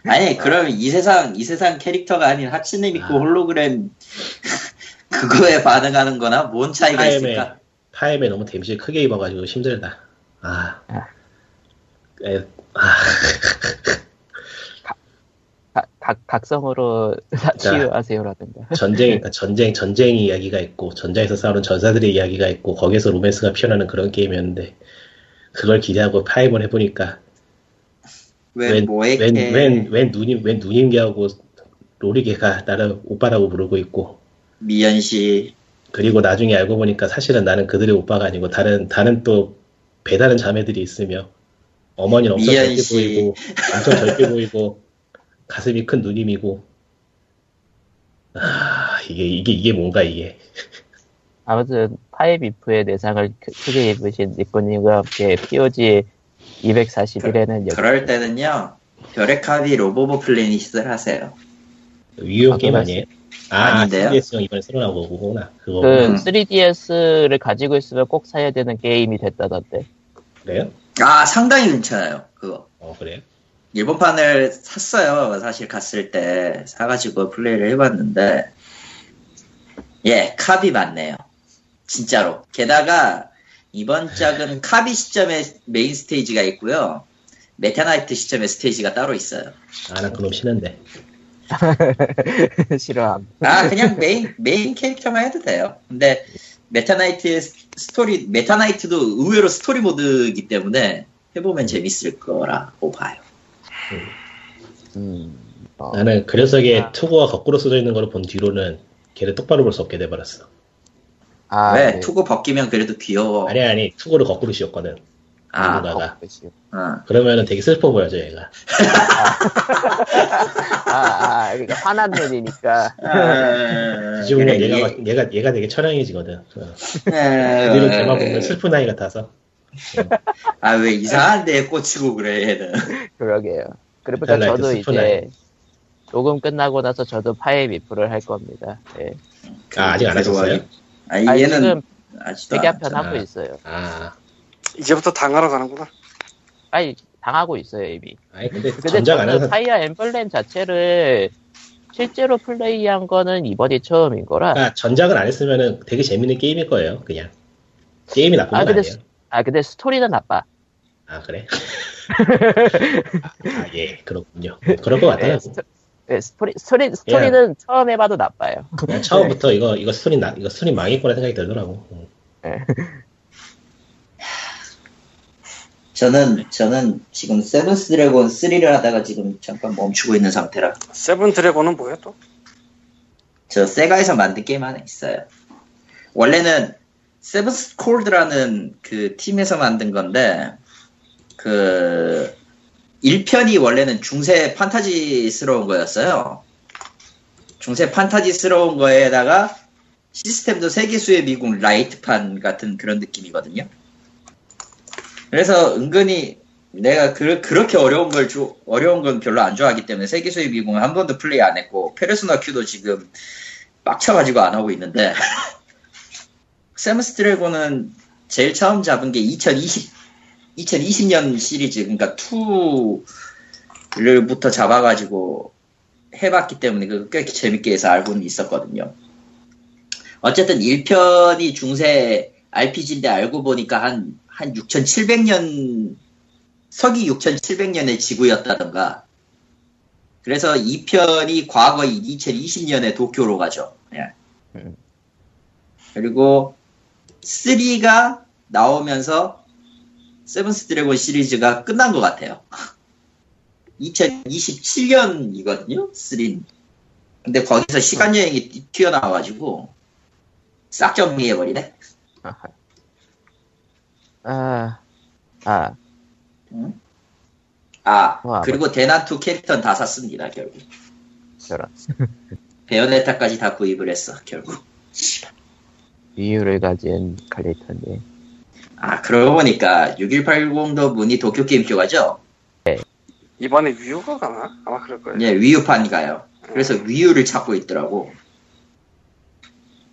아니 그러면 이 세상 이 세상 캐릭터가 아닌 하츠네 미쿠 아. 홀로그램 그거에 반응하는 거나 뭔 차이가 파엠에 있을까? 파엠에 너무 데미지 크게 입어가지고 힘들다. 아. 아. 에, 아. 가- 각, 각성으로 치유하세요라든가. 전쟁, 전쟁, 전쟁 이야기가 있고, 전장에서 싸우는 전사들의 이야기가 있고, 거기에서 로맨스가 피어나는 그런 게임이었는데, 그걸 기대하고 파임을 해보니까, 왜 웬, 뭐에 웬, 웬, 웬 누님, 웬 누님개하고 로리개가 나를 오빠라고 부르고 있고, 미연 씨. 그리고 나중에 알고 보니까 사실은 나는 그들의 오빠가 아니고, 다른, 다른 또, 배다른 자매들이 있으며, 어머니는 엄청 젊게 씨. 보이고, 엄청 젊게 보이고, 가슴이 큰 누님이고, 아, 이게, 이게, 이게 뭔가, 이게. 아무튼 파엠 if의 내상을 크- 크게 입으신 니코님과 함께 POG 241에는 그 럴 때는요 별의 카비 로보보 플래닛을 하세요. 아, 게임 아니에요? 아, 아닌데요? 3DS용 이번에 새로 나온 거구나. 그거. 그 음. 3DS를 가지고 있으면 꼭 사야 되는 게임이 됐다던데 그래요? 아 상당히 괜찮아요 그거. 어, 그래요? 일본판을 샀어요. 사실 갔을 때 사가지고 플레이를 해봤는데 예 카비 맞네요. 진짜로. 게다가 이번 작은 카비 시점에 메인 스테이지가 있고요. 메타나이트 시점에 스테이지가 따로 있어요. 아, 난 그놈 싫은데. 싫어함 아 그냥 메인 메인 캐릭터만 해도 돼요. 근데 메타나이트의 스토리 메타나이트도 의외로 스토리 모드이기 때문에 해보면 재밌을 거라고 봐요. 음, 어, 나는 그 녀석의 아. 투구가 거꾸로 써져 있는 걸 본 뒤로는 걔를 똑바로 볼 수 없게 돼버렸어. 아, 왜 네. 투구 벗기면 그래도 귀여워. 아니, 아니, 투구를 거꾸로 씌웠거든. 아, 누군가가. 어, 그치. 어. 그러면은 되게 슬퍼 보여져, 얘가. 아, 아, 그러니까 화난 아, 뒤집으면 그래, 얘가, 얘- 막- 얘가, 얘가 되게 처량해지거든. 어. 아, 뒤로 걔만 보면 슬픈 아이 같아서. 아, 왜 이상한 데에 꽂히고 그래, 얘는. 그러게요. 그러니까 저도 스푼 이제 녹음 끝나고 나서 저도 파엠 if를 할 겁니다. 예. 아, 아직 안 하셨어요? 아니, 아, 얘는 지금 아직도 했잖아. 하고 있어요. 아, 이제부터 당하러 가는구나. 아니 당하고 있어요 이미. 아니, 근데 근데 전작 안 저는 해서. 파이어 엠블렘 자체를 실제로 플레이한 거는 이번이 처음인 거라. 아, 전작을 안 했으면은 되게 재밌는 게임일 거예요, 그냥. 게임이 나쁜 아, 건 아니에요. 아 근데 스토리는 나빠. 아, 그래? 아, 아, 예, 그렇군요. 그럴 것 예, 같아요. 스토, 예, 스토리 스토리 스토리는 처음 해봐도 나빠요. 그냥 처음부터 이거, 이거 스토리, 나, 이거 스토리 망했구나 생각이 들더라고. 음. 저는 저는 지금 세븐스 드래곤 3를 하다가 지금 잠깐 멈추고 있는 상태라 세븐 드래곤은 뭐야 또? 저 세가에서 만든 게임 하나 있어요. 원래는 세븐스 콜드라는 그 팀에서 만든 건데 그 1편이 원래는 중세 판타지스러운 거였어요. 중세 판타지스러운 거에다가 시스템도 세계수의 미궁 라이트판 같은 그런 느낌이거든요. 그래서 은근히 내가 그, 그렇게 어려운 걸 조- 어려운 건 별로 안 좋아하기 때문에 세계수의 미궁은 한 번도 플레이 안 했고 페르소나 Q도 지금 빡쳐가지고 안 하고 있는데 드래곤은 제일 처음 잡은 게 2020 2020년 시리즈 그러니까 2를부터 잡아가지고 해봤기 때문에 그거 꽤 재밌게 해서 알고는 있었거든요. 어쨌든 1편이 중세 RPG인데 알고 보니까 한, 한 6700년, 서기 6700년의 지구였다던가. 그래서 2편이 과거 2020년에 도쿄로 가죠. 예. 음. 그리고 3가 나오면서 세븐스 드래곤 시리즈가 끝난 것 같아요. 2027년이거든요, 3는. 근데 거기서 시간 여행이 튀- 튀어나와가지고 싹 정리해버리네. 아하. 아, 아, 아, 와, 그리고 대난투 캐릭터는 다 샀습니다, 결국. 저런. 베요네타까지 다 구입을 했어, 결국. 이유를 가진 칼리터님. 아, 그러고 보니까 6180도 문이 도쿄 게임쇼 가죠? 이번에 위유가 가나? 아마 그럴 거예요. 예, 위유판 가요. 그래서 위유를 찾고 있더라고.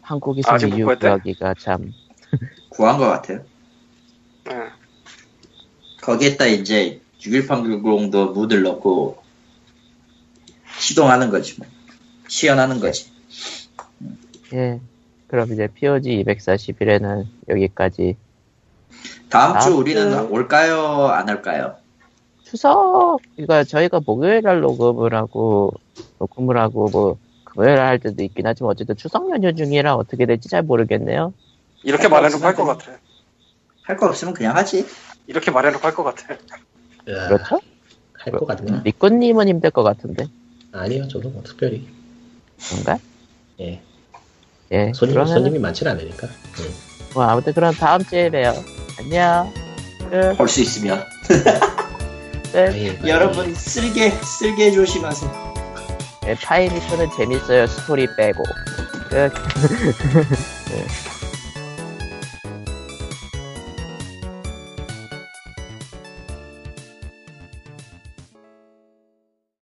한국에서 구했대? 구하기가 참, 구한 것 같아요. 예. 거기에다 이제 6180도 무드를 넣고 시동하는 거지 뭐. 시연하는 거지. 예. 그럼 이제 POG 241에는 여기까지. 다음 주 다음 우리는 주- 올까요? 안 할까요? 추석, 이거 저희가 목요일 날 녹음을 하고, 녹음을 하고, 뭐, 금요일 날 할 때도 있긴 하지만 어쨌든 추석 연휴 중이라 어떻게 될지 잘 모르겠네요. 이렇게 할거 말해놓고 할 것 같아. 할 거 없으면 그냥 하지. 이렇게 말해놓고 할 것 같아. 그렇죠? 할 것 같네요. 리꾸님은 힘들 것 같은데. 아니요, 저도 뭐 특별히. 뭔가? 예. 예. 손님, 그러면, 손님이 많지는 않으니까. 예. 뭐, 아무튼 그럼 다음 주에 봬요. 안녕. 끝, 볼수 있으면. 끝. 아니, 여러분 쓸개 쓸개 조심하세요. 예, 파이리스는 재밌어요. 스토리 빼고. 끝. 예.